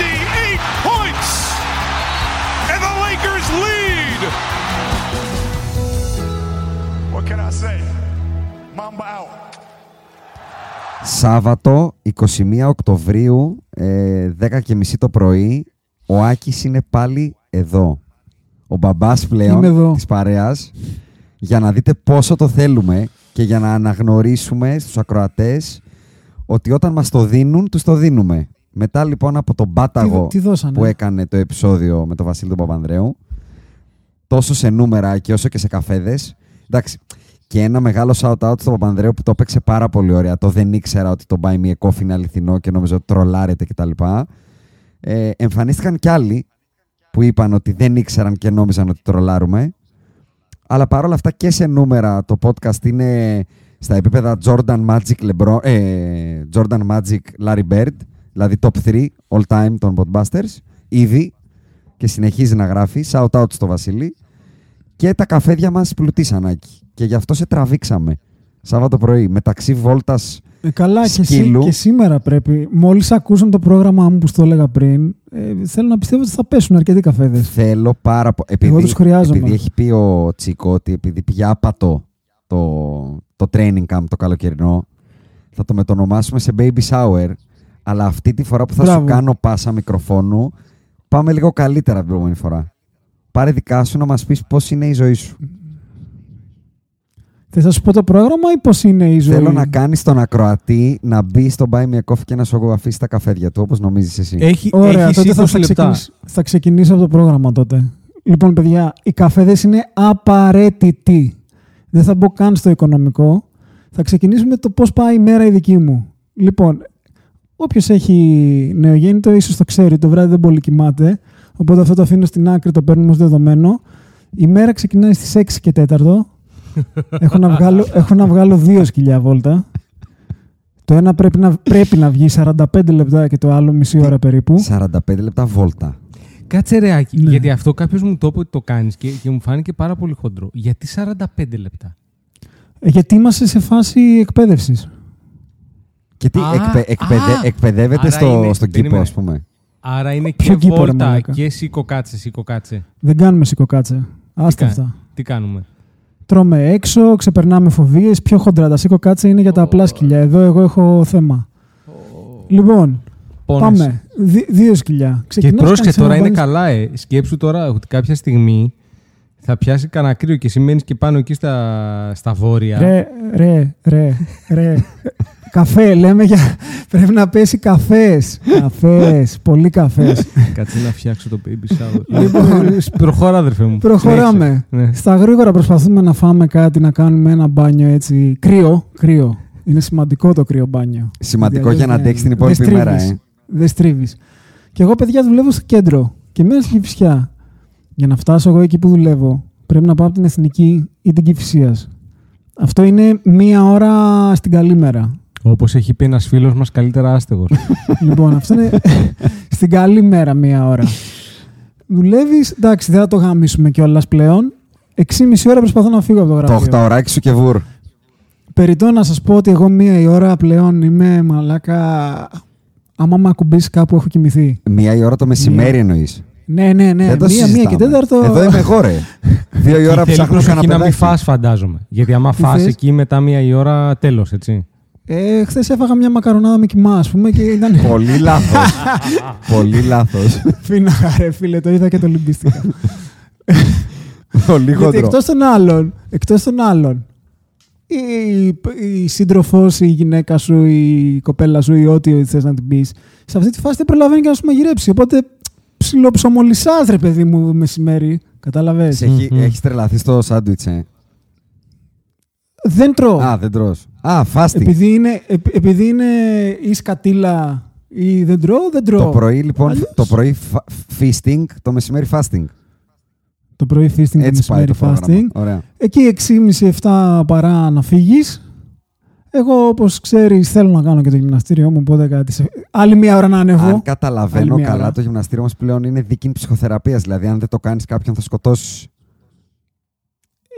58 points! And the Lakers lead! What can I say? Mamba out. Σάββατο 21 Οκτωβρίου, ε, 10 και μισή το πρωί, ο Άκης είναι πάλι εδώ. Ο μπαμπάς Είμαι πλέον εδώ. της παρέας, για να δείτε πόσο το θέλουμε και για να αναγνωρίσουμε στους ακροατές ότι όταν μας το δίνουν, τους το δίνουμε. Μετά λοιπόν από τον πάταγο Τι- τι δώσανε; που έκανε το επεισόδιο με τον Βασίλη τον Παπανδρέου, τόσο σε νούμερα και όσο και σε καφέδες, εντάξει, και ένα μεγάλο shout-out στον Παπανδρέου που το έπαιξε πάρα πολύ ωραία. Το δεν ήξερα ότι το Buy Me a Coffee είναι αληθινό και νόμιζα ότι τρολάρετε κτλ. Ε, εμφανίστηκαν κι άλλοι που είπαν ότι δεν ήξεραν και νόμιζαν ότι τρολάρουμε. Αλλά παρόλα αυτά και σε νούμερα το podcast είναι στα επίπεδα Jordan Magic, LeBron, ε, Jordan Magic Larry Bird, δηλαδή top 3 all time των Podbusters, ήδη και συνεχίζει να γράφει. Shout out στο Βασίλη. Και τα καφέδια μας πλουτίσαν, Άκη. Και γι' αυτό σε τραβήξαμε. Σάββατο πρωί, μεταξύ βόλτας Ε, καλά, και, σή- σκύλου. και σήμερα πρέπει. Μόλις ακούσαν το πρόγραμμά μου που στο έλεγα πριν, ε, θέλω να πιστεύω ότι θα πέσουν αρκετοί καφέδες. Θέλω πάρα πολύ. Επειδή, τους χρειάζομαι. επειδή έχει πει ο Τσίκο ότι επειδή πια άπατο το, το training camp το καλοκαιρινό, θα το μετονομάσουμε σε baby shower. Αλλά αυτή τη φορά που θα σου Μπράβο. κάνω πάσα μικροφόνου, πάμε λίγο καλύτερα από την προηγούμενη φορά. Πάρε δικά σου να μας πεις πώς είναι η ζωή σου. Θες να σου πω το πρόγραμμα ή πώς είναι η ζωή; Θέλω να κάνεις τον ακροατή να μπει στο Buy Me a Coffee και να σου αφήσει τα καφέδια του, όπως νομίζεις εσύ. Έχει, Ωραία, έχεις τότε 20 θα, θα, λεπτά. ξεκινήσω, θα ξεκινήσω από το πρόγραμμα τότε. Λοιπόν, παιδιά, οι καφέδες είναι απαραίτητοι. Δεν θα μπω καν στο οικονομικό. Θα ξεκινήσουμε το πώς πάει η μέρα η δική μου. Λοιπόν, όποιος έχει νεογέννητο, ίσως το ξέρει, το βράδυ δεν πολύ κοιμάται. Οπότε αυτό το αφήνω στην άκρη, το παίρνουμε ως δεδομένο. Η μέρα ξεκινάει στις 6 και 4. έχω, να βγάλω, έχω να βγάλω δύο σκυλιά βόλτα. Το ένα πρέπει να, πρέπει να βγει 45 λεπτά και το άλλο μισή ώρα περίπου. 45 λεπτά βόλτα. Κάτσε ρε Άκη, Ναι. γιατί αυτό κάποιος μου το είπε ότι το κάνεις και, και μου φάνηκε πάρα πολύ χοντρό. Γιατί 45 λεπτά; Ε, Γιατί είμαστε σε φάση εκπαίδευσης. Και τι, Α, εκπαι- εκπαιδε- α, εκπαιδεύεται άρα στο, είναι- στον κήπο, περίμενε. ας πούμε. Άρα είναι Ποιο και κύπο, ρε βόλτα μαλάκα; και σήκω κάτσε, σήκω κάτσε. Δεν κάνουμε σηκοκάτσε. Άστα κα- αυτά. Τι κάνουμε; Τρώμε έξω, ξεπερνάμε φοβίες. Πιο χοντρά. Τα σηκοκάτσε είναι για τα απλά σκυλιά. Εδώ εγώ έχω θέμα. Λοιπόν, Πόνες. πάμε. Δι- δύο σκυλιά. Και Ξεκινάς, πρόσχε κάνεις τώρα ένα είναι μπάνι- καλά, ε. Σκέψου τώρα ότι κάποια στιγμή θα πιάσει κανένα κρύο και εσύ μένεις και πάνω εκεί στα, στα βόρεια. Ρε, ρε, ρε, ρε. Καφέ, λέμε για. Πρέπει να πέσει καφές. Καφές. Πολύ καφές. Κάτσε να φτιάξω το baby shower. Λοιπόν, Προχώρα, αδερφέ μου. Προχωράμε. Συνέχισε. Ναι. Στα γρήγορα προσπαθούμε να φάμε κάτι, να κάνουμε ένα μπάνιο έτσι. Κρύο. Κρύο. Είναι σημαντικό το κρύο μπάνιο. Σημαντικό Γιατί για να αλλιώς αντέξεις την δεν- υπόλοιπη δεν μέρα, στρίβεις. ε. Δεν στρίβεις. Και εγώ, παιδιά, δουλεύω στο κέντρο. Και μένω στην Κυφσιά. Για να φτάσω εγώ εκεί που δουλεύω, πρέπει να πάω από την Εθνική ή την Κυφσία. Αυτό είναι μία ώρα στην καλή μέρα. Όπως έχει πει ένας φίλος μας, καλύτερα άστεγος. λοιπόν, αυτό είναι στην καλή μέρα μία ώρα. Δουλεύεις, εντάξει, δεν θα το γαμίσουμε κιόλας πλέον. 6,5 ώρα προσπαθώ να φύγω από το Το γραφείο. οχταωράκι σου και βουρ. Περιτώ να σας πω ότι εγώ μία η ώρα πλέον είμαι μαλάκα. Άμα με ακουμπήσεις κάπου έχω κοιμηθεί. Μία η ώρα το μεσημέρι εννοείς. Ναι, ναι, ναι. Δεν το μία, μία και συζητάμε. τέταρτο. Εδώ είμαι εγώ, ρε. Δύο η ώρα Θέλει ψάχνω προσοχή να μην καναπεδάκι. φας φαντάζομαι. Γιατί άμα Τι φας θες; εκεί μετά μία η ώρα, τέλος, έτσι. Ε, Χθες έφαγα μια μακαρονάδα με κοιμά, ας πούμε, και ήταν. Πολύ λάθος. Πολύ λάθος. Φίναγα, ρε φίλε, το είδα και το λυμπίστηκα. Πολύ Γιατί χοντρό. εκτός των άλλων, εκτός των άλλων η, η σύντροφό, η γυναίκα σου, η κοπέλα σου ή ό,τι θες να την πεις, σε αυτή τη φάση δεν προλαβαίνει και να σου μαγειρέψει. Οπότε ψιλοψωμολισάς ρε παιδί μου μεσημέρι. Κατάλαβες; Σε έχει, Μμμ. έχεις τρελαθεί στο σάντουιτς, ε; Δεν τρώω. Α, δεν τρως. Α, fasting. επειδή, είναι, επει- επειδή είναι ή σκατήλα ή δεν τρώω, δεν τρώω. Το πρωί, λοιπόν, Αλλιώς- το πρωί φα- feasting, το μεσημέρι fasting. Το πρωί feasting, το Έτσι πάει μεσημέρι το πρόγραμμα. fasting. Ωραία. Εκεί 6,5-7 παρά να φύγεις. Εγώ, όπως ξέρεις, θέλω να κάνω και το γυμναστήριό μου. Οπότε κάτι σε... άλλη μία ώρα να ανεβώ. Αν καταλαβαίνω Άλλη μία καλά, ώρα. το γυμναστήριο μας πλέον είναι δίκη ψυχοθεραπείας. Δηλαδή, αν δεν το κάνεις κάποιον θα σκοτώσεις.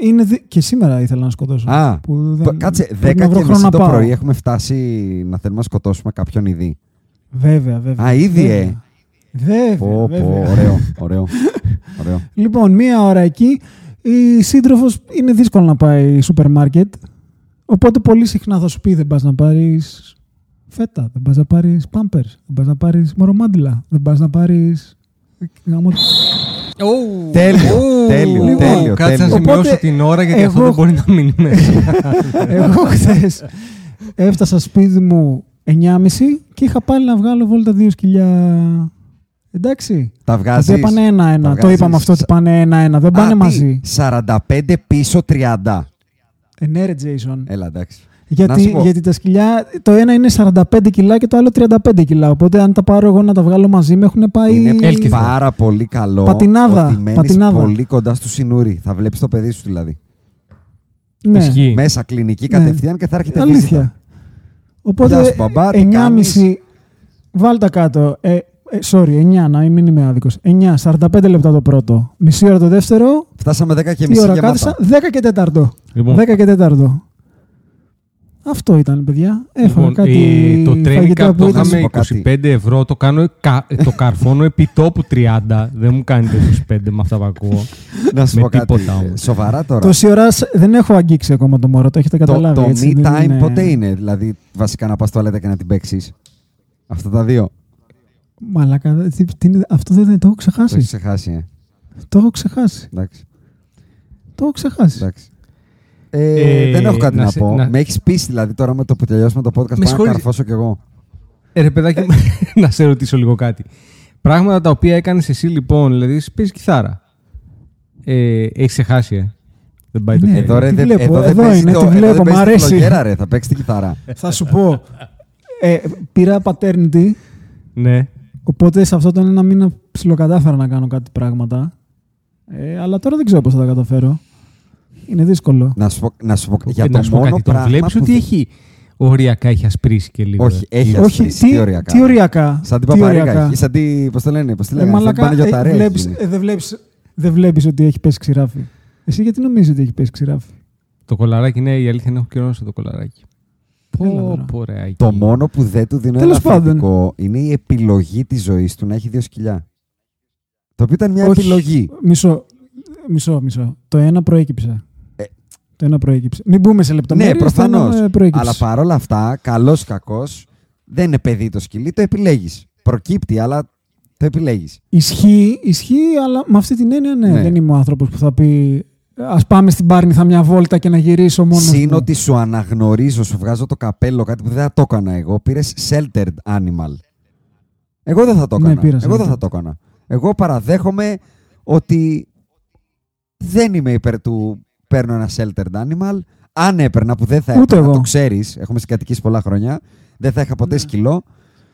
Είναι δι- Και σήμερα ήθελα να σκοτώσω. Α, που π- κάτσε, πρέπει να 10 βρω και χρόνο μισή να το πάω. πρωί έχουμε φτάσει να θέλουμε να σκοτώσουμε κάποιον ήδη. Βέβαια, βέβαια. Α, ήδη, βέβαια. ε; Βέβαια, Πω, βέβαια. πω, ωραίο, ωραίο. ωραίο. Λοιπόν, μία ώρα εκεί. Η σύντροφος είναι δύσκολο να πάει σούπερ μάρκετ. Οπότε πολύ συχνά θα σου πει δεν πας να πάρεις φέτα, δεν πας να πάρεις πάμπερ, δεν πας να πάρεις μορομάντιλα, δεν πας να πάρεις. Τέλειο, τέλειο, Λοιπόν, τέλειο. Κάτσε να τέλειο. Οπότε, σημειώσω την ώρα γιατί αυτό εγώ- δεν μπορεί να μείνει μέσα. Εγώ χθες έφτασα σπίτι μου 9.30 και είχα πάλι να βγάλω βόλτα δύο σκυλιά. Εντάξει. Τα Τα βγάζεις. οποία πάνε ένα-ένα. τα Το βγάζεις είπαμε αυτό ότι σα- πάνε ένα-ένα. Δεν πάνε Α, τι, μαζί. 45 πίσω 30. Ε, ναι, ρε, Jason. Έλα, εντάξει. Γιατί, Να σου πω. γιατί τα σκυλιά, το ένα είναι 45 κιλά και το άλλο 35 κιλά. Οπότε αν τα πάρω εγώ να τα βγάλω μαζί με έχουν πάει. Είναι Έλκυθο. πάρα πολύ καλό Πατινάδα, ότι μένεις πατινάδα. πολύ κοντά στο σινούρι. Θα βλέπεις το παιδί σου δηλαδή. Ναι, Ισχύει. Μέσα κλινική Ναι. κατευθείαν και θα έρχεται βίζα. αλήθεια. Γεια Οπότε σου, μπαμπά, τι 9,5. κάνεις; Βάλ τα κάτω. Ε, ε, sorry, 9, να μην είμαι άδικος. 9, 45 λεπτά το πρώτο. Μισή ώρα το δεύτερο. Φτάσαμε 10 και Τι μισή ώρα και κάθισα; μάθα. 10 και τέταρτο. Λοιπόν, 10 και τέταρτο. Αυτό ήταν, παιδιά. Έφαγα λοιπόν, κάτι ε, το training φαγητά camp που το ήταν. σου πω είχαμε κάτι. 25 ευρώ, το, κάνω, κα- το καρφώνω επί τόπου 30. Δεν μου κάνετε 25 με αυτά που ακούω. Να σου Με πω κάτι. τίποτα όμως. ε, Σοβαρά τώρα. Τόση ώρα σ- δεν έχω αγγίξει ακόμα το μωρό, το έχετε Το, καταλάβει. το έτσι, me δεν time είναι- ποτέ είναι; Δηλαδή, βασικά να πας τουαλέτα και να την παίξεις. Αυτά τα δύο. Μαλάκα, τι, τι είναι- αυτό δεν το έχω Το έχεις ξεχάσει. ξεχάσει, ε. Το έχω ξεχάσει. Εντάξει. Το έχω ξεχάσει. εντάξει. Ε, Ε, δεν έχω κάτι να να, σε- πω. να- Με έχεις πείσει δηλαδή τώρα με το που τελειώσουμε το podcast. Πάω να συγχωρείς. καρφώσω κι εγώ. Ε, ρε παιδάκι, μου, να σε ρωτήσω λίγο κάτι. Πράγματα τα οποία έκανες εσύ λοιπόν, δηλαδή παίζει κιθάρα. Ε, έχεις ξεχάσει, ε. Δεν πάει το Ναι. χέρι. Εδώ, ρε, τη δεν- βλέπω, εδώ δεν εδώ παίζεις είναι, το- τη εδώ δεν βλέπω, μ' παίζεις τη αρέσει. φλογέρα, ρε, θα παίξεις την κιθάρα. Θα σου πω. Ε, πήρα paternity, Ναι. οπότε σε αυτό τον ένα μήνα ψιλοκατάφερα να κάνω κάτι πράγματα. Ε, αλλά τώρα δεν ξέρω πώς θα τα καταφέρω. Είναι δύσκολο. Να σου πω, να σου πω για Ε, το να σου πω μόνο κάτι, τον πράγμα βλέπεις που ότι δεν- έχει οριακά έχει ασπρίσει και λίγο; Όχι, ε. έχει Όχι, ασπρίσει, τι οριακά; τι οριακά; Σαν την τι παπαρίκα οριακά; έχει. Σαν την. Πώς το λένε, πώς τη Ε, λένε. Σαν την μαλακά, ε, Παναγιωταρέα έχει βλέπεις, γίνει. ε, δεν βλέπεις, δεν βλέπεις ότι έχει πέσει ξηράφι; Εσύ γιατί νομίζεις ότι έχει πέσει ξηράφι; Το κολαράκι, ναι, η αλήθεια είναι έχω καιρό το κολαράκι. Έλα Πω, τώρα. πω, ρε, Άκη. Το μόνο που δεν του δίνω Τέλος ένα θετικό είναι η επιλογή της ζωής του να έχει δύο σκυλιά. Το οποίο ήταν μια Όχι. επιλογή. Μισό, μισό, μισό. Το ένα προέκυψε. Ε. Το ένα προέκυψε. Μην μπούμε σε Ναι, λεπτομέρειες. το προφανώ. ένα προέκυψε. Αλλά παρόλα αυτά, καλός ή κακός, δεν είναι παιδί το σκυλί, το επιλέγεις. Προκύπτει, αλλά το επιλέγεις. Ισχύει, ισχύει, αλλά με αυτή την έννοια ναι, Ναι. δεν είμαι ο άνθρωπος που θα πει Α πάμε στην Πάρνηθα μια βόλτα και να γυρίσω μόνος. Συν ότι σου αναγνωρίζω, σου βγάζω το καπέλο, κάτι που δεν θα το έκανα εγώ. Πήρες sheltered animal. Εγώ δεν θα το Ναι, έκανα. πήρα εγώ δεν sheltered. θα το έκανα. Εγώ παραδέχομαι ότι δεν είμαι υπέρ του παίρνω ένα sheltered animal. Αν έπαιρνα, που δεν θα Ούτε έπαιρνα, εγώ. το ξέρεις, έχουμε συγκατοικήσει πολλά χρόνια, δεν θα είχα ποτέ Ναι. σκυλό.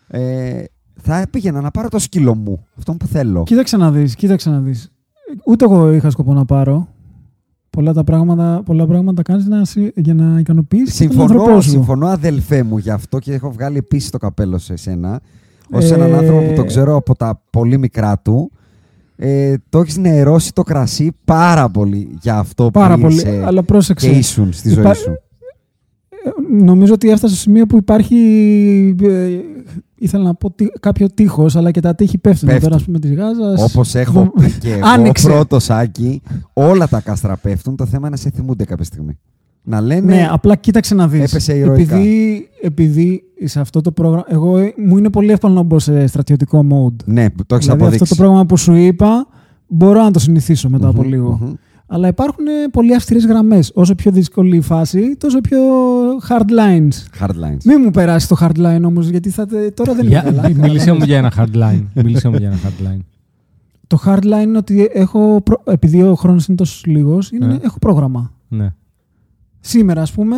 Ε, θα πήγαινα να πάρω το σκύλο μου, αυτό που θέλω. Κοίταξε να δεις, κοίταξε να δεις. Ούτε εγώ είχα σκοπό να πάρω. πολλά, τα πράγματα, πολλά πράγματα κάνεις να, συ- για να ικανοποιήσεις τον Συμφωνώ, άνθρωπό σου. συμφωνώ αδελφέ μου γι' αυτό και έχω βγάλει επίσης το καπέλο σε εσένα. Ω έναν Ε, άνθρωπο που τον ξέρω από τα πολύ μικρά του. Ε, το έχεις νερώσει το κρασί πάρα πολύ για αυτό Πάρα που πολύ, είσαι αλλά πρόσεξε. και ήσουν στη ζωή Υπά- σου. Νομίζω ότι έφτασε στο σημείο που υπάρχει. ε, ήθελα να πω τι- κάποιο τείχος, αλλά και τα τείχη πέφτουν. Πέφτουν. Τώρα, α πούμε, της Γάζας. Όπως έχω πει και εγώ Άνοιξε. πρώτος Σάκη, όλα τα κάστρα πέφτουν. Το θέμα είναι να σε θυμούνται κάποια στιγμή. Να λένε. Ναι, απλά κοίταξε να δεις. Έπεσε ηρωικά. Επειδή, επειδή σε αυτό το πρόγραμμα. Εγώ, ε, μου είναι πολύ εύκολο να μπω σε στρατιωτικό mode. ναι, το έχεις δηλαδή αποδείξει. αυτό το πρόγραμμα που σου είπα, μπορώ να το συνηθίσω μετά από Μμμ, λίγο. μμμ. Αλλά υπάρχουν ε, πολύ αυστηρές γραμμές. Όσο πιο δύσκολη η φάση, τόσο πιο hard lines. Hard lines. Μην μου περάσει το hard line όμως, γιατί θα, τε- τώρα δεν είναι Για, καλά. μίλησέ μου για ένα hardline. μίλησέ μου για ένα hardline. Το hard line είναι ότι έχω, προ- επειδή ο χρόνος είναι τόσος λίγος, είναι, Ναι. έχω πρόγραμμα. Ναι. Σήμερα, ας πούμε,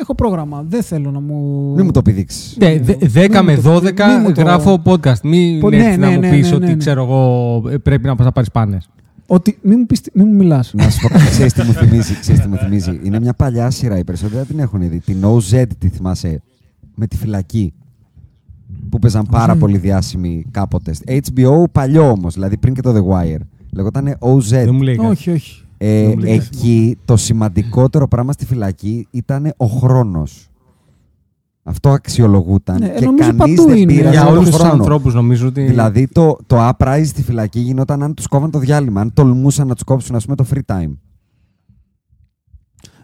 έχω πρόγραμμα. Δεν θέλω να μου... Μην μου το επιδείξεις. Ναι, δε- 10 Μην με μου το- 12 μην μου το- γράφω podcast. Μην Πο- έρθει ναι, να ναι, μου ναι, πεις ναι, ότι ναι. ξέρω εγώ ε, πρέπει να πας να πάρεις πάνες. Ότι μην μου, πεις, τι- μην μου μιλάς. Να σου πω κάτι, ξέρεις τι μου θυμίζει. Ξέρεις τι μου θυμίζει. Είναι μια παλιά σειρά, οι περισσότεροι δεν την έχουν δει. Την OZ τη θυμάσαι, με τη φυλακή. Που παίζαν πάρα πολύ διάσημοι κάποτε. HBO παλιό όμως, δηλαδή πριν και το The Wire. Λεγότανε OZ. Δεν μου λέει κάτι. όχι, όχι. Ε, δεν μου λέει κάτι. εκεί το σημαντικότερο πράγμα στη φυλακή ήταν ο χρόνος. Αυτό αξιολογούταν Ναι, ε, και νομίζω κανείς παντού δεν είναι. πήρε Για τον όλους τους χρόνο. ανθρώπους νομίζω ότι... Δηλαδή το, το uprise στη φυλακή γινόταν αν τους κόβαν το διάλειμμα, αν τολμούσαν να τους κόψουν ας πούμε το free time.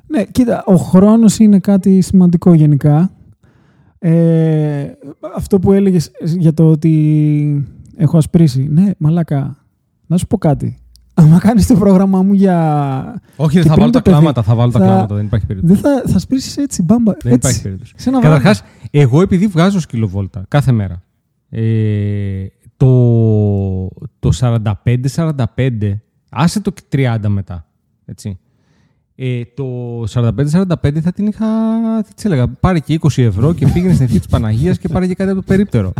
Ναι, κοίτα, ο χρόνος είναι κάτι σημαντικό γενικά. Ε, αυτό που έλεγες για το ότι έχω ασπρίσει. Ναι, μαλάκα, να σου πω κάτι. Αν κάνεις το πρόγραμμά μου για... Όχι, και δεν θα πριν βάλω το τα παιδί, κλάματα, θα βάλω τα θα- κλάματα, δεν υπάρχει περίπτωση. Δεν θα, θα σπρίσεις έτσι, μπάμπα. Δεν έτσι, υπάρχει περίπτωση. Σε ένα βράδυ. Καταρχάς, εγώ επειδή βγάζω σκυλοβόλτα κάθε μέρα, ε, το, το 45-45, άσε το 30 μετά, έτσι. Ε, το 45-45 θα την είχα, τι της έλεγα, πάρε και 20 ευρώ και πήγαινε στην ευχή της Παναγίας και πάρε και κάτι από το περίπτερο.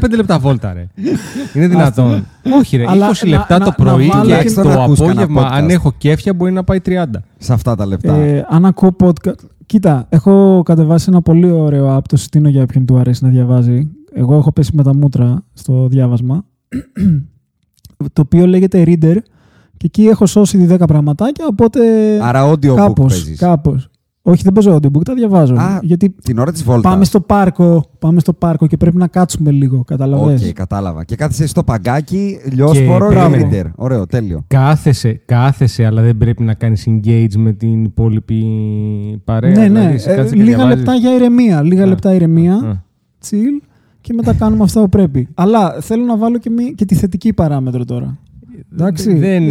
45 λεπτά βόλτα, ρε. Είναι δυνατόν. Όχι, ρε. 20 Αλλά λεπτά να- το να- να πρωί βάλω και και- το να ακούς κανένα απόγευμα, αν podcast. έχω κέφια, μπορεί να πάει 30. Σε αυτά τα λεπτά. Ε, αν ακούω podcast. Κοίτα, έχω κατεβάσει ένα πολύ ωραίο app, το συστήνω για όποιον του αρέσει να διαβάζει. Εγώ έχω πέσει με τα μούτρα στο διάβασμα. το οποίο λέγεται Reader και εκεί έχω σώσει ήδη 10 πραγματάκια, οπότε Άρα audiobook κάπως, παίζεις. κάπως. Όχι, δεν παίζω audiobook, τα διαβάζω. Α, γιατί Την ώρα της βόλτας. πάμε στο πάρκο, πάμε στο πάρκο και πρέπει να κάτσουμε λίγο, Οκ, κατάλαβες. κατάλαβα. Και κάθεσαι στο παγκάκι, λιόσπορο και μπράβο. reader. Ωραίο, τέλειο. Κάθεσαι, κάθεσαι, αλλά δεν πρέπει να κάνεις engage με την υπόλοιπη παρέα. ναι, ναι. δηλαδή, σε Ε, κάθεσαι και λίγα διαβάζεις. λεπτά για ηρεμία. Λίγα Α, λεπτά ηρεμία. α. chill και μετά κάνουμε αυτά που πρέπει. Αλλά θέλω να βάλω και, μη- και τη θετική παράμετρο τώρα. Εντάξει. Δεν,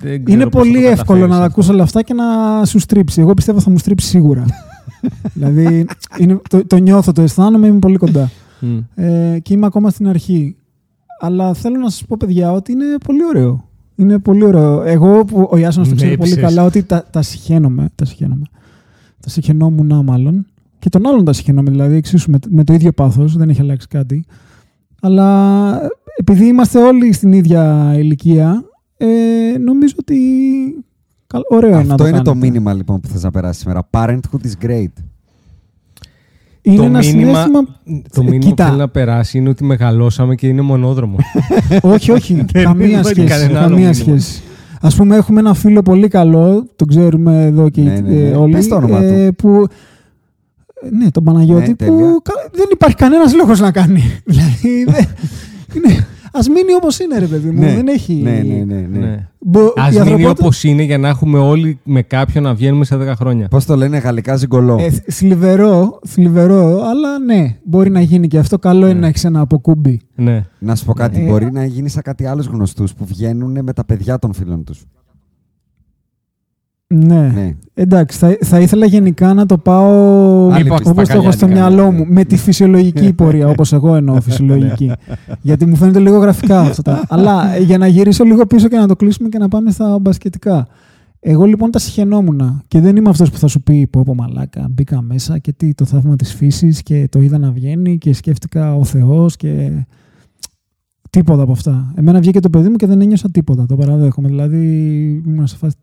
δεν ξέρω Είναι πώς θα πολύ το εύκολο να καταφέρεις τα αυτό. ακούσει όλα αυτά και να σου στρίψει. Εγώ πιστεύω θα μου στρίψει σίγουρα. δηλαδή είναι, το, το νιώθω, το αισθάνομαι, είμαι πολύ κοντά. Μμ. Ε, και είμαι ακόμα στην αρχή. Αλλά θέλω να σας πω, παιδιά, ότι είναι πολύ ωραίο. Είναι πολύ ωραίο. Εγώ που ο Ιάσονας το Με ξέρει πολύ έψες. καλά ότι τα, τα συχαίνομαι. Τα συχαίνομαι. Τα συχαινόμουν μάλλον. Και τον άλλον τα συχαινόμαι, δηλαδή εξίσου με, με το ίδιο πάθος, δεν έχει αλλάξει κάτι. Αλλά επειδή είμαστε όλοι στην ίδια ηλικία, ε, νομίζω ότι καλ- ωραίο είναι να Αυτό το είναι το κάνετε. μήνυμα λοιπόν που θες να περάσει σήμερα. Parenthood is great. Είναι το ένα μήνυμα, συνέστημα... το Ε, μήνυμα κοίτα. που θέλει να περάσει είναι ότι μεγαλώσαμε και είναι μονόδρομο. όχι, όχι. καμία υπάρχει σχέση. κανένα άλλο καμία μήνυμα. σχέση. Ας πούμε έχουμε ένα φίλο πολύ καλό, τον ξέρουμε εδώ και Ναι, ναι, ναι. ε, όλοι. Πες το όνομα του. Που, ε, ναι, τον Παναγιώτη, Ναι, που τέλεια. κα- δεν υπάρχει κανένας λόγος να κάνει. δηλαδή, δεν- είναι, ας μείνει όπως είναι ρε παιδί μου. Ναι. Δεν έχει... Ναι, ναι, ναι. ναι. ναι. Μπο- Α η μείνει ανθρωπότητα- όπως είναι για να έχουμε όλοι με κάποιον να βγαίνουμε σε 10 χρόνια. Πώς το λένε γαλλικά ζυγκολό. Ε, θ- θλιβερό, θλιβερό, αλλά ναι, μπορεί να γίνει και αυτό. Καλό είναι να έχεις ένα αποκούμπι. Ναι. Να σου πω κάτι, Ε, μπορεί να γίνει σαν κάτι άλλους γνωστούς που βγαίνουν με τα παιδιά των φίλων τους. Ναι. Ναι. Εντάξει, θα, θα ήθελα γενικά να το πάω Άλλη όπως πίστα, το έχω παλιά, στο ναι, μυαλό ναι. μου, με τη φυσιολογική πορεία, όπως εγώ εννοώ φυσιολογική. Γιατί μου φαίνεται λίγο γραφικά αυτά. τα- Αλλά ε, για να γυρίσω λίγο πίσω και να το κλείσουμε και να πάμε στα μπασκετικά. Εγώ λοιπόν τα συχαινόμουν και δεν είμαι αυτός που θα σου πει πω πω μαλάκα μπήκα μέσα και τι το θαύμα της φύσης και το είδα να βγαίνει και σκέφτηκα ο Θεός και τίποτα από αυτά. Εμένα βγήκε το παιδί μου και δεν ένιωσα τίποτα, το παραδέχομαι. Δηλαδή ήμουν σε φάση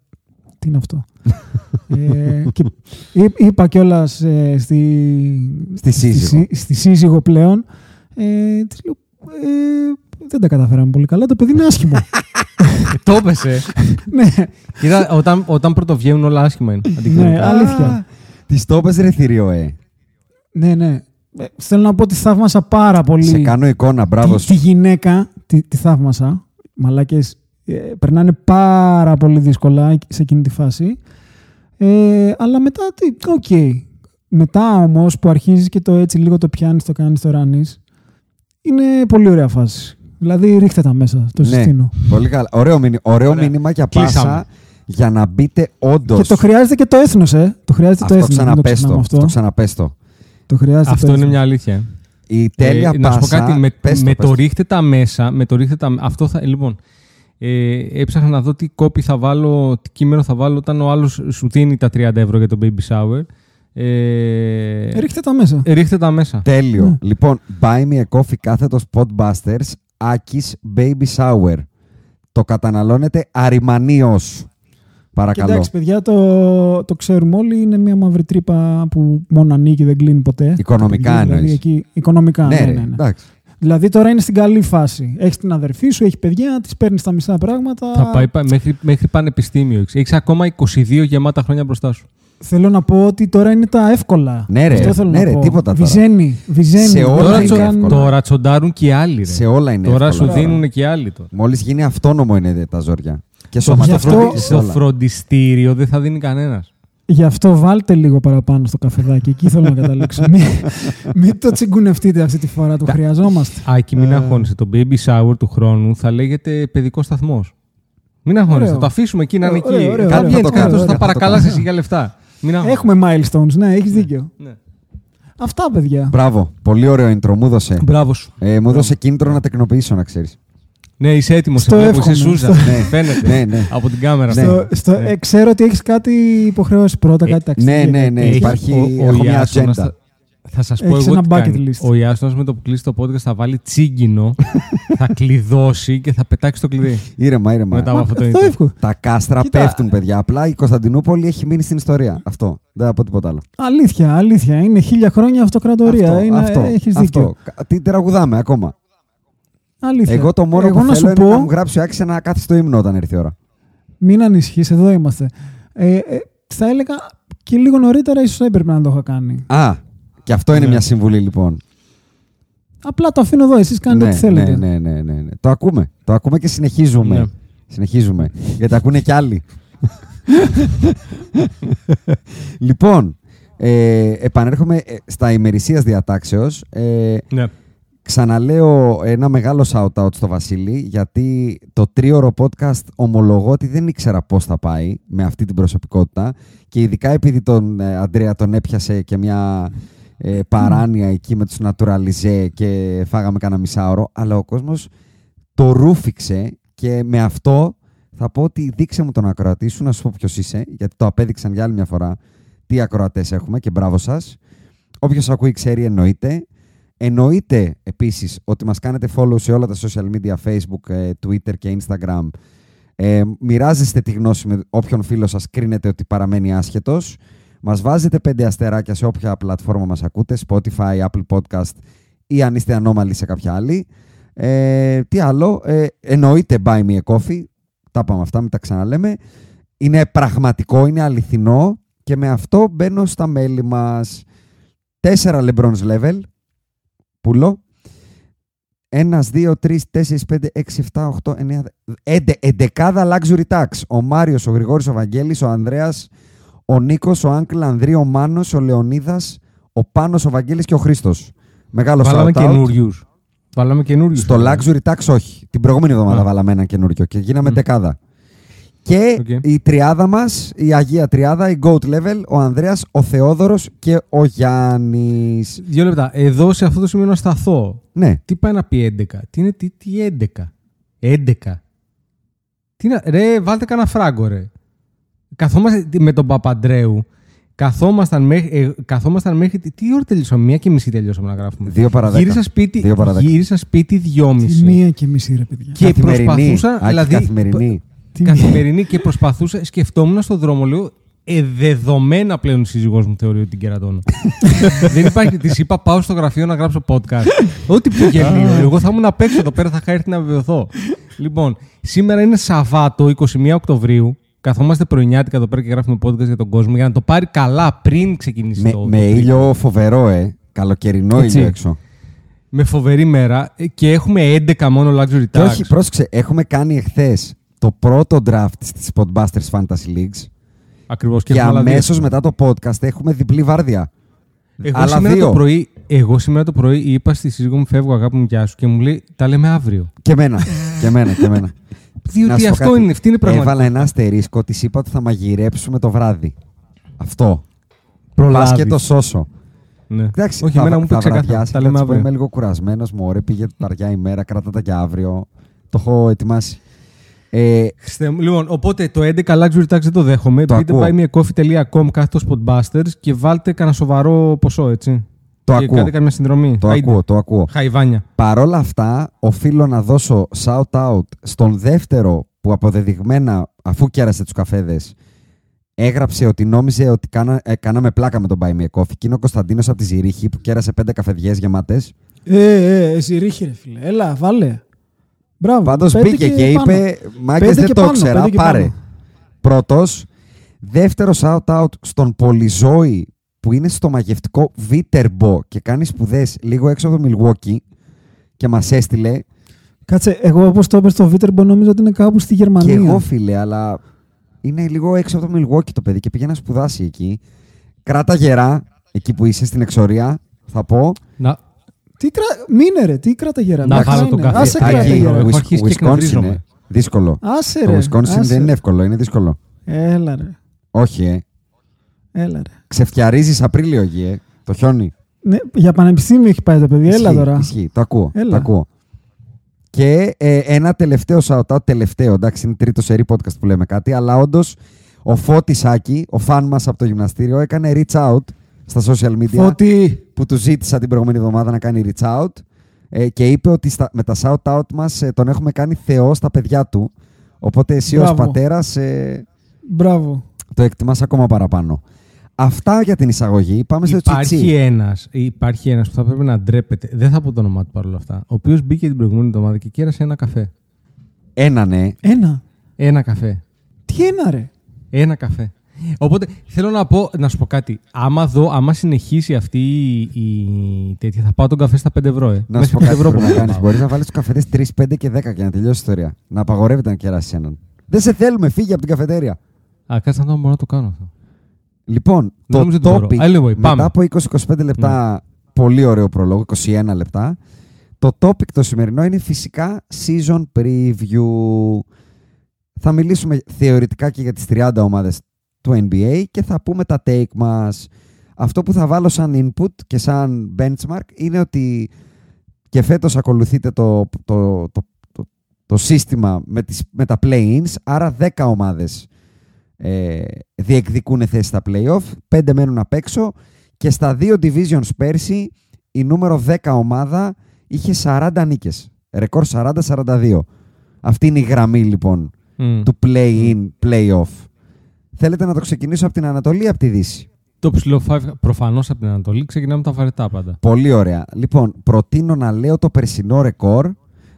Τι είναι αυτό; ε, και εί- είπα κιόλας ε, στη, Στη σύζυγο. στη, στη σύζυγο πλέον. Ε, της λέω, ε, δεν τα καταφέραμε πολύ καλά. Το παιδί είναι άσχημο. Το έπεσε. ναι, Κοίτα, όταν, όταν πρωτοβγαίνουν όλα άσχημα είναι. ναι, Αντικειμενικά. αλήθεια. Της το έπαιζε ρε θηρίο, ε. Ναι, ναι. Ε, θέλω να πω ότι θαύμασα πάρα πολύ. Σε κάνω εικόνα, μπράβο τη, σου. τη γυναίκα, τη, τη θαύμασα. Μαλάκες ε, περνάνε πάρα πολύ δύσκολα σε εκείνη τη φάση. Ε, αλλά μετά, τι, οκ. Μετά όμως που αρχίζεις και το έτσι λίγο το πιάνεις, το κάνεις, το ράνεις, είναι πολύ ωραία φάση. Δηλαδή ρίχτε τα μέσα, το Ναι, συστήνω. πολύ καλά. Ωραίο, μήνυμα, ωραίο Ωραία. μήνυμα για Κλείσαμε. πάσα για να μπείτε όντως. Και το χρειάζεται και το έθνος, ε. Το χρειάζεται Αυτό το έθνος. μην το ξεχνάμε ξαναπέστο. αυτό. Αυτό ξαναπέστο. Το χρειάζεται Αυτό το είναι έθνος. μια αλήθεια. ε. Η τέλεια Ε, να πάσα. σου πω κάτι, με, πες το, με πες το ρίχτε τα μέσα, με το ρίχτε τα, αυτό θα, λοιπόν, ε, έψαχνα να δω τι κόπη θα βάλω, τι κείμενο θα βάλω όταν ο άλλος σου δίνει τα 30 ευρώ για το baby shower. Ε, Ρίχτε τα μέσα. ε, ρίχτε τα μέσα. Τέλειο. Ναι. Λοιπόν, buy me a coffee κάθετος Podbusters, Άκης Baby Shower. Το καταναλώνετε αριμανίως. Παρακαλώ. Εντάξει, παιδιά, το, το ξέρουμε όλοι. Είναι μια μαύρη τρύπα που μόνο ανοίγει, δεν κλείνει ποτέ. Οικονομικά Το παιδί, δηλαδή, εννοείς. εκεί, οικονομικά, ναι, ναι, ρε, ναι, ναι. εντάξει. Δηλαδή τώρα είναι στην καλή φάση. Έχεις την αδερφή σου, έχει παιδιά, της παίρνεις τα μισά πράγματα. Θα πάει πα- μέχρι, μέχρι πανεπιστήμιο. Έχεις ακόμα 22 γεμάτα χρόνια μπροστά σου. Θέλω να πω ότι τώρα είναι τα εύκολα. Ναι, ρε, Αυτό θέλω ναι, να ρε, πω. τίποτα τώρα. Βυζένει. βυζένει. Σε όλα Τώρα, είναι τσο- εύκολα. τώρα τσοντάρουν και οι άλλοι. Ρε. Σε όλα είναι Τώρα εύκολα. σου δίνουν και οι άλλοι. Τώρα. Μόλις γίνει αυτόνομο είναι τα ζόρια. Και Στο, Γι' στο, αυτό- φροντι- σε στο όλα. φροντιστήριο δεν θα δίνει κανένας. Γι' αυτό βάλτε λίγο παραπάνω στο καφεδάκι. Εκεί θέλω να καταλήξω. μην, μην το τσιγκουνευτείτε αυτή τη φορά. Το χρειαζόμαστε. Άκη, μην Ε. αγχώνεσαι. Το baby shower του χρόνου θα λέγεται παιδικό σταθμός. Μην αγχώνεσαι. Ωραίο. Θα το αφήσουμε εκεί να είναι Ωραίο, εκεί. ωραίο, Κάτι ωραίο. βγαίνει Θα το κάτω, κάνω, θα θα το παρακαλάσει κάνω. εσύ για λεφτά. Μην αγχώνεσαι. Έχουμε milestones. Ναι, έχεις δίκιο. Ναι. Αυτά, παιδιά. Μπράβο. Πολύ ωραίο intro. Μου έδωσε. Μπράβο σου. Ε, μου έδωσε κίνητρο να τεκνοποιήσω, να ξέρεις. Ναι, είσαι έτοιμος. Στο Είσαι εύχομαι, Σούζα. στο- Ναι. Φαίνεται. Ναι, ναι. Από την κάμερα. Ναι. Στο, στο, Ναι. ε, ξέρω ότι έχεις κάτι υποχρεώσει πρώτα, Ε, κάτι ταξίδια. ναι, ναι, ναι. Έχει- υπάρχει- ο- ο έχω μια Ιάσονας ατζέντα. Θα, θα σας πω Έχεις εγώ ένα τι bucket κάνει. list. Ο Ιάσονας με το που κλείσει το podcast θα βάλει τσίγκινο, θα κλειδώσει και θα πετάξει το κλειδί. Ήρεμα, ήρεμα. Μετά από αυτό το Αυτό intro. εύκολο. Τα κάστρα Κοίτα. πέφτουν, παιδιά. Απλά η Κωνσταντινούπολη έχει μείνει στην ιστορία. Αυτό. Δεν θα πω τίποτα άλλο. Αλήθεια, αλήθεια. Είναι χίλια χρόνια αυτοκρατορία. αυτό, είναι, αυτό, έχεις αυτό. δίκιο. Κα- Τι τραγουδάμε ακόμα. Αλήθεια. Εγώ το μόνο Εγώ που να θέλω σου είναι να πω, μου γράψει ο Άκης ένα κάθιστο το ύμνο όταν έρθει η ώρα. μην ανησυχείς, εδώ είμαστε. Ε, ε, θα έλεγα και λίγο νωρίτερα ίσως έπρεπε να το είχα κάνει. Α, και αυτό είναι Ναι. μια συμβουλή λοιπόν. Απλά το αφήνω εδώ, εσείς κάνετε ναι, ό,τι θέλετε. Ναι, ναι, ναι, ναι, ναι. Το ακούμε. Το ακούμε και συνεχίζουμε. Ναι. Συνεχίζουμε. Γιατί ακούνε κι άλλοι. λοιπόν, ε, επανέρχομαι ε, στα ημερησίας διατάξεως. Ε, Ναι. Ξαναλέω ένα μεγάλο shout-out στο Βασίλη, γιατί το τρίωρο podcast ομολογώ ότι δεν ήξερα πώς θα πάει με αυτή την προσωπικότητα και ειδικά επειδή τον ε, Αντρέα τον έπιασε και μια ε, παράνοια εκεί με τους naturalize και φάγαμε κανένα μισάωρο, αλλά ο κόσμος το ρούφηξε και με αυτό θα πω ότι δείξε μου τον ακροατή σου να σου πω ποιος είσαι, γιατί το απέδειξαν για άλλη μια φορά τι ακροατές έχουμε και μπράβο σας. Όποιος ακούει ξέρει εννοείται. Εννοείται επίσης ότι μας κάνετε follow σε όλα τα social media, Facebook, ε, Twitter και Instagram. Ε, μοιράζεστε τη γνώση με όποιον φίλο σας κρίνετε ότι παραμένει άσχετος. Μας βάζετε πέντε αστεράκια σε όποια πλατφόρμα μας ακούτε, Spotify, Apple Podcast ή αν είστε ανώμαλοι σε κάποια άλλη. Ε, τι άλλο, ε, εννοείται buy me a coffee, τα είπαμε αυτά, μην τα ξαναλέμε. Είναι πραγματικό, είναι αληθινό και με αυτό μπαίνω στα μέλη μας. Τέσσερα LeBrons level, πουλό. Ένας, δύο, τρεις, τέσσερις, πέντε, έξι, εφτά, οχτώ, εννέα. Εντε, εντεκάδα luxury tax. Ο Μάριος, ο Γρηγόρης, ο Βαγγέλης, ο Ανδρέας, ο Νίκος, ο Άγκλ, Ανδρή, ο Μάνος, ο Λεωνίδας, ο Πάνος, ο Βαγγέλης και ο Χρήστος. Μεγάλος Βάλαμε shout out. καινούριους. Βάλαμε καινούριους. Στο luxury tax όχι. Την προηγούμενη εβδομάδα Α. βάλαμε ένα καινούριο και γίναμε Μμ. δεκάδα. Και Οκ. η τριάδα μας, η Αγία Τριάδα, η GOAT level, ο Ανδρέας, ο Θεόδωρος και ο Γιάννης. Δύο λεπτά. Εδώ σε αυτό το σημείο να σταθώ. Ναι. Τι πάει να πει 11. Τι είναι τι, τι 11. 11. Τι να, ρε, βάλτε κανένα φράγκο, ρε. Καθόμαστε με τον Παπαντρέου. Καθόμασταν μέχρι, ε, καθόμασταν μέχρι. Τι, τι ώρα τελειώσαμε, μία και μισή τελειώσαμε να γράφουμε. Δύο παρά δέκα. Γύρισα σπίτι, Δύο παρά δέκα. γύρισα σπίτι Τη δυόμιση. μία και μισή, ρε παιδιά. Και καθημερινή. προσπαθούσα, Άκης, δηλαδή, καθημερινή. Τι Καθημερινή και προσπαθούσα, σκεφτόμουν στον δρόμο, λέω, ε, δεδομένα πλέον η σύζυγός μου θεωρεί ότι την κερατώνω. Δεν υπάρχει. Της είπα, πάω στο γραφείο να γράψω podcast. Ό,τι πιο γελίο. Εγώ θα ήμουν απ' έξω εδώ πέρα, θα είχα έρθει να βεβαιωθώ. Λοιπόν, σήμερα είναι Σαββάτο, 21 Οκτωβρίου. Καθόμαστε πρωινιάτικα εδώ πέρα και γράφουμε podcast για τον κόσμο για να το πάρει καλά πριν ξεκινήσει Με, το. με το ήλιο φοβερό, ε. Καλοκαιρινό Έτσι. ήλιο έξω. με φοβερή μέρα ε, και έχουμε 11 μόνο luxury Και tax. όχι, πρόσεξε, έχουμε κάνει εχθές το πρώτο draft της Podbusters Fantasy Leagues Ακριβώς. και, έχουμε άλλα δύο. αμέσω μετά το podcast έχουμε διπλή βάρδια. Εγώ άλλα σήμερα, δύο. το πρωί, εγώ σήμερα το πρωί είπα στη σύζυγό μου: Φεύγω, αγάπη μου, γεια σου. Και μου λέει: Τα λέμε αύριο. Και εμένα. και εμένα, και εμένα. Να Διότι σου πω αυτό κάτι. είναι, αυτή είναι η Έβαλα πραγματικότητα. ένα αστερίσκο, της είπα ότι θα μαγειρέψουμε το βράδυ. Αυτό. Προλάβεις. Πας και το σώσω. Ναι. Εντάξει, Όχι, θα, εμένα μου είπε θα ξεκάθαρα. βραδιάσει, Τα θα λέμε της πω, αύριο. Είμαι λίγο κουρασμένος, μου ωραία, πήγε ταριά ημέρα, κράτα τα για αύριο. Το έχω ετοιμάσει. Ε, Χριστέ μου. Λοιπόν, οπότε το 11 luxury tax δεν το δέχομαι. Το Μπείτε ακούω. buymeacoffee.com κάθετος spotbusters και βάλτε κανένα σοβαρό ποσό, έτσι. το και ακούω. κάντε καμιά συνδρομή. Το Άιντε. ακούω, το ακούω. Χαϊβάνια. Παρόλα αυτά, οφείλω να δώσω shout-out στον δεύτερο που αποδεδειγμένα, αφού κέρασε τους καφέδες, έγραψε ότι νόμιζε ότι κάνα, ε, κάναμε πλάκα με τον Buy Me a Coffee. Και είναι ο Κωνσταντίνος από τη Ζηρίχη που κέρασε πέντε καφεδιές γεμάτες. Ε, ε, εσύ ρίχη, ρε φίλε. Έλα, βάλε. Μπράβο. Πάντως πέντε μπήκε και, πάνω. είπε, μάγκες Πέντε δεν και το πάνω, ήξερα, πέντε και πάρε. πάνω. Πρώτος. Δεύτερο shout-out στον Πολυζώη που είναι στο μαγευτικό Βίτερμπο και κάνει σπουδές λίγο έξω από το Milwaukee και μας έστειλε Κάτσε, εγώ όπως το είπες στο Βίτερμπο νόμιζα ότι είναι κάπου στη Γερμανία. Και εγώ, φίλε, αλλά είναι λίγο έξω από το Milwaukee το παιδί και πήγε να σπουδάσει εκεί. Κράτα γερά, εκεί που είσαι στην εξορία, θα πω. Να, Τι κρα... Μείνε ρε, τι κράτα γερά. Να Εντάξει, βάλω τον είναι. καφέ. Άσε Εκεί, κράτα Εκεί, γερά. έχω Wisconsin αρχίσει και είναι εκνευρίζομαι. δύσκολο. Άσε Το ρε. Wisconsin άσε. δεν είναι εύκολο, είναι δύσκολο. Έλα ρε. Όχι, ε. Έλα ρε. Ξεφτιαρίζεις Απρίλιο εκεί, ε. Το χιόνι. Ναι, για πανεπιστήμιο έχει πάει το παιδί. Έλα Ισχύει, τώρα. Ισχύει, το ακούω. Έλα. Το ακούω. Και ε, ένα τελευταίο shout-out, τελευταίο, εντάξει, είναι τρίτο σερή podcast που λέμε κάτι, αλλά όντως ο Φώτης Άκη, ο φαν μας από το γυμναστήριο, έκανε reach out στα social media. Φώτη. που του ζήτησα την προηγούμενη εβδομάδα να κάνει reach out ε, και είπε ότι στα, με τα shout out μας ε, τον έχουμε κάνει θεό στα παιδιά του. Οπότε εσύ ως Μπράβο. πατέρας ε, Μπράβο. το εκτιμάς ακόμα παραπάνω. Αυτά για την εισαγωγή. Πάμε στο Υπάρχει τσιτσί. ένας, υπάρχει ένας που θα πρέπει να ντρέπεται. Δεν θα πω το όνομά του παρόλα αυτά. Ο οποίος μπήκε την προηγούμενη εβδομάδα και κέρασε ένα καφέ. Ένα ναι. Ένα. Ένα καφέ. Τι ένα ρε. Ένα καφέ. Οπότε θέλω να πω, να σου πω κάτι. Άμα, δω, άμα συνεχίσει αυτή η, η τέτοια, θα πάω τον καφέ στα 5 ευρώ. Ε. Να Μέχρι σου πω 5 κάτι ευρώ πρέπει να μπορώ κάνεις. πάω. Μπορείς να βάλεις τους καφέδες 3, 5 και 10 και να τελειώσει η ιστορία. Να απαγορεύεται να κεράσεις έναν. Δεν σε θέλουμε, φύγε από την καφετέρια. Α, κάτσε να δω αν μπορώ να το κάνω αυτό. Λοιπόν, Δεν νομίζω το ότι μπορώ. topic, Anyway, πάμε. μετά από 20-25 λεπτά, πολύ ωραίο προλόγο, 21 λεπτά, το topic το σημερινό είναι φυσικά season preview. Θα μιλήσουμε θεωρητικά και για τις 30 ομάδες του NBA και θα πούμε τα take μας. Αυτό που θα βάλω σαν input και σαν benchmark είναι ότι και φέτος ακολουθείτε το, το, το, το, το σύστημα με, τις, με τα play-ins, άρα 10 ομάδες ε, διεκδικούν θέση στα play-off, 5 μένουν απ' έξω και στα δύο divisions πέρσι η νούμερο 10 ομάδα είχε 40 νίκες. Ρεκόρ 40-42. Αυτή είναι η γραμμή λοιπόν Μμ. του play-in, play-off. Θέλετε να το ξεκινήσω από την Ανατολή ή από τη Δύση; Το ψηλό 5 προφανώς από την Ανατολή ξεκινάμε τα βαρετά πάντα. Πολύ ωραία. Λοιπόν, προτείνω να λέω το περσινό ρεκόρ,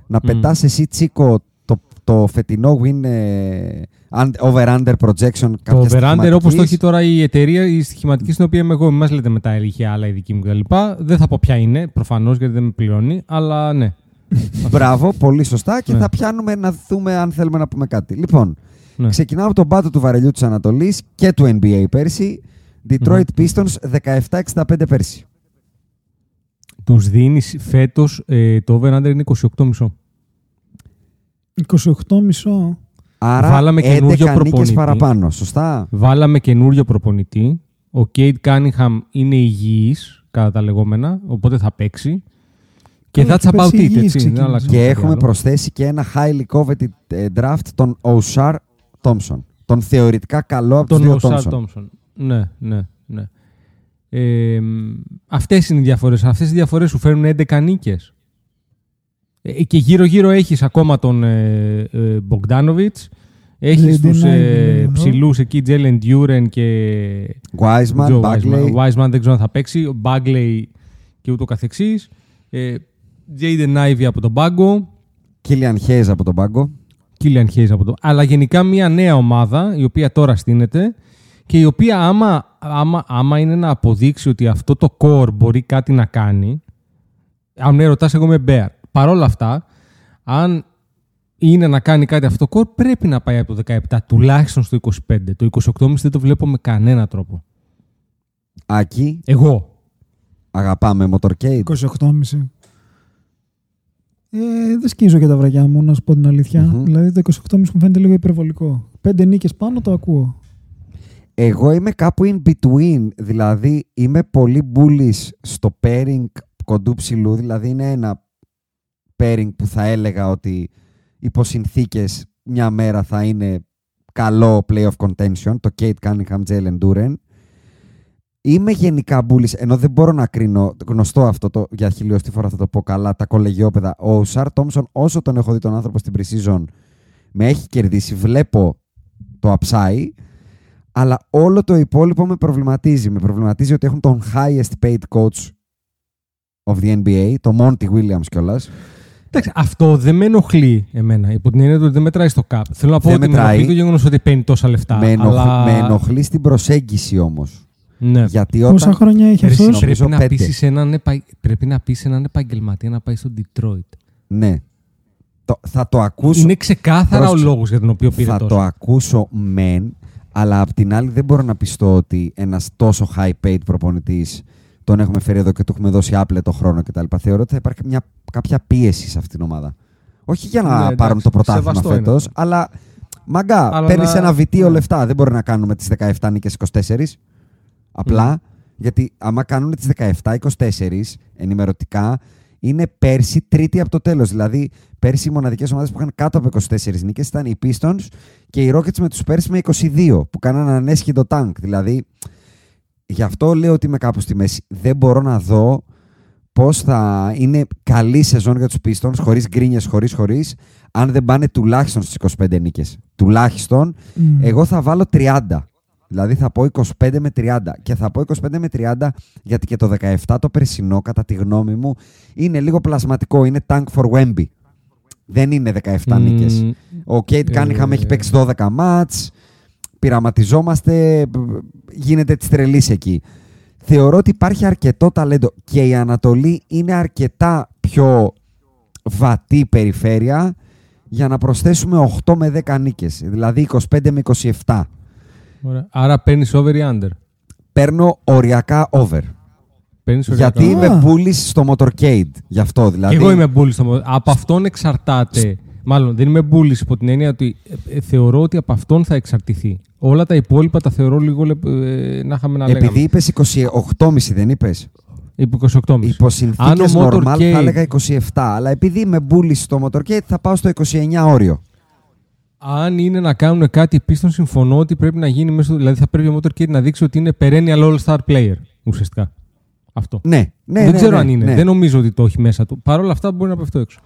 να Μμ. πετάς εσύ Τσίκο το, το φετινό win ε, and- over-under projection Το κάποιας over-under όπως το στοιχηματικής. έχει τώρα η εταιρεία, η στοιχηματική στην οποία είμαι εγώ, μην μα λέτε μετά είχε άλλα η δική μου κτλ. Δεν θα πω ποια είναι, προφανώς γιατί δεν με πληρώνει, αλλά ναι. Μπράβο, πολύ σωστά και Ναι. θα πιάνουμε να δούμε αν θέλουμε να πούμε κάτι. Λοιπόν, ναι. ξεκινάω από τον πάτο του βαρελιού της Ανατολής και του NBA πέρσι. Detroit Pistons 17-65 πέρσι. Τους δίνεις φέτος το over-under είναι 28,5. 28 μισό. Άρα Βάλαμε 11 καινούριο νίκες προπονητή. παραπάνω, σωστά; Βάλαμε καινούριο προπονητή. Ο Κέιτ Κάνιχαμ είναι υγιής, κατά τα λεγόμενα, οπότε θα παίξει. Και Καλά, that's και about πέρσι it, υγιής έτσι. Δεν ξεκίνησε. αλλάξαμε Και κάτι έχουμε άλλο. προσθέσει και ένα highly coveted ε, draft τον Oshar Thompson. Τον θεωρητικά καλό από τους Τον δύο Οσάρ Thompson. Τόμψον. Ναι, ναι, ναι. Ε, αυτές είναι οι διαφορές. Αυτές οι διαφορές σου φέρνουν 11 νίκες. Ε, και γύρω-γύρω έχεις ακόμα τον ε, ε, Bogdanovic, Έχεις Δεν τους την ε, άγγελο. ψηλούς εκεί, Τζέλεν Ντιούρεν και. Wiseman, Joe Bagley. Wiseman. Wiseman δεν ξέρω αν θα παίξει. Ο Bagley και ούτω καθεξής. Ε, Jaden Ivey από τον πάγκο. Killian Hayes από τον πάγκο. Killian Hayes από το. Αλλά γενικά μια νέα ομάδα η οποία τώρα στείνεται και η οποία άμα, άμα, άμα είναι να αποδείξει ότι αυτό το core μπορεί κάτι να κάνει. Αν με ρωτάς εγώ είμαι Bear. Παρ' όλα αυτά, αν είναι να κάνει κάτι αυτό το core, πρέπει να πάει από το 17 τουλάχιστον στο 25. Το 28,5 δεν το βλέπω με κανένα τρόπο. Άκη, Εγώ. αγαπάμε Motorcade. 28,5. Ε, δεν σκίζω και τα βραγιά μου, να σου πω την αλήθεια. Μμμ. Δηλαδή το 28,5 μου φαίνεται λίγο υπερβολικό. Πέντε νίκες πάνω το ακούω. Εγώ είμαι κάπου in between. Δηλαδή είμαι πολύ bullish στο pairing κοντού ψηλού. Δηλαδή είναι ένα pairing που θα έλεγα ότι υπό συνθήκες μια μέρα θα είναι καλό playoff contention. Το Kate Cunningham, Jalen Duren. Είμαι γενικά bullish, ενώ δεν μπορώ να κρίνω, γνωστό αυτό το, για χιλιοστή φορά θα το πω καλά, τα κολεγιόπεδα. Ο Σαρ Τόμσον, όσο τον έχω δει τον άνθρωπο στην pre-season, με έχει κερδίσει. Βλέπω το upside, αλλά όλο το υπόλοιπο με προβληματίζει. Με προβληματίζει ότι έχουν τον highest paid coach of the NBA, το Monty Williams κιόλας. Εντάξει, αυτό δεν με ενοχλεί εμένα. Υπό την έννοια ότι δεν μετράει στο cap. Θέλω να πω Δεν ότι με μετράει. ενοχλεί το γεγονός ότι παίρνει τόσα λεφτά. Με, ενοχ... αλλά... με ενοχλεί στην προσέγγιση όμως. Ναι. Γιατί Πόσα όταν. χρόνια έχει Ρε, εσύ αυτός; νομίζω πρέπει, να πέντε. πείσεις έναν, επα... πρέπει να πείσεις έναν επαγγελματία να πάει στο Detroit. Ναι. Το, θα το ακούσω. Είναι ξεκάθαρα Πρόσεξε. ο λόγος για τον οποίο πήρε θα τόσο. το ακούσω μεν, αλλά απ' την άλλη δεν μπορώ να πιστώ ότι ένας τόσο high paid προπονητής τον έχουμε φέρει εδώ και του έχουμε δώσει άπλετο χρόνο κτλ. Θεωρώ ότι θα υπάρχει μια, κάποια πίεση σε αυτήν την ομάδα. Όχι για να Ναι, εντάξει, πάρουν το πρωτάθλημα σεβαστό είναι φέτος, αυτό. αλλά μαγκά, Αλλά παίρνεις να- ένα βιτίο ναι. λεφτά. Δεν μπορεί να κάνουμε τις 17 νίκες 24. Απλά Ναι. γιατί άμα κάνουν τις 17-24 ενημερωτικά, είναι πέρσι τρίτη από το τέλος. Δηλαδή, πέρσι οι μοναδικές ομάδες που είχαν κάτω από 24 νίκες ήταν οι Pistons και οι Rockets με τους πέρσι με 22, που κάνανε ανέσχυτο tank. Δηλαδή, γι' αυτό λέω ότι είμαι κάπου στη μέση. Δεν μπορώ να δω πώς θα είναι καλή σεζόν για τους Pistons, χωρίς γκρίνιες, χωρίς χωρίς, αν δεν πάνε τουλάχιστον στις 25 νίκες. Τουλάχιστον, Μμ. εγώ θα βάλω 30. Δηλαδή θα πω 25 με 30. Και θα πω 25 με 30 γιατί και το 17 το περσινό, κατά τη γνώμη μου, είναι λίγο πλασματικό. Είναι tank for Wemby. Δεν είναι 17 Μμμ, νίκες. Ο Κέιτ Ε, Κάνιχαμ έχει παίξει 12 μάτς. Πειραματιζόμαστε. Γίνεται της τρελής εκεί. Θεωρώ ότι υπάρχει αρκετό ταλέντο και η Ανατολή είναι αρκετά πιο βατή περιφέρεια για να προσθέσουμε 8 με 10 νίκες. Δηλαδή 25 με 27. Ωραία. Άρα παίρνεις over ή under; Παίρνω οριακά over. Παίρνεις Γιατί οριακά. είμαι bullish στο motorcade. Γι' αυτό δηλαδή. Και εγώ είμαι bullish. στο- Από αυτόν εξαρτάται. Μάλλον δεν είμαι bullish υπό την έννοια ότι ε, ε, θεωρώ ότι από αυτόν θα εξαρτηθεί. Όλα τα υπόλοιπα τα θεωρώ λίγο λεπ- ε, να είχαμε να Επειδή λέγαμε. είπες 28,5 δεν είπες; Υπό 28,5. Υπό Αν συνθήκε ο normal Motorcade- θα έλεγα 27. Αλλά επειδή είμαι bullish στο motorcade θα πάω στο 29 όριο. Αν είναι να κάνουν κάτι πίστον, συμφωνώ ότι πρέπει να γίνει μέσω. Δηλαδή θα πρέπει ο Motorcade να δείξει ότι είναι perennial all-star player ουσιαστικά. Αυτό. Ναι, ναι. δεν ναι, ξέρω ναι, αν είναι. ναι. Δεν νομίζω ότι το έχει μέσα του. Παρ' όλα αυτά μπορεί να πέφτω έξω.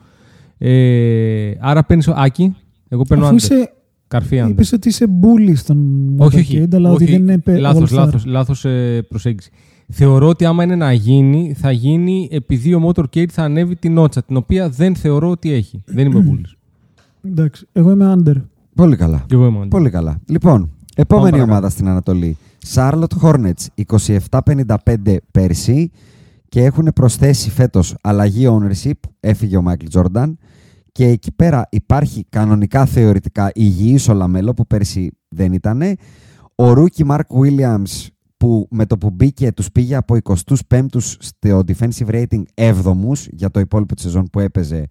Ε, άρα παίρνεις ο Άκη. Εγώ παίρνω Αφού under. είσαι, Καρφί under. είπες ότι είσαι bully στον Όχι, όχι. Motorcade, αλλά ότι όχι. δεν είναι πε- Λάθος, all-star. λάθος, λάθος ε, προσέγγιση. Θεωρώ ότι άμα είναι να γίνει, θα γίνει επειδή ο Motorcade θα ανέβει την νότσα, την οποία δεν θεωρώ ότι έχει. δεν είμαι bullish. Εντάξει, εγώ είμαι under. Πολύ καλά. Και εγώ είμαι under. Πολύ καλά. Λοιπόν, επόμενη παρακάτω. ομάδα στην Ανατολή. Charlotte Hornets 27-55 πέρσι και έχουν προσθέσει φέτος αλλαγή ownership. Έφυγε ο Michael Jordan και εκεί πέρα υπάρχει κανονικά θεωρητικά υγιής ο Λαμέλο που πέρσι δεν ήταν. Ο rookie Mark Williams που με το που μπήκε τους πήγε από 25ους στο defensive rating 7ους για το υπόλοιπο της σεζόν που έπαιζε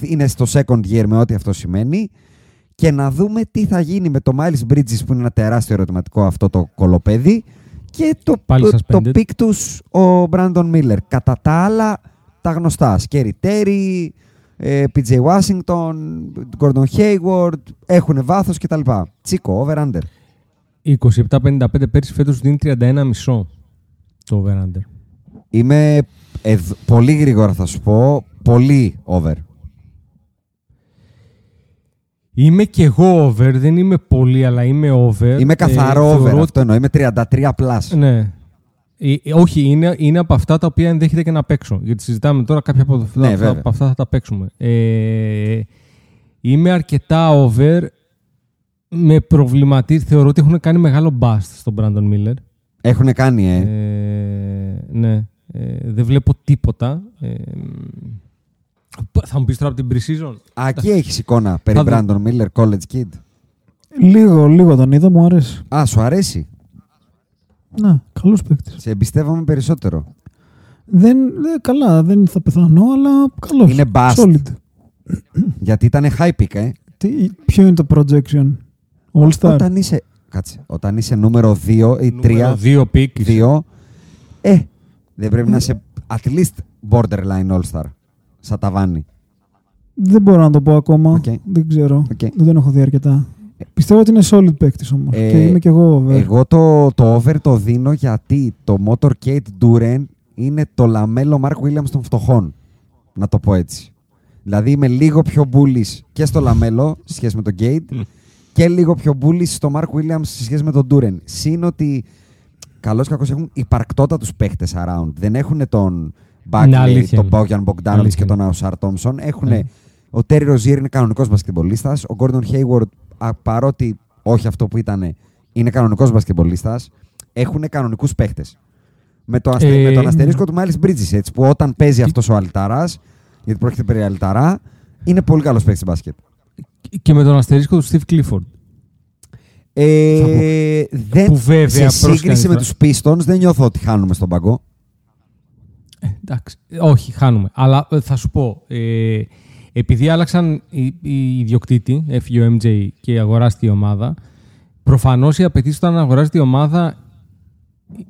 είναι στο second year με ό,τι αυτό σημαίνει και να δούμε τι θα γίνει με το Miles Bridges που είναι ένα τεράστιο ερωτηματικό αυτό το κωλοπαίδι και το, Πάλι το, το suspended. pick τους ο Brandon Miller. Κατά τα άλλα τα γνωστά. Scary Terry, ε, PJ Washington, Gordon Hayward, έχουν βάθος κτλ. Τσίκο, over under. 27-55 πέρσι φέτος δίνει 31,5 το over under. Είμαι εδ- πολύ γρήγορα θα σου πω, πολύ over. Είμαι κι εγώ over, δεν είμαι πολύ, αλλά είμαι over. Είμαι καθαρό Ε, over θεωρώ αυτό εννοώ. Είμαι 33 plus. Ναι. Ε, ε, όχι, είναι, είναι από αυτά τα οποία ενδέχεται και να παίξω. Γιατί συζητάμε τώρα κάποια από, αυτά- Ναι, αυτά, βέβαια. από αυτά θα τα παίξουμε. Ε, είμαι αρκετά over. Με προβληματίζει. Θεωρώ ότι έχουν κάνει μεγάλο bust στον Brandon Miller. Έχουν κάνει, ε. Ε, ναι. Ε, δεν βλέπω τίποτα. Ε, θα μου πεις τώρα από την pre-season. Α, εκεί έχεις εικόνα περί Θα δω. Brandon Miller, college kid. Λίγο, λίγο τον είδα, μου αρέσει. Α, σου αρέσει; Να, καλός παίκτης. Σε εμπιστεύομαι περισσότερο. Δεν, δεν, καλά, δεν θα πεθανώ, αλλά καλός. Είναι bust. Solid. Γιατί ήταν high pick, ε. Τι, ποιο είναι το projection, All Star. Όταν είσαι, κάτσε, όταν είσαι νούμερο 2 ή 3, Νούμερο δύο pick. 2, ε, δεν πρέπει να είσαι at least borderline all-star. Σαν ταβάνι. Δεν μπορώ να το πω ακόμα. Οκ. Δεν ξέρω. Οκ. Δεν τον έχω δει αρκετά. Πιστεύω ότι είναι solid παίκτης όμως. Ε, και είμαι κι εγώ over. Εγώ το, το over το δίνω γιατί το μότο Cade Duren είναι το Λαμέλο Mark Williams των φτωχών. Να το πω έτσι. Δηλαδή είμαι λίγο πιο bullish και στο Λαμέλο σε σχέση με τον Cade και λίγο πιο bullish στο Mark Williams σε σχέση με τον Duren. Συν ότι καλώς κακώς έχουν υπαρκτότατους παίχτες around. Δεν έχουν τον Ναι, Buckley, αλήθεια τον είναι. Bogdan Bogdanovic Αλήθεια και τον είναι. Ausar Thompson. Έχουν Ναι. ο Terry Rozier είναι κανονικός μπασκετμπολίστας. Ο Gordon Hayward, α, παρότι όχι αυτό που ήταν, είναι κανονικός μπασκετμπολίστας. Έχουν κανονικούς παίχτες. Με, το αστε, Ε, με τον αστερίσκο του Miles Bridges, έτσι, που όταν παίζει αυτός ο Αλταράς, γιατί πρόκειται περί Αλταρά, είναι πολύ καλός παίκτης μπάσκετ. Και με τον αστερίσκο του Steve Clifford. Ε, δεν, που βέβαια σε πρόσκανε σύγκριση με τώρα. τους Pistons δεν νιώθω ότι χάνουμε στον παγκό. Ε, εντάξει. Ε, Όχι, χάνουμε. Αλλά ε, θα σου πω. Ε, επειδή άλλαξαν οι, οι ιδιοκτήτη, έφυγε ο MJ και αγοράστηκε η ομάδα, προφανώς οι απαιτήσεις όταν αγοράζεται η ομάδα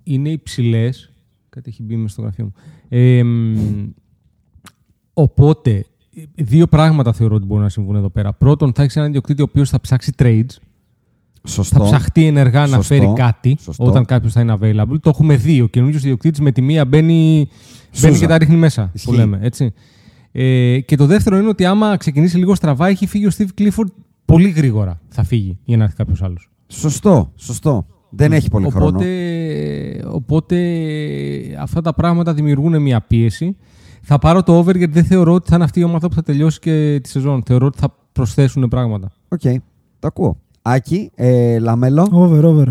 είναι υψηλές. Κάτι έχει μπει μέσα στο γραφείο μου. Ε, μ, οπότε, δύο πράγματα θεωρώ ότι μπορούν να συμβούν εδώ πέρα. Πρώτον, θα έχεις έναν ιδιοκτήτη ο οποίος θα ψάξει trades. Σωστό. Θα ψαχτεί ενεργά να Σωστό. φέρει κάτι Σωστό. όταν κάποιος θα είναι available. Το έχουμε δει. Ο καινούριο ιδιοκτήτης με τη μία μπαίνει, Σούζα. μπαίνει και τα ρίχνει μέσα. Ισχύει. Που λέμε, έτσι. Ε, και το δεύτερο είναι ότι άμα ξεκινήσει λίγο στραβά, έχει φύγει ο Steve Clifford πολύ γρήγορα. Θα φύγει για να έρθει κάποιος άλλος. Σωστό, σωστό. Δεν έχει πολύ οπότε, χρόνο. Οπότε αυτά τα πράγματα δημιουργούν μια πίεση. Θα πάρω το over γιατί δεν θεωρώ ότι θα είναι αυτή η ομάδα που θα τελειώσει και τη σεζόν. Θεωρώ ότι θα προσθέσουν πράγματα. Οκ, το ακούω. Άκη, ε, Λαμέλο. Over, over.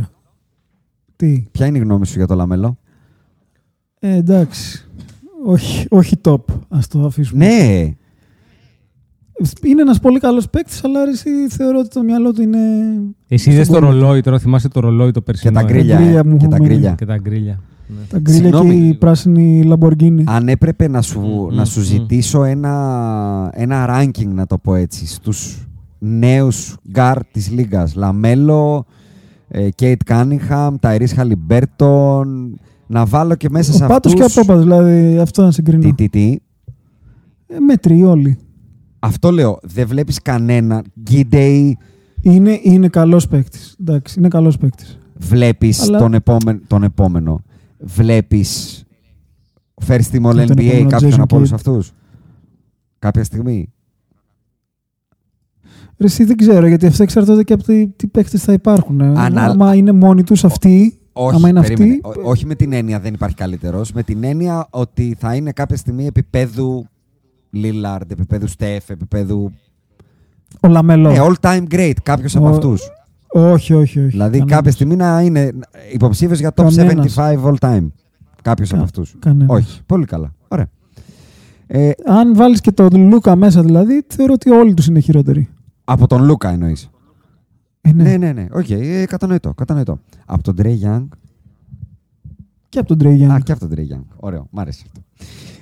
Τι; Ποια είναι η γνώμη σου για το Λαμέλο; Ε, εντάξει. Όχι, όχι top. Α το αφήσουμε. Ναι, Είναι ένας πολύ καλός παίκτης, αλλά ρε, εσύ θεωρώ ότι το μυαλό του είναι. Εσύ είδες το Στον πόλεμο. ρολόι τώρα, θυμάσαι το ρολόι το περσινό. και τα ε; grillia. grillia ε, μου και τα έχουν grillia. Και τα grillia. Ναι. Τα grillia και Συγγνώμη. η πράσινη Lamborghini. Αν έπρεπε να σου, Μμμ, να σου μμμ. ζητήσω ένα, ένα ranking, να το πω έτσι, στους νέους γκάρ της λίγκας. Λαμέλο, ε, Cade Cunningham, Tyrese Haliburton, να βάλω και μέσα σε Ο Πάτο αυτούς... και από πάτο, δηλαδή αυτό να συγκρίνω. Τι, τι, τι; Ε, μέτριοι όλοι. Αυτό λέω, δεν βλέπεις κανένα. Giddey, Είναι, είναι καλός παίκτης. Εντάξει, είναι καλός παίκτης. βλέπεις Αλλά- τον, επόμενο, τον επόμενο. Βλέπεις first team all Και τον NBA επόμενο κάποιον Jason από όλους Kidd. αυτούς; Κάποια στιγμή. Ρε, εσύ δεν ξέρω, γιατί αυτά εξαρτώνται και από τι, τι παίκτες θα υπάρχουν. Ε. Ανά- Άμα είναι μόνοι τους αυτοί, Όχι, άμα είναι περίμενε. αυτοί. Ό- όχι με την έννοια δεν υπάρχει καλύτερος, με την έννοια ότι θα είναι κάποια στιγμή επίπεδου Lillard, επίπεδου Steph, επίπεδου... Ο Λαμελό. Ε, all time great, κάποιος από Ο- αυτούς. Όχι, όχι, όχι. Δηλαδή Κανένας. κάποια στιγμή να είναι υποψήφιος για top Κανένας. 75 all time. Κάποιος Κα- από αυτούς. κανένας. Όχι, πολύ καλά. Ωραία. Ε, Αν βάλεις και τον Λούκα μέσα, δηλαδή, θεωρώ ότι όλοι τους είναι χειρότεροι. Από τον Λούκα εννοείς. Ε, ναι. Ναι, ναι, ναι. Οκ, ε, κατανοητό, κατανοητό. Από τον Trey Young. Και από τον Trey Α, και από τον Trey Young. Ωραίο, μ' άρεσε αυτό.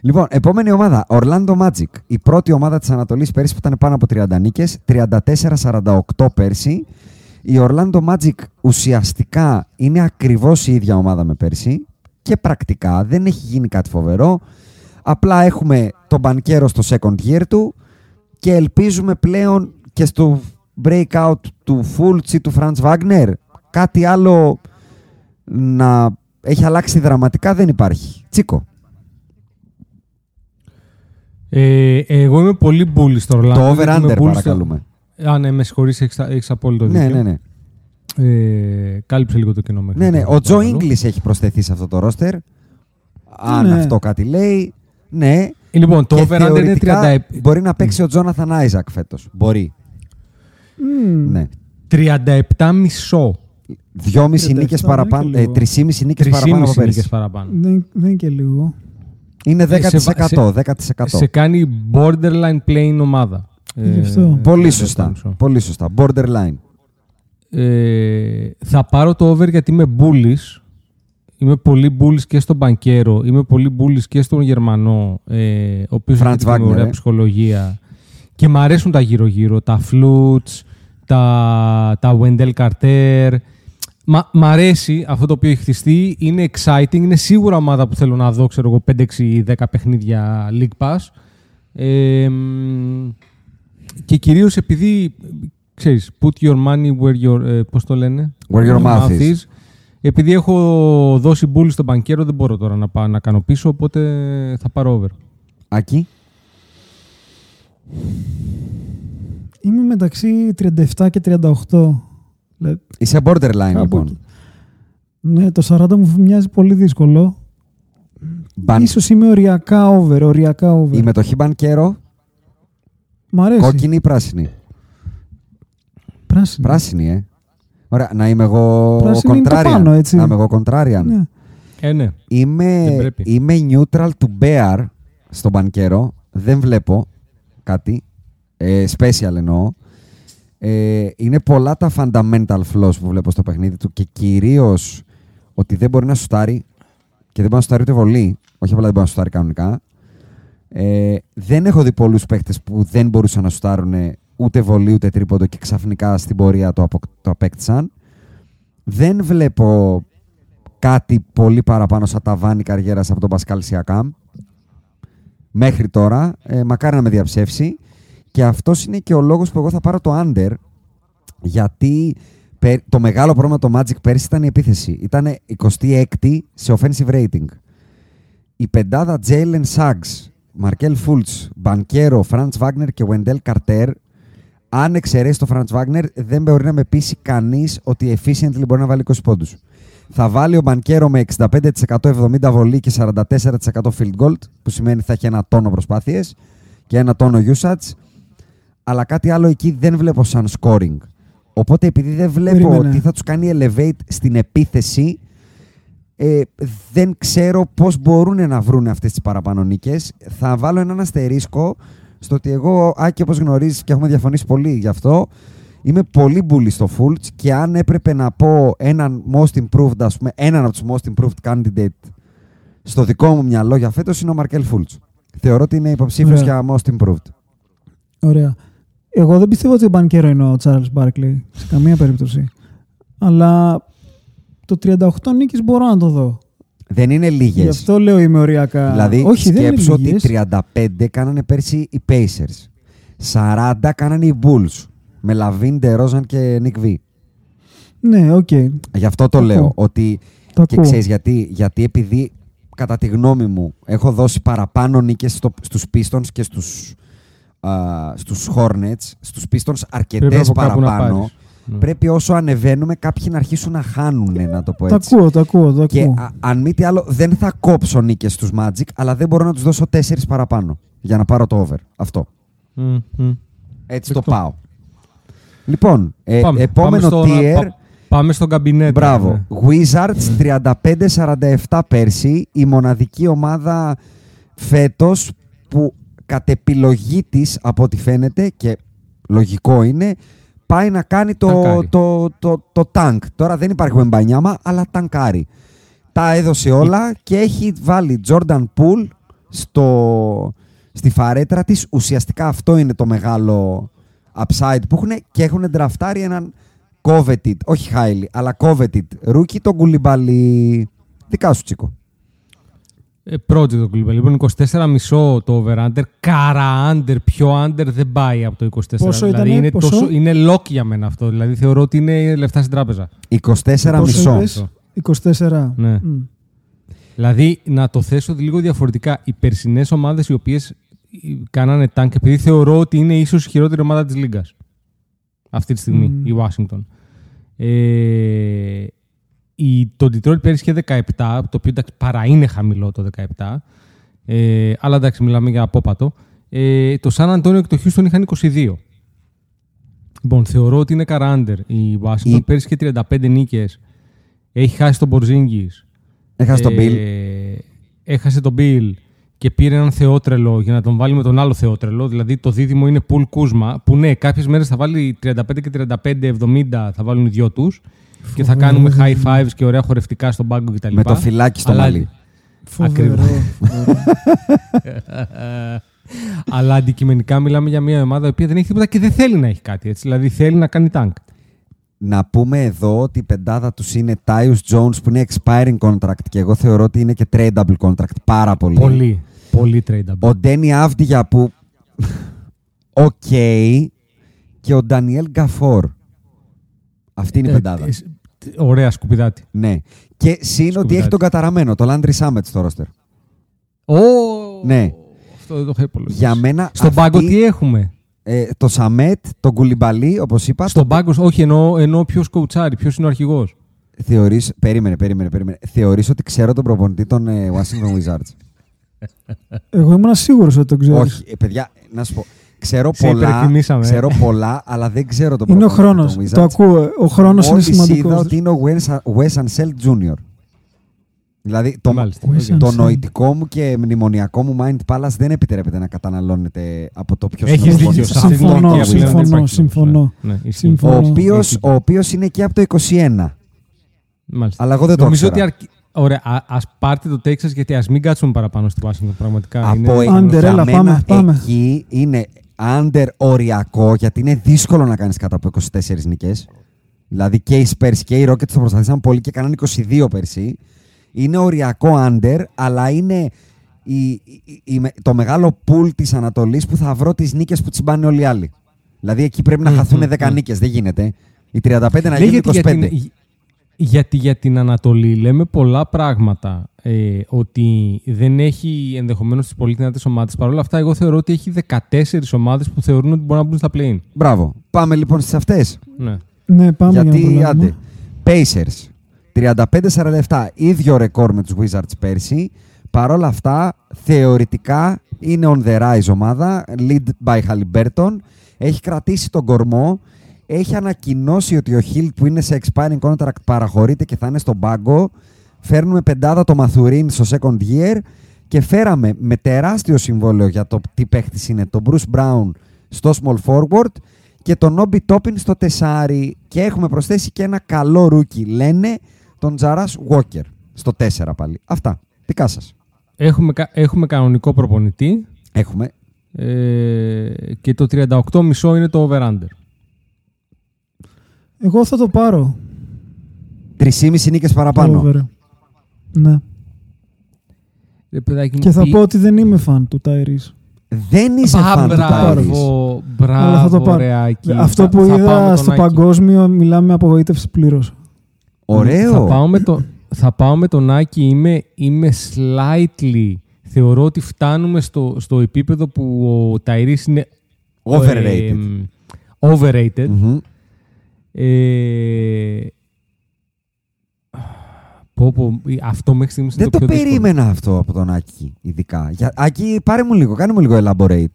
Λοιπόν, επόμενη ομάδα. Orlando Magic. Η πρώτη ομάδα της Ανατολής πέρσι που ήταν πάνω από 30 νίκες. 34-48 πέρσι. Η Orlando Magic ουσιαστικά είναι ακριβώς η ίδια ομάδα με πέρσι. Και πρακτικά δεν έχει γίνει κάτι φοβερό. Απλά έχουμε τον μπανκέρο στο second year του και ελπίζουμε πλέον και στο breakout του Fultz ή του Franz Wagner κάτι άλλο να έχει αλλάξει δραματικά δεν υπάρχει. Τσίκο. Ε, εγώ είμαι πολύ bullish στο Orlando. το γιατί είμαι over-under bullish στο- παρακαλούμε. Α, ναι, με συγχωρείς, έχεις, έχεις απόλυτο Ναι, δίκιο. ναι, ναι. Ε, κάλυψε λίγο το κενό μέχρι. Ναι, ναι. τώρα, Ο Τζο παρακαλώ. Ίγκλης έχει προσθεθεί σε αυτό το ρόστερ. Αν Ναι. αυτό κάτι λέει, ναι. Ε, Λοιπόν, το Και over-under είναι θεωρητικά 37 Μπορεί να παίξει ο Τζόναθαν Άιζακ φέτος. Μπορεί. Μμμ. Ναι. 37 μισό. Δυόμιση 37 νίκες δεν είναι παραπάνω. και Ε, λίγο. τρισήμιση νίκες παραπάνω από 3,5 νίκες πέρσι. παραπάνω. Δεν, δεν είναι και λίγο. Είναι Ε, σε 10%. βα- 10%. Σε κάνει borderline playing ομάδα. Γι' αυτό. Πολύ 37 σωστά. μισό. Πολύ σωστά. Borderline. Ε, θα πάρω το over γιατί είμαι bullish. Είμαι πολύ bullish και στον Μπανκέρο. Είμαι πολύ bullish και στον Γερμανό. Ε, ο οποίος Franz έχει και με Wagner, ωραία ε. ψυχολογία. Και μ' αρέσουν τα γύρω-γύρω. Τα Flutes, τα, τα Wendell Carter. Μα, μ' αρέσει αυτό το οποίο έχει χτιστεί. Είναι exciting. Είναι σίγουρα ομάδα που θέλω να δω, ξέρω εγώ, 5-6 ή 10 παιχνίδια League Pass. Ε, μ, και κυρίως επειδή, ξέρεις, put your money where your, ε, πώς το λένε; Where your mouth is. Επειδή έχω δώσει μπουλ στον μπανκέρο, δεν μπορώ τώρα να, πάω, να κάνω πίσω, οπότε θα πάρω over. Άκη. Είμαι μεταξύ 37 και 38. Δηλαδή, Είσαι borderline κάπου λοιπόν. εκεί. Ναι, το 40 μου μοιάζει πολύ δύσκολο. Μπαν... Ίσως είμαι οριακά over, οριακά over. Η μετοχή μπανκέρο, Μ' αρέσει. κόκκινη ή πράσινη; Πράσινη. Πράσινη, ε. Ωραία, να είμαι εγώ Πράσινη είναι το contrarian. πάνω, έτσι. Να είμαι εγώ contrarian. Ναι. Ε, ναι. Δεν Είμαι, πρέπει. είμαι neutral to bear στον μπανκέρο. Δεν βλέπω κάτι. Ε, special εννοώ. Ε, είναι πολλά τα fundamental flaws που βλέπω στο παιχνίδι του και κυρίως ότι δεν μπορεί να σουτάρει και δεν μπορεί να σουτάρει ούτε βολή. Όχι απλά δεν μπορεί να σουτάρει κανονικά. Ε, δεν έχω δει πολλούς παίχτε που δεν μπορούσαν να σουτάρουν ούτε βολή ούτε τρίποντο και ξαφνικά στην πορεία το, απο, το απέκτησαν. Δεν βλέπω κάτι πολύ παραπάνω σαν ταβάνι καριέρας από τον Πασκάλ Σιακάμ. Μέχρι τώρα. Ε, μακάρι να με διαψεύσει. Και αυτός είναι και ο λόγος που εγώ θα πάρω το under. Γιατί πε- το μεγάλο πρόβλημα το Magic πέρσι ήταν η επίθεση. Ήταν 26η σε offensive rating. Η πεντάδα Jalen Suggs, Markel Fultz, Banquero, Franz Wagner και Wendell Carter αν εξαιρέσει το Franz Wagner, δεν μπορεί να με πείσει κανείς ότι efficiently μπορεί να βάλει 20 πόντους. Θα βάλει ο Μπανκέρο με 65% 70 βολή και 44% field goal, που σημαίνει θα έχει ένα τόνο προσπάθειες και ένα τόνο usage. Αλλά κάτι άλλο εκεί δεν βλέπω σαν scoring. Οπότε επειδή δεν βλέπω Περίμενε. τι θα τους κάνει elevate στην επίθεση, ε, δεν ξέρω πώς μπορούν να βρουν αυτές τις παραπάνω νίκες. Θα βάλω έναν αστερίσκο στο ότι εγώ, Άκη, όπως γνωρίζεις και έχουμε διαφωνήσει πολύ γι' αυτό, είμαι πολύ μπουλή στο Fultz και αν έπρεπε να πω έναν most improved, ας πούμε, έναν από τους most improved candidate στο δικό μου μυαλό για φέτος είναι ο Markelle Fultz. Θεωρώ ότι είναι υποψήφιος Ωραία. για most improved. Ωραία. Εγώ δεν πιστεύω ότι ο Banchero είναι ο Charles Barkley. Σε καμία περίπτωση. Αλλά το 38 νίκες μπορώ να το δω. Δεν είναι λίγες. Γι' αυτό λέω είμαι οριακά. Δηλαδή, Όχι, δεν είναι σκέψου ότι λίγες. 35 κάνανε πέρσι οι Pacers. 40 κάνανε οι Bulls. Με LaVine, DeRozan και Vooch. Ναι, οκ. Γι' αυτό το Το λέω. ακούω. Ότι Το και ακούω. ξέρεις γιατί, γιατί επειδή κατά τη γνώμη μου έχω δώσει παραπάνω νίκες στο, στους Pistons και στους, α, στους Hornets, στους Pistons Πρέπει αρκετές από κάπου να παραπάνω. πάρεις. Ναι. Πρέπει όσο ανεβαίνουμε κάποιοι να αρχίσουν να χάνουν, να το πω Το έτσι. ακούω, το ακούω, το Και ακούω. α- αν μη τι άλλο, δεν θα κόψω νίκες στους Magic, αλλά δεν μπορώ να τους δώσω τέσσερις παραπάνω για να πάρω το over. Αυτό. Μμ, μμ. Έτσι Δεκτό. το πάω. Λοιπόν, ε, Πάμε. επόμενο πάμε στο, tier. πα- πάμε στον καμπινέτο. Μπράβο. ναι. Wizards 35-47 πέρσι. Η μοναδική ομάδα φέτος που κατ' επιλογή της από ό,τι φαίνεται και λογικό είναι πάει να κάνει το, Τανκάρει. το, το, το, tank. Τώρα δεν υπάρχει Βεμπανιάμα αλλά τανκάρει. Τα έδωσε όλα και έχει βάλει Jordan Poole στο, στη φαρέτρα της. Ουσιαστικά αυτό είναι το μεγάλο upside που έχουν και έχουν ντραφτάρει έναν coveted, όχι highly, αλλά coveted rookie, τον Κουλιμπαλί. Δικά σου, Τσίκο. Ε, project το κλειπέ. Λοιπόν, 24,5 το over-under. Καρα under. Πιο under δεν πάει από το 24. Πόσο δηλαδή ήτανε, είναι, πόσο; τόσο, είναι lock για μένα αυτό. Δηλαδή θεωρώ ότι είναι λεφτά στην τράπεζα. 24 Πόσο μισό. είπες; 24. Ναι. Μμ. Δηλαδή, να το θέσω λίγο διαφορετικά. Οι περσινές ομάδες οι οποίες κάνανε tank, επειδή θεωρώ ότι είναι ίσως η χειρότερη ομάδα της Λίγκας. αυτή τη στιγμή Μμμ. η Washington. Ε, η, το Detroit πέρυσι είχε 17, το οποίο εντάξει, παρά είναι χαμηλό το 17. Ε, αλλά εντάξει, μιλάμε για απόπατο. Ε, το San Antonio και το Houston είχαν 22. Λοιπόν, θεωρώ ότι είναι καράντερ η Washington. Η- Πέρυσι είχε 35 νίκες. Έχει χάσει τον Porzingis. Έχασε τον Bill. Ε, έχασε τον Bill και πήρε έναν θεότρελο για να τον βάλει με τον άλλο θεότρελο. Δηλαδή το δίδυμο είναι Πουλ Κούσμα, που ναι, κάποιες μέρες θα βάλει 35 και 35-70 θα βάλουν οι δυο τους και θα κάνουμε high fives και ωραία χορευτικά στον πάγκο κτλ. Με το φυλάκι στο Αλλά- μαλλί. Φοβερό. Ακριβώς. Αλλά αντικειμενικά μιλάμε για μια ομάδα η οποία δεν έχει τίποτα και δεν θέλει να έχει κάτι. Έτσι. Δηλαδή θέλει να κάνει tank. Να πούμε εδώ ότι η πεντάδα τους είναι Tyus Jones που είναι expiring contract και εγώ θεωρώ ότι είναι και tradable contract πάρα πολύ. Πολύ. Πολύ tradable. Ο Deni Avdija που. Οκ. και ο Daniel Gafford. Αυτή είναι η Ε, πεντάδα. Ε, Ωραία σκουπιδάτη. Ναι. Και συν ότι Σκουπιδάτη. έχει τον καταραμένο, το Landry Shamet στο roster. Ω, Ναι. Αυτό δεν το είχα υπολογίσει. Για μένα. Στον αυτή- πάγκο τι έχουμε; ε, το Σαμέτ, τον Κουλιμπαλί, όπως είπα. Στον πάγκο, όχι, εννοώ, εννοώ ποιος κοουτσάρει, ποιος είναι ο αρχηγός. Θεωρείς, περίμενε, περίμενε, περίμενε. Θεωρείς ότι ξέρω τον προπονητή των ε, Washington Wizards; Εγώ ήμουν σίγουρος ότι το ξέρω. Όχι, ε, παιδιά, να σου πω. Ξέρω Σε πολλά, υπερεκτιμήσαμε, ε. ξέρω πολλά, αλλά δεν ξέρω τον Είναι ο προπονητή χρόνος. των Wizards. Το ακούω. Ο χρόνος είναι Μόλις είδα σημαντικός. ότι είναι ο Wes, Wes Anseld Jr. Δηλαδή, το, Μάλιστα. Wes το Anseld. νοητικό μου και μνημονιακό μου Mind Palace δεν επιτρέπεται να καταναλώνεται από το ποιο Έχεις είναι ο δίκιο. προπονητής σε αυτή την Συμφωνώ, ηλικία πλέον δεν συμφωνώ, υπάρχει συμφωνώ. λόγος, ναι. Ναι, ισχύει. Συμφωνώ. Ο οποίος, Έχει ο οποίος είναι εκεί από το 21. Μάλιστα. Αλλά εγώ δεν το Νομίζω ήξερα. ότι αρκεί- Ωραία, α ας πάρτε το Texas γιατί ας μην κάτσουμε παραπάνω στη Washington. Πραγματικά. Από είναι... εκεί, Under, για έλα, μένα πάμε, πάμε. εκεί είναι under οριακό γιατί είναι δύσκολο να κάνεις κάτω από 24 νίκες. Δηλαδή και οι Spurs και οι Rockets το προσπαθήσαν πολύ και κάναν 22 πέρσι. Είναι οριακό under, αλλά είναι η, η- η- με- το μεγάλο pool της Ανατολής που θα βρω τις νίκες που τσιμπάνε όλοι οι άλλοι. Δηλαδή εκεί πρέπει να Μμμ, χαθούν μμμ, 10 μμμ. νίκες, δεν γίνεται. Οι 35 να Ναι, γίνουν 25. γιατί, για την, γιατί για την Ανατολή λέμε πολλά πράγματα. Ε, ότι δεν έχει ενδεχομένως τις πολύ δυνατέ ομάδες. Παρ' όλα αυτά, εγώ θεωρώ ότι έχει 14 ομάδες που θεωρούν ότι μπορούν να μπουν στα play-in. Μπράβο. Πάμε λοιπόν στις αυτές. Ναι. Ναι, πάμε για να Γιατί, προλάβουμε. άντε, Pacers, 35-47, ίδιο ρεκόρ με τους Wizards πέρσι. Παρ' όλα αυτά, θεωρητικά είναι on the rise ομάδα, lead by Halliburton. Έχει κρατήσει τον κορμό. Έχει ανακοινώσει ότι ο Hill που είναι σε expiring contract παραχωρείται και θα είναι στον πάγκο. Φέρνουμε πεντάδα το Μαθουρίν στο second year και φέραμε με τεράστιο συμβόλαιο για το τι παίχτης είναι το Bruce Brown στο small forward και τον Όμπι Τόπιν στο τεσάρι και έχουμε προσθέσει και ένα καλό rookie λένε τον Jarace Walker στο 4 πάλι. Αυτά. Δικά σας. Έχουμε, κα- έχουμε κανονικό προπονητή Έχουμε. ε, και το 38,5 είναι το over-under. Εγώ θα το πάρω. 3,5 νίκες παραπάνω. Over. Ναι. Ρε, παιδάκι μου, Και θα πι- πω ότι δεν είμαι φαν του Τάιρις. Δεν είσαι Α, φαν του Tyrese. μπράβο, μπράβο, Αλλά θα το πάρω. Ρεάκη. Αυτό Θα- που θα πάω με είδα τον στο Άκη. παγκόσμιο μιλάμε απογοήτευση πλήρως. Ωραίο. Θα πάω με, το, θα πάω με τον Άκη. Είμαι, είμαι slightly. Θεωρώ ότι φτάνουμε στο, στο επίπεδο που ο Ταϊρής είναι Overrated. ε, overrated. Μμμ. Ε, πω, πω, αυτό μέχρι στιγμής είναι Δεν το, το πιο δύσκολο. περίμενα αυτό από τον Άκη, ειδικά. Για... Άκη, πάρε μου λίγο, κάνε μου λίγο elaborate.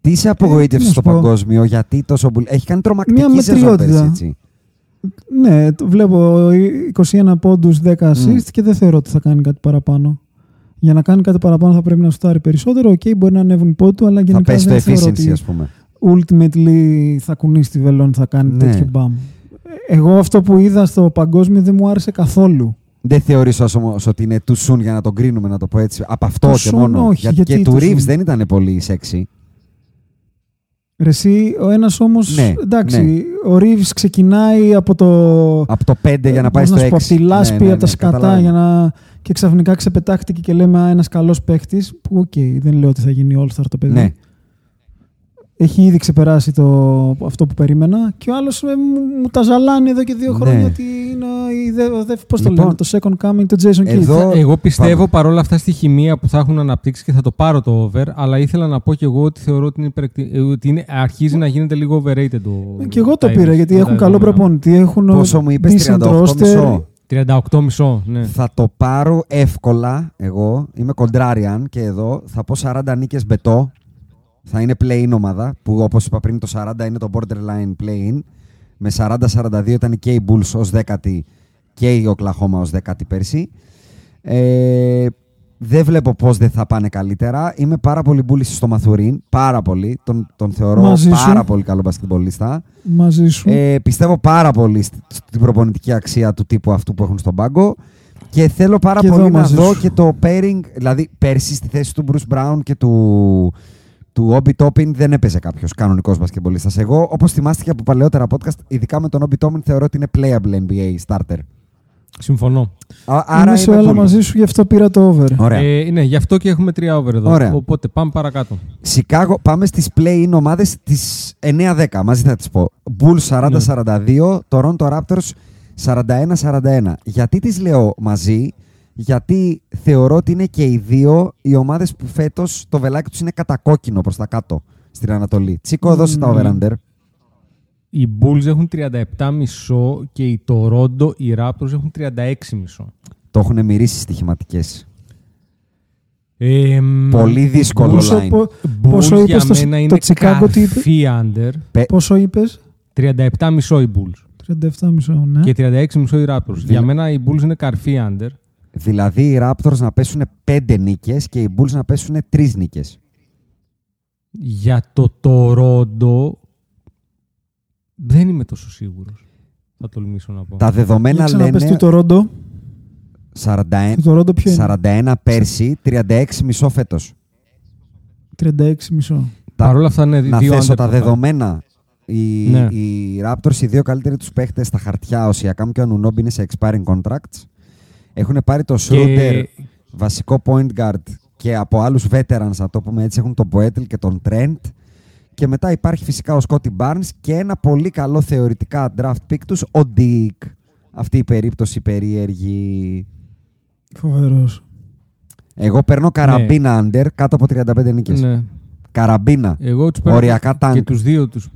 Τι σε απογοήτευσε τι να στο σου πω. παγκόσμιο, γιατί τόσο. μπουλ- Έχει κάνει τρομακτική Μια σεζόν μετριότητα. πέρσι, έτσι. Ναι, το βλέπω 21 πόντους, 10 assist και δεν θεωρώ ότι θα κάνει κάτι παραπάνω. Για να κάνει κάτι παραπάνω θα πρέπει να σουτάρει περισσότερο. Οκ, μπορεί να ανέβουν οι πόντου, αλλά Θα γενικά πέσει το δεν θεωρώ efficiency, ότι ας πούμε. Ultimately θα κουνήσει τη βελόνη, θα κάνει Ναι. τέτοιο μπαμ. Εγώ αυτό που είδα στο παγκόσμιο δεν μου άρεσε καθόλου. Δεν θεωρείς όμως ότι είναι too soon για να τον κρίνουμε, να το πω έτσι. Από αυτό Too και soon, μόνο. όχι, γιατί, γιατί και του too Reeves soon? δεν ήταν πολύ σεξι. Ρε εσύ, ο ένας όμως, Ναι, εντάξει, ναι. ο Reeves ξεκινάει από το... Από το 5 για να πάει πώς στο 6. σου πω, από τη λάσπη, Ναι, ναι, από τα ναι, σκατά καταλαβαίνω. για να... και ξαφνικά ξεπετάχτηκε και λέμε «Α, ένας καλός παίχτης, που οκ, δεν λέω ότι θα γίνει All-Star το παιδί. Ναι. έχει ήδη ξεπεράσει το, αυτό που περίμενα και ο άλλος ε, μου, μου τα ζαλίζει εδώ και δύο Ναι. χρόνια ότι είναι η δε, ο δε- πώς το Λοιπόν, λένε, το second coming του Jason Kidd. εδώ- Εγώ πιστεύω Πάμε. παρόλα αυτά στη χημεία που θα έχουν αναπτύξει και θα το πάρω το over, αλλά ήθελα να πω και εγώ ότι θεωρώ ότι, είναι, υπερεκτι- ε, ότι είναι, αρχίζει να γίνεται λίγο overrated το. Ε, Και εγώ το Tyrese, πήρα γιατί τα έχουν καλό δεδομένα. προπονητή, έχουν Πόσο μου είπες, decent 38 roster. μισό. 38,5, ναι. Θα το πάρω εύκολα εγώ. Είμαι κοντράριαν και εδώ θα πω 40 νίκες μπετό. Θα είναι play-in ομάδα που όπως είπα πριν το 40 είναι το borderline play-in. Με 40-42 ήταν και οι Bulls ως δέκατη και η Oklahoma ως δέκατη πέρσι. Ε, δεν βλέπω πώς δεν θα πάνε καλύτερα. Είμαι πάρα πολύ bullish στο Μαθουρίν. Πάρα πολύ. Τον, τον θεωρώ Μαζί σου. πάρα πολύ καλό μπασκετμπολίστα. Μαζί σου. Ε, πιστεύω πάρα πολύ στη- στην προπονητική αξία του τύπου αυτού που έχουν στον πάγκο. Και θέλω πάρα Και εδώ πολύ να μαζί δω σου. και το pairing. Δηλαδή, πέρσι στη θέση του Bruce Brown και του, του Obi Toppin δεν έπαιζε κάποιος κανονικός μπασκετμπολίστας. Εγώ, όπως θυμάστε και από παλαιότερα podcast, ειδικά με τον Obi Toppin, θεωρώ ότι είναι playable NBA starter. Συμφωνώ. Α, άρα Είμαι σε είμαι όλα bullish. μαζί σου, γι' αυτό πήρα το over. Ωραία. Ε, ναι, γι' αυτό και έχουμε τρία over εδώ. Ωραία. Οπότε πάμε παρακάτω. Σικάγο, πάμε στις play-in ομάδες τις 9-10, μαζί θα τις πω. Bulls 40-42, Toronto Raptors 41-41. Γιατί τις λέω μαζί, γιατί θεωρώ ότι είναι και οι δύο οι ομάδες που φέτος το βελάκι τους είναι κατακόκκινο προς τα κάτω στην Ανατολή. Τσίκο, δώσε τα over-under. Οι Bulls έχουν 37,5 και οι Toronto, οι Raptors έχουν 36,5. Το έχουν μυρίσει στοιχηματικές. Ε, Πολύ δύσκολο Πόσο, line. πο- Bulls πόσο για είπες το, μένα είναι το Chicago τι είπες, καρφί under. πόσο είπες, 37,5 οι Bulls. 37,5 ναι. Και 36,5 οι Raptors. Για μένα οι Bulls είναι καρφί under. Δηλαδή οι Raptors να πέσουν 5 νίκες και οι Bulls να πέσουν 3 νίκες. Για το Toronto δεν είμαι τόσο σίγουρος. Θα τολμήσω να πω. Τα δεδομένα Για ξαναπες λένε του Toronto, 41, του Toronto ποιο είναι, 41 πέρσι, 36 μισό φέτος. 36,5. Τα- Παρ' όλα αυτά είναι να δύο θέσω under τα που θα- δεδομένα. Οι, Ναι. οι Raptors, οι δύο καλύτεροι τους παίχτες στα χαρτιά, ο Siakam και ο Anunoby είναι σε expiring contracts. Έχουν πάρει το Schroeder, βασικό point guard και από άλλους veterans, να το πούμε έτσι, έχουν τον Poetel και τον Trent. Και μετά υπάρχει φυσικά ο Scotty Barnes και ένα πολύ καλό θεωρητικά draft pick τους, ο Dick. Αυτή η περίπτωση περίεργη. Φοβερός. Εγώ παίρνω καραμπίνα under κάτω από 35 νίκες. Ναι. Καραμπίνα. Εγώ τους παίρνω Οριακά και tank. τους δύο τους,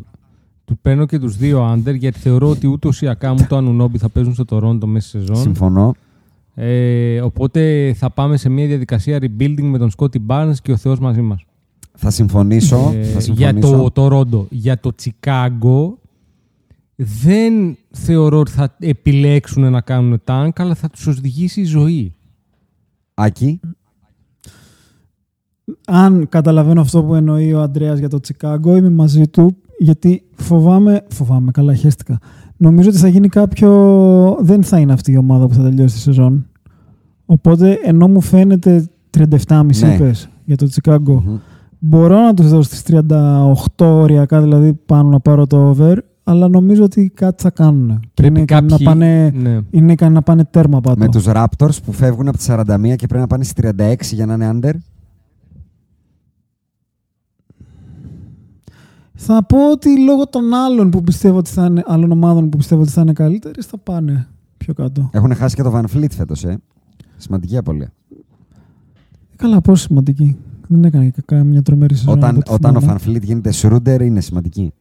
του παίρνω και τους δύο under γιατί θεωρώ ότι ούτε ο Siakam ούτε ο Anunoby θα παίζουν στο Toronto μέσα στη σεζόν. Συμφωνώ. Ε, οπότε θα πάμε σε μια διαδικασία rebuilding με τον Scotty Barnes και ο Θεός μαζί μας. Θα συμφωνήσω. Ε, θα για συμφωνήσω. το Toronto. Για το Chicago δεν θεωρώ ότι θα επιλέξουν να κάνουν tank, αλλά θα τους οδηγήσει η ζωή. Άκη. αν καταλαβαίνω αυτό που εννοεί ο Αντρέας για το Τσικάγκο, είμαι μαζί του, γιατί φοβάμαι, φοβάμαι, καλά χαίστηκα. Νομίζω ότι θα γίνει κάποιο, δεν θα είναι αυτή η ομάδα που θα τελειώσει τη σεζόν. Οπότε, ενώ μου φαίνεται 37,5 Ναι. είπες για το τσικαγκο Μμμ. μπορώ να τους δώσω στις 38 ωριακά, δηλαδή πάνω να πάρω το over, αλλά νομίζω ότι κάτι θα κάνουν. Και Πρέπει είναι ικανοί κάποιοι- να πάνε, Ναι. είναι ικανοί να πάνε τέρμα πάντω. Με τους Raptors που φεύγουν από τις 41 και πρέπει να πάνε στις 36 για να είναι under. Θα πω ότι λόγω των άλλων που πιστεύω ότι θα είναι, άλλων ομάδων που πιστεύω ότι θα είναι καλύτερε, θα πάνε πιο κάτω. Έχουν χάσει και το Van Fleet φέτος, ε. Σημαντική απώλεια. Καλά, πόσο σημαντική. Δεν έκανε και καμιά τρομερή σεζόν. Όταν, από ό,τι όταν ο θυμάμαι. Van Fleet γίνεται Schroeder είναι σημαντική.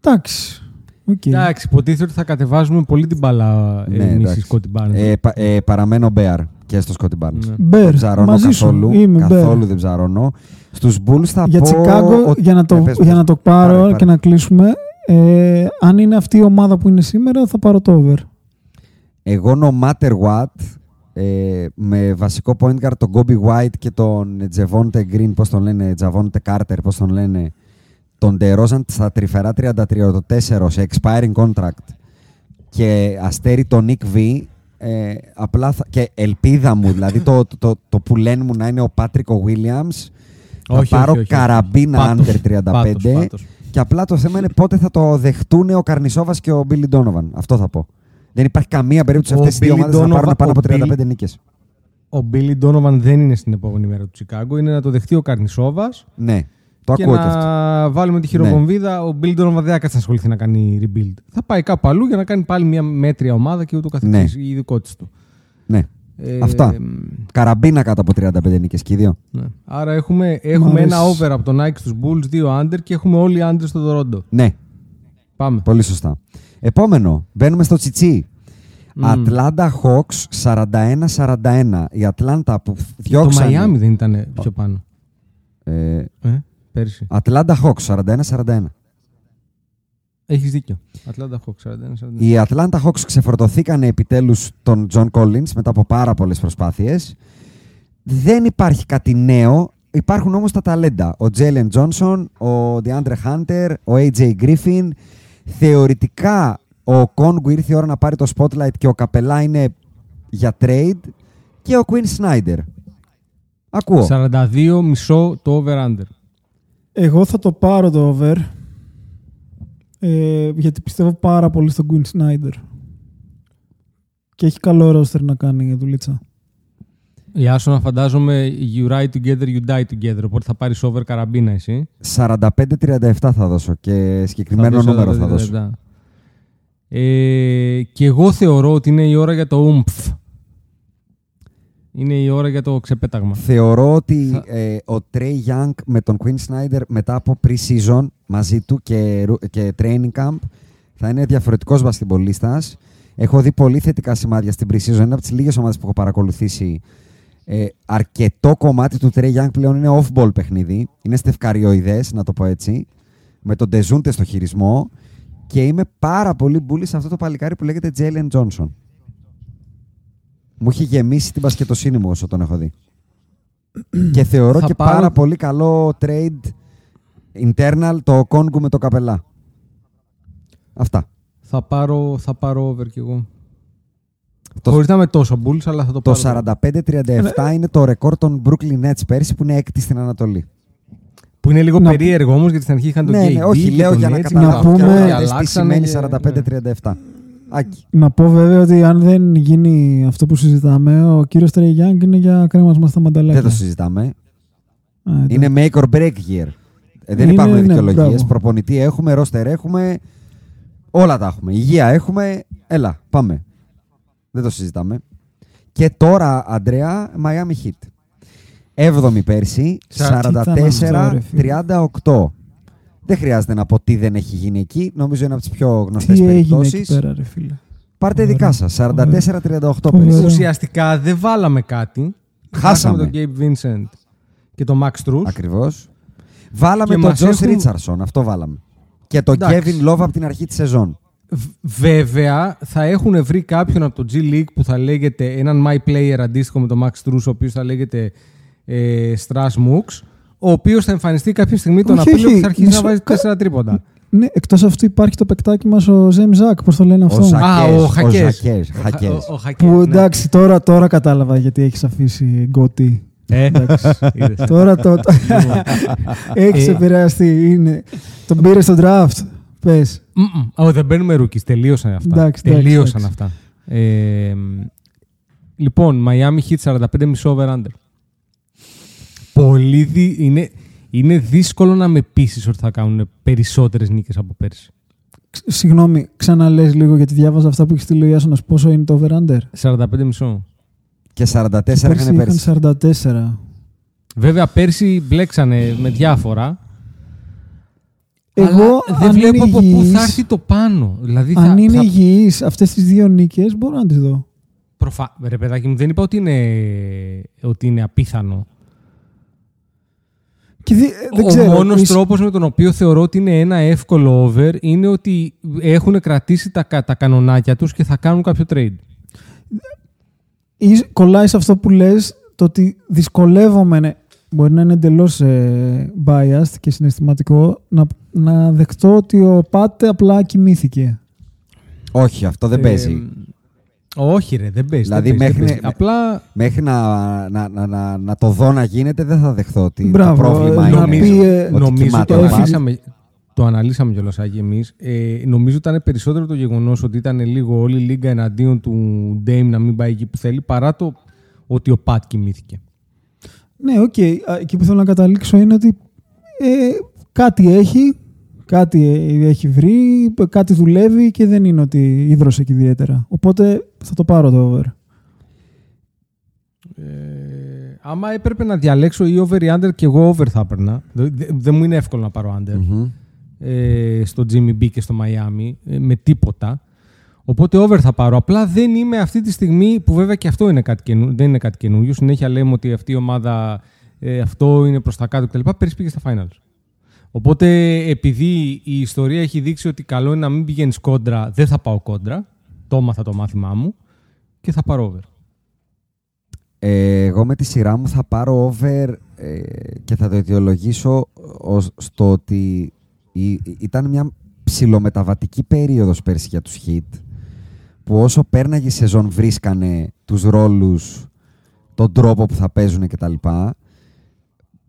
Εντάξει. Οκ. Εντάξει, υποτίθεται ότι θα κατεβάζουμε πολύ την μπάλα ε, Ναι, εμείς οι εντάξει. Scotty Barnes. Ε, πα- ε, παραμένω Bear και στο Scotty Barnes. Ναι. Μπέρ, Δεν ψαρώνω μαζί σου. καθόλου. Είμαι καθόλου Μπέρ. δεν ψαρώνω. Στους Bulls θα Για πω... Τσικάγκο, ότι- για, να το, Ε, πες, για πες. να το πάρω Πάρε, πάρε. και να κλείσουμε, ε, αν είναι αυτή η ομάδα που είναι σήμερα, θα πάρω το over. Εγώ no matter what, ε, με βασικό point guard τον Kobe White και τον Javonte Green, πώς τον λένε, Javonte Carter, πώς τον λένε, τον DeRozan στα τρυφερά 33-4 σε expiring contract και αστέρι τον Nick V, ε, απλά θα, και ελπίδα μου, δηλαδή το, το, το, το που λένε μου να είναι ο Patrick ο Williams, θα Όχι, πάρω όχι, όχι. καραμπίνα Πάτος, under 35 πάτος, πάτος. και απλά το θέμα είναι πότε θα το δεχτούν ο Καρνισόβας και ο Billy Donovan. Αυτό θα πω. Δεν υπάρχει καμία περίπτωση Ο αυτές οι δύο Billy ομάδες να πάρουν Donovan- πάνω από ο Billy- 35 νίκες. Ο Billy Donovan δεν είναι στην επόμενη μέρα του Chicago. Είναι να το δεχτεί ο Καρνισόβας Ναι. Το και ακούω να και αυτό. βάλουμε τη χειροβομβίδα. Ο Μπίλντον δεν θα ασχοληθεί να κάνει rebuild. Θα πάει κάπου αλλού για να κάνει πάλι μια μέτρια ομάδα και ούτω καθεξής. Ναι. Η ειδικότητα του. Ναι. Ε, Αυτά. εμ, Καραμπίνα κάτω από 35 νίκες και οι δύο. ναι. Άρα έχουμε, έχουμε αρέσει. ένα over από τον Nike στους Bulls, δύο under και έχουμε όλοι under στο Toronto. Ναι, Πάμε. πολύ σωστά. Επόμενο, μπαίνουμε στο Τσιτσί. Ατλάντα Hawks 41-41. Η Ατλάντα που Το διώξανε... Miami δεν ήταν πιο πάνω. Ε, Ε, πέρσι. Ατλάντα Hawks 41-41. Έχεις δίκιο. Ατλάντα Hawks 41-41. Οι Ατλάντα Hawks ξεφορτωθήκαν επιτέλους τον John Collins μετά από πάρα πολλές προσπάθειες. Δεν υπάρχει κάτι νέο. Υπάρχουν όμως τα ταλέντα. Ο Jalen Johnson, ο DeAndre Hunter, ο AJ Griffin. Θεωρητικά ο Okongwu ήρθε η ώρα να πάρει το spotlight και ο Καπελά είναι για trade και ο Quinn Snyder. Ακούω. 42 μισό το over-under. Εγώ θα το πάρω το over. Ε, γιατί πιστεύω πάρα πολύ στον Quinn Snyder. Και έχει καλό roster να κάνει η δουλίτσα. Η Άσονα φαντάζομαι you ride together, you die together. Οπότε θα πάρεις over καραμπίνα εσύ. 45-37 θα δώσω και συγκεκριμένο Θα νούμερο θα 42. δώσω. Ε, και εγώ θεωρώ ότι είναι η ώρα για το umf. Είναι η ώρα για το ξεπέταγμα. Θεωρώ ότι Θα- ε, ο Trey Young με τον Quinn Snyder μετά από pre-season μαζί του και, ρου- και training camp θα είναι διαφορετικός μπασκετμπολίστας. Έχω δει πολύ θετικά σημάδια στην pre-season. Είναι από τις λίγες ομάδες που έχω παρακολουθήσει. Ε, αρκετό κομμάτι του Trey Young πλέον είναι off-ball παιχνίδι. Είναι στευκαριοειδές, να το πω έτσι. Με τον Ντεζούντε στο χειρισμό. Και είμαι πάρα πολύ μπουλή σε αυτό το παλικάρι που λέγεται Jalen Johnson. Μου έχει γεμίσει την μπασκετοσύνη μου όσο τον έχω δει. και θεωρώ Θα και πάρω- πάρα πολύ καλό trade internal το Κόνγκου με το καπελά. Αυτά. Θα πάρω, θα πάρω over κι εγώ. Το- Χωρίς να είμαι τόσο bulls, αλλά θα το, Το πάρω. 45-37 είναι το ρεκόρ των Brooklyn Nets πέρσι που είναι έκτη στην Ανατολή. Που είναι λίγο Να- περίεργο όμως, γιατί στην αρχή είχαν τον ναι, KD ναι, όχι, και λέω τον για να Nets, καταλάβω να πούμε- και και τι αλλάξανε σημαίνει και- 45-37. Άκη. Να πω βέβαια ότι αν δεν γίνει αυτό που συζητάμε, ο κύριος Trey Young είναι για κρέμασμα στα μανταλάκια. Δεν το συζητάμε. Α, εντάξει. Είναι make or break year. Ε, δεν Είναι, υπάρχουν ναι, δικαιολογίες. μπράβο. Προπονητή έχουμε, ρόστερ έχουμε. Όλα τα έχουμε. Υγεία έχουμε. Έλα, πάμε. Δεν το συζητάμε. Και τώρα, Αντρέα, Miami Heat. 7η πέρσι, Σα- τι ήταν αυτό, ρε φίλε. 44-38. Δεν χρειάζεται να πω τι δεν έχει γίνει εκεί. Νομίζω είναι από τις πιο γνωστές Τι έγινε εκεί περιπτώσεις. πέρα, ρε φίλε. Πάρτε Φοβερό. δικά σας. 44-38 Φοβερό. πέρσι. Ουσιαστικά δεν βάλαμε κάτι. Χάσαμε. τον Gabe Vincent και τον Max Truss. Ακριβώς. Βάλαμε Και τον μας Τζο έχουν- Ρίτσαρσον. Αυτό βάλαμε. Και τον Εντάξει. Kevin Love από την αρχή της σεζόν. Β- Βέβαια, θα έχουν βρει κάποιον από το G League που θα λέγεται έναν My Player αντίστοιχο με τον Max Truss, ο οποίος θα λέγεται ε, Strass Mooks, ο οποίος θα εμφανιστεί κάποια στιγμή τον Όχι, Απρίλιο όχι, και θα αρχίσει μισό- να βάζει κα- τέσσερα τρίποντα. Ναι, εκτός αυτού υπάρχει το παικτάκι μας ο Ζέμ Ζακ, πώς το λένε αυτό. Ζακ. Α, Χακές, ο ο Χακές. Ζακές, Ο Χακές. Χα- ο- ο Χακές, Που ναι. εντάξει, τώρα, τώρα κατάλαβα γιατί έχεις αφήσει γκότι. Ε, Εντάξει. είδες. τώρα το... έχεις Ε. επηρεαστεί. Είναι... Τον πήρε στο draft. Πες. Μμμ. Ω, δεν μπαίνουμε ρούκι. Τελείωσαν αυτά. Εντάξει, εντάξει, Τελείωσαν εντάξει. αυτά. Ε, λοιπόν, Miami Heat 45,5 over under. Πολύ δι... είναι, είναι δύσκολο να με πείσεις ότι θα κάνουν περισσότερες νίκες από πέρσι. Ξ- Συγγνώμη, ξαναλες λίγο γιατί διάβαζα αυτά που έχεις στείλει ο Ιάσονας. Πόσο είναι το over-under; 45,5. Και 44 Πέρσι είχαν πέρσι. είχαν 44. Βέβαια, πέρσι μπλέξανε με διάφορα. Εγώ, αλλά δεν αν βλέπω είναι από πού υγιής- θα έρθει το πάνω. Δηλαδή, θα, Αν είναι θα... υγιείς αυτές τις δύο νίκες, μπορώ να τις δω. Προφα... Ρε παιδάκι μου, δεν είπα ότι είναι, ότι είναι απίθανο. Και δι- ε, δεν ο ξέρω, μόνος είσαι- τρόπος με τον οποίο θεωρώ ότι είναι ένα εύκολο over είναι ότι έχουν κρατήσει τα, κα- τα κανονάκια τους και θα κάνουν κάποιο trade. Εις- κολλάει σε αυτό που λες το ότι δυσκολεύομαι, ναι, μπορεί να είναι εντελώς biased και συναισθηματικό, να, να δεχτώ ότι ο Πάτε απλά κοιμήθηκε. Όχι, αυτό δεν Ε, παίζει. Όχι ρε, δεν παίζεις. Δηλαδή, δεν παίζεις, δεν μέχρι- παίζεις. Απλά Μέχρι να, να, να, να, να το δω να γίνεται, δεν θα δεχθώ ότι Μπράβο, το πρόβλημα ε, είναι να πει, ε, ότι νομίζω κοιμάται το ο έφυγε- Πάτε. αναλύσαμε, το αναλύσαμε κιόλας Άγγι εμείς. Ε, νομίζω ήταν περισσότερο το γεγονός ότι ήταν λίγο όλη η λίγα εναντίον του Dame να μην πάει εκεί που θέλει παρά το ότι ο Πατ κοιμήθηκε. Ναι, οκ. Α, Εκεί που θέλω να καταλήξω είναι ότι ε, κάτι έχει, κάτι έχει βρει, κάτι δουλεύει και δεν είναι ότι ίδρωσε και ιδιαίτερα. Οπότε θα το πάρω το over. Ε, άμα έπρεπε να διαλέξω ή over ή under και εγώ over θα έπαιρνα. Δεν δε, δεν μου είναι εύκολο να πάρω under. Μμμ. ε, στο Jimmy B και στο Miami ε, με τίποτα. Οπότε over θα πάρω. Απλά δεν είμαι αυτή τη στιγμή που βέβαια και αυτό είναι κάτι καινού, δεν είναι κάτι καινούριο. Συνέχεια λέμε ότι αυτή η ομάδα ε, αυτό είναι προς τα κάτω κτλ. Πέρυσι πήγε στα finals. Οπότε επειδή η ιστορία έχει δείξει ότι καλό είναι να μην πηγαίνεις κόντρα, δεν θα πάω κόντρα. Το έμαθα το μάθημά μου και θα πάρω over. Ε, εγώ με τη σειρά μου θα πάρω over ε, και θα το αιτιολογήσω ως, στο ότι η- ήταν μια ψηλομεταβατική περίοδος πέρσι για τους Heat που όσο πέρναγε η σεζόν βρίσκανε τους ρόλους, τον τρόπο που θα παίζουν κτλ.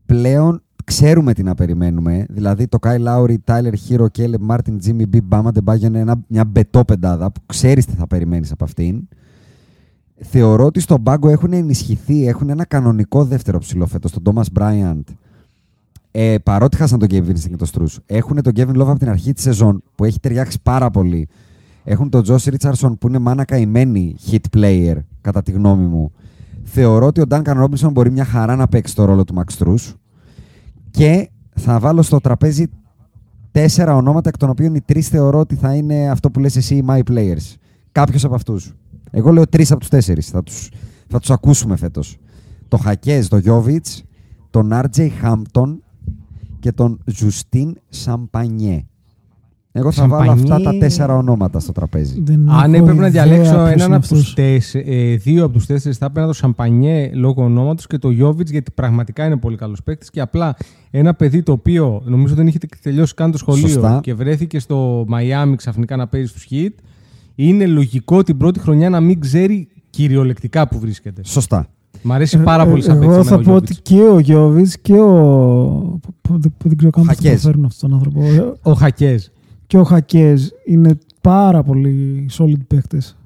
Πλέον ξέρουμε τι να περιμένουμε. Δηλαδή το Kyle Lowry, Tyler Hero, Caleb Martin, Jimmy B, Bama Debayo είναι ένα, μια μπετό πεντάδα που ξέρεις τι θα περιμένεις από αυτήν. Θεωρώ ότι στον πάγκο έχουν ενισχυθεί, έχουν ένα κανονικό δεύτερο ψηλό φέτος, τον Thomas Bryant. Ε, παρότι χάσαν τον Kevin Vincent και τον Struz. Έχουν τον Kevin Love από την αρχή της σεζόν που έχει ταιριάξει πάρα πολύ. Έχουν τον Josh Richardson που είναι μάνα καημένη hit player, κατά τη γνώμη μου. Θεωρώ ότι ο Duncan Robinson μπορεί μια χαρά να παίξει το ρόλο του Max Strus. Και θα βάλω στο τραπέζι τέσσερα ονόματα, εκ των οποίων οι τρεις θεωρώ ότι θα είναι αυτό που λες εσύ, οι Miami players. Κάποιος από αυτούς. Εγώ λέω τρεις από τους τέσσερις. Θα τους θα τους ακούσουμε φέτος. Το Χακέζ, το Γιόβιτς, τον RJ Hampton και τον Ζουστίν Σαμπανιέ. Εγώ θα βάλω Σαμπανιέ. αυτά τα τέσσερα ονόματα στο τραπέζι. Δεν Αν έχω έπρεπε να ιδέα διαλέξω ποιος έναν είναι από τους αυτός. τέσσε- ε, δύο από τους τέσσερις, θα έπαιρνα το Σαμπανιέ λόγω ονόματος και το Γιώβιτς γιατί πραγματικά είναι πολύ καλός παίκτης. Και απλά ένα παιδί το οποίο νομίζω δεν είχε τελειώσει καν το σχολείο Σωστά. και βρέθηκε στο Μαϊάμι ξαφνικά να παίζει στους Χιτ, είναι λογικό την πρώτη χρονιά να μην ξέρει κυριολεκτικά που βρίσκεται. Σωστά. Μ' αρέσει πάρα πολύ σαν Ε, Εγώ παίκτη. θα εμένα ο πω Γιώβιτς. ότι και ο Γιώβιτς και ο. που- που- Δεν δεν ξέρω καν πώς θα Χακέζ. το φέρουν αυτόν τον άνθρωπο. Ε, Ο Χακέζ. Και ο Χακέζ είναι πάρα πολύ solid παίκτες.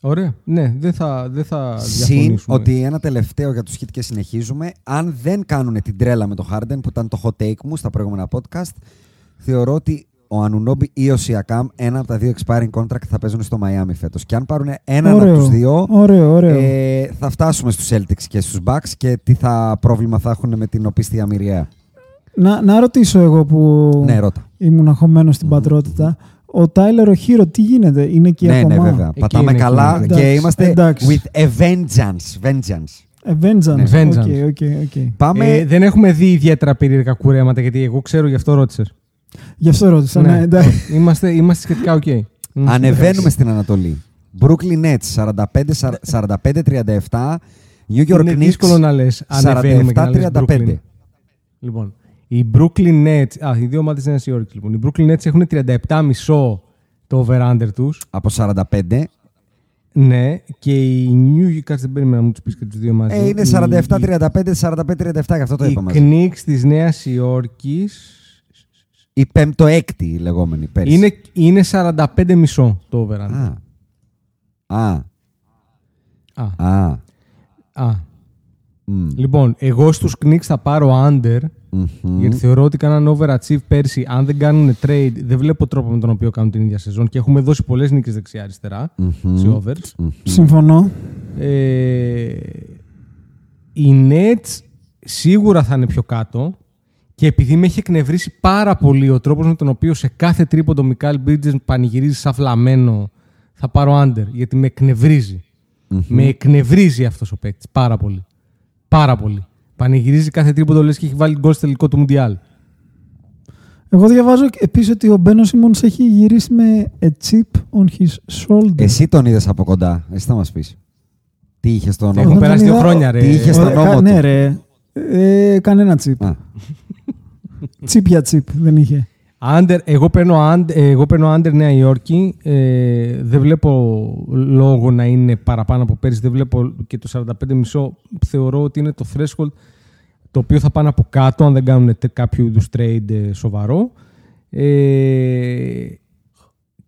Ωραία. Ναι, δεν θα, δεν θα Συν διαφωνήσουμε. ότι ένα τελευταίο για τους Hit και συνεχίζουμε. Αν δεν κάνουν την τρέλα με το Harden που ήταν το hot take μου στα προηγούμενα podcast, θεωρώ ότι ο Ανουνόμπι ή ο Σιακάμ, ένα από τα δύο expiring contract θα παίζουν στο Miami φέτος. Και αν πάρουν έναν Ωραίο. από τους δύο, Ωραίο, ωραίο. ε, θα φτάσουμε στους Celtics και στους Bucks και τι θα πρόβλημα θα έχουν με την οπίστια μοιραία. Να, να ρωτήσω εγώ που Ναι, ρώτα. ήμουν αγχωμένος στην πατρότητα. Ο Τάιλερ ο Χείρο, τι γίνεται, είναι εκεί Ναι, ναι, ακόμα; βέβαια. Εκεί Πατάμε είναι, καλά εκεί είναι. και Εντάξει, είμαστε εντάξει. with a vengeance. vengeance. Ε, Vengeance. Ναι, Vengeance. Οκ, οκ, οκ. Πάμε. Ε, δεν έχουμε δει ιδιαίτερα περίεργα κουρέματα γιατί εγώ ξέρω γι' αυτό ρώτησε. Γι' αυτό ρώτησα. Ναι, εντάξει. είμαστε, είμαστε σχετικά οκ. Είμαστε Ανεβαίνουμε στην Ανατολή. Brooklyn Nets 45-37. New York Είναι Knicks δύσκολο να λες ανεβαίνουμε και να λες 47-35. Brooklyn. Λοιπόν, οι Brooklyn Nets, α, οι δύο ομάδες της Νέας Υόρκης λοιπόν. Οι Brooklyn Nets έχουν 37,5 το over-under τους. Από 45. Ναι, και οι New York, κάτσε δεν περίμενα να μου τους πεις και τους δύο μαζί. Ε, είναι Οι- 47-35, 45-37, γι' αυτό το Οι είπα μαζί. Knicks της Νέας Υόρκης Η πέμπτο-έκτη η λεγόμενη πέρσι. είναι, είναι 45,5 το over-under. Α. Α. Α. Α. Α. Μμ. Λοιπόν, εγώ στους Knicks θα πάρω under Μμμ. Γιατί θεωρώ ότι κάναν overachieve πέρσι. Αν δεν κάνουν trade, δεν βλέπω τρόπο με τον οποίο κάνουν την ίδια σεζόν και έχουμε δώσει πολλές νίκες δεξιά-αριστερά Μμμ. σε overs. Συμφωνώ. Ε, οι Nets σίγουρα θα είναι πιο κάτω και επειδή με έχει εκνευρίσει πάρα πολύ ο τρόπος με τον οποίο σε κάθε τρίποντο ο Μικάλ Bridges πανηγυρίζει σαν φλαμένο, θα πάρω under γιατί με εκνευρίζει. Με εκνευρίζει αυτός ο παίκτης πάρα πολύ. Πάρα πολύ. Πανηγυρίζει κάθε τρίποντο λες και έχει βάλει γκολ στο τελικό του Μουντιάλ. Εγώ διαβάζω επίσης ότι ο Μπένος Σίμον έχει γυρίσει με a chip on his shoulder. Εσύ τον είδες από κοντά. Εσύ θα μας πεις. Τι είχε στον Έχω νόμο. τον περάσει δύο είδα- χρόνια, ρε. Τι είχε στον Ωραία, νόμο κα- του; Ναι, ρε. Ε, κανένα chip. Α, Chip για chip δεν είχε. Under, εγώ, παίρνω, under- ε, εγώ παίρνω under Νέα Υόρκη. Ε, δεν βλέπω λόγο να είναι παραπάνω από πέρυσι. Δεν βλέπω και το 45,5. Θεωρώ ότι είναι το threshold το οποίο θα πάνε από κάτω αν δεν κάνουν τε- κάποιο είδους trade ε, σοβαρό. Ε,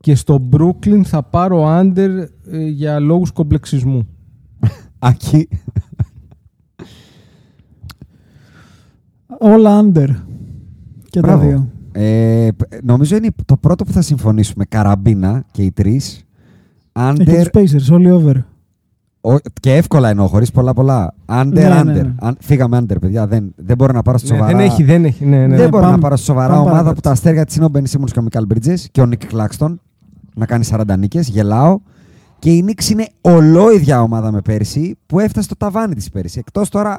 και στο Brooklyn θα πάρω under ε, για λόγους κομπλεξισμού. Ακή. Όλα under. Και Μπράβο. τα δύο. Ε, π- νομίζω είναι το πρώτο που θα συμφωνήσουμε. Καραμπίνα και οι τρεις. Ε, Under, και τους Pacers, όλοι over. ο- και εύκολα εννοώ, χωρίς πολλά πολλά. Under, Ναι, under. ναι, ναι. Αν- φύγαμε under, παιδιά. Δεν, δεν μπορώ να πάρω στη Ναι, σοβαρά. δεν έχει, δεν έχει. Ναι, ναι, δεν ναι. μπορώ πάμε- να πάρω στη σοβαρά πάμε ομάδα παρακάτω. που τα αστέρια της είναι ο Μπεν Σίμονς και ο Μικάλ Μπρίτζε και ο Νίκ Κλάκστον να κάνει 40 νίκες. Γελάω. Και η Νίξ είναι ολόιδια ομάδα με πέρσι που έφτασε στο ταβάνι της πέρσι. Εκτός τώρα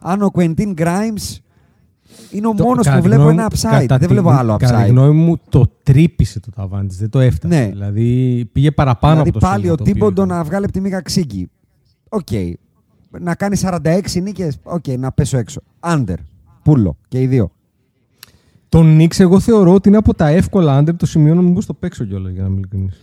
αν ο Quentin Grimes είναι ο Το- μόνος κατά που τη βλέπω γνώμη ένα μου- upside. κατά Δεν τη- βλέπω άλλο Κατά τη upside. γνώμη μου το τρύπησε το ταβάνι της, δεν το έφτασε. Ναι. Δηλαδή πήγε παραπάνω δηλαδή από το πάλι σύνολο ο το οποίο Τίμποντο ήταν. να βγάλει από τη μίγα ξύγκη. Οκ. Να κάνει 46 νίκες. Οκ, να πέσω έξω. Under. Πούλο. Και οι δύο. Τον Νίξ εγώ θεωρώ ότι είναι από τα εύκολα άντερ το σημειώνω μου στο παίξω κιόλας για να μην ειλικρινείς.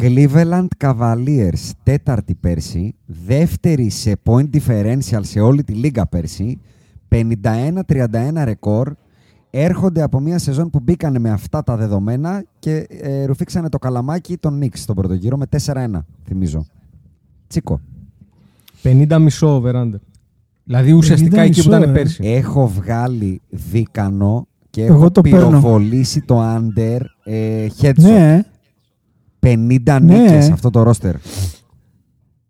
Cleveland Cavaliers τέταρτη πέρσι, δεύτερη σε point differential σε όλη τη λίγα πέρσι, 51-31 ρεκόρ, έρχονται από μια σεζόν που μπήκανε με αυτά τα δεδομένα και ε, ρουφήξανε το καλαμάκι των Knicks στον πρώτο γύρο με 4-1, θυμίζω. Τσίκο. 50 μισό over under. Δηλαδή ουσιαστικά 50 εκεί που μισό, ήταν ε. πέρσι. Έχω βγάλει δίκανο και Εγώ έχω το παίρνω. πυροβολήσει το under ε, headshot. Ναι, 50 Ναι. νίκες αυτό το ρόστερ.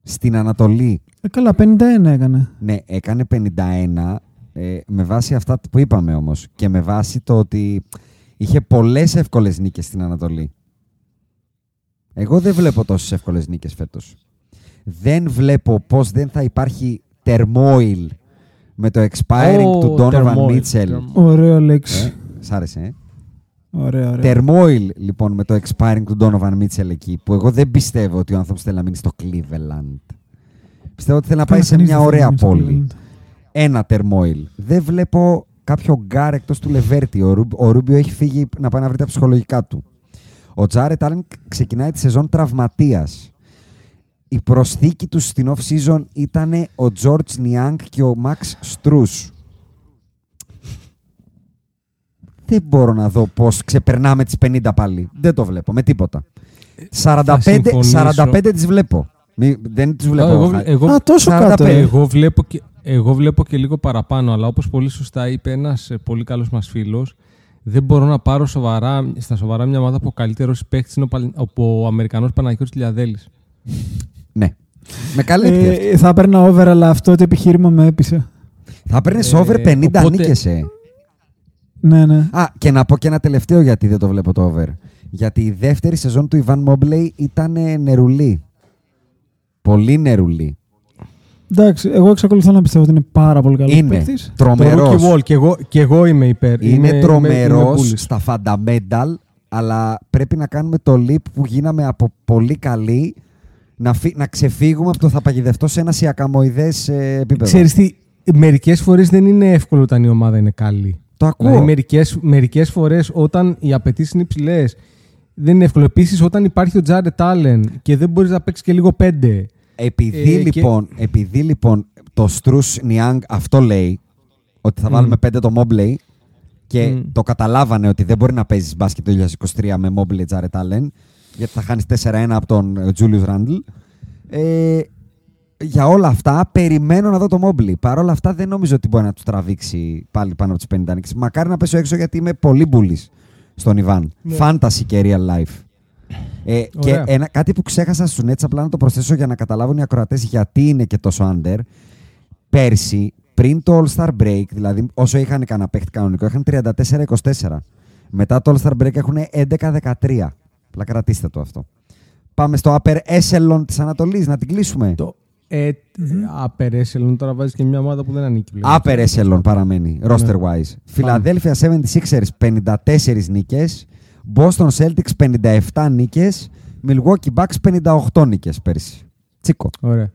Στην Ανατολή. ε, καλά, 51 έκανε. Ναι, έκανε 51 ε, με βάση αυτά που είπαμε όμως και με βάση το ότι είχε πολλές εύκολες νίκες στην Ανατολή. Εγώ δεν βλέπω τόσες εύκολες νίκες φέτος. Δεν βλέπω πώς δεν θα υπάρχει turmoil με το expiring Ω, του Donovan turmoil, Mitchell. turmoil. Ωραίο λέξη. Ε, σ' άρεσε, ε; Ωραία, ωραία. Turmoil λοιπόν με το expiring του Donovan Mitchell εκεί που εγώ δεν πιστεύω ότι ο άνθρωπος θέλει να μείνει στο Cleveland. Πιστεύω ότι θέλει να πάει Καλά, σε κανείς μια δεν θέλει ωραία να είναι στο πόλη. Cleveland. Ένα turmoil. Δεν βλέπω κάποιο γκάρ εκτός του Λεβέρτ. Ο, Ρου- ο Ρούμπιο έχει φύγει να πάει να βρει τα ψυχολογικά του. Ο Τζάρετ Άλεν ξεκινάει τη σεζόν τραυματίας. Η προσθήκη του στην off-season ήταν ο George Niang και ο Max Strus. Δεν μπορώ να δω πώς ξεπερνάμε τις 50 πάλι. Δεν το βλέπω με τίποτα. 45, συμφωνήσω. 45 τις βλέπω. Μη- δεν τις βλέπω. εγώ, χα- εγώ, Α, τόσο 45. κάτω. ε. εγώ, βλέπω και, εγώ βλέπω και λίγο παραπάνω, αλλά όπως πολύ σωστά είπε ένας ε, πολύ καλός μας φίλος, δεν μπορώ να πάρω σοβαρά, στα σοβαρά μια ομάδα που ο καλύτερος παίκτης είναι ο, Παλ- ο, ο Αμερικανός Παναγιώτης Λιαδέλης. Ναι. Με καλύπτει αυτό. Ε, θα παίρνα over, αλλά αυτό το επιχείρημα με έπεισε. Θα παίρνει Ε, over 50 οπότε- νίκες, ε. Ναι, ναι. Α, και να πω και ένα τελευταίο γιατί δεν το βλέπω το over. Γιατί η δεύτερη σεζόν του Ιβάν Μόμπλεϊ ήταν ε, νερουλή. Πολύ νερουλή. Εντάξει, εγώ εξακολουθώ να πιστεύω ότι είναι πάρα πολύ καλός είναι παίκτης. Το Rookie τρομερός. Wall, και εγώ, και εγώ είμαι υπέρ. Είναι Είμαι- είμαι- τρομερός είμαι bullish. στα fundamental, αλλά πρέπει να κάνουμε το leap που γίναμε από πολύ καλή να, φύ- να ξεφύγουμε από το θα παγιδευτώ σε ένα σιακαμοειδές ε, επίπεδο. Ξέρεις τι, μερικές φορές δεν είναι εύκολο όταν η ομάδα είναι καλή. το ακούω. Δηλαδή, μερικές, μερικές φορές όταν οι απαιτήσεις είναι υψηλές, δεν είναι εύκολο. Επίσης, όταν υπάρχει ο Τζάρετ Άλεν και δεν μπορείς να παίξεις και λίγο πέντε. Επειδή, Ε, και- λοιπόν, επειδή λοιπόν το Στρούς Νιάνγκ αυτό λέει, ότι θα Μμ. βάλουμε πέντε το Mobley και Μμ. το καταλάβανε ότι δεν μπορεί να παίζεις μπάσκετ το 2023 με Mobley Jared Allen, γιατί θα χάνεις 4-1 από τον ε, Julius Randle. Ε, για όλα αυτά, περιμένω να δω το Mobley. Παρ' όλα αυτά, δεν νομίζω ότι μπορεί να του τραβήξει πάλι πάνω από τις 50 νίκες. Μακάρι να πέσω έξω γιατί είμαι πολύ bullish στον Ιβάν. Ναι. Fantasy και real life. Ε, και Ωραία. ένα, κάτι που ξέχασα στους Nets, απλά να το προσθέσω για να καταλάβουν οι ακροατές γιατί είναι και τόσο under. Πέρσι, πριν το All-Star Break, δηλαδή όσο είχαν κανένα παίχτη κανονικό, είχαν 34-24. Μετά το All-Star Break έχουν 11-13. Απλά κρατήστε το αυτό. Πάμε στο upper echelon της Ανατολής, να την κλείσουμε. Το, ε, Απερέσελον τώρα βάζεις και μια ομάδα που δεν ανήκει πλέον. Upper echelon παραμένει, roster wise. Philadelphia 76ers 54 νίκες, Boston Celtics 57 νίκες, Milwaukee Bucks 58 νίκες πέρσι. Τσίκο. Ωραία.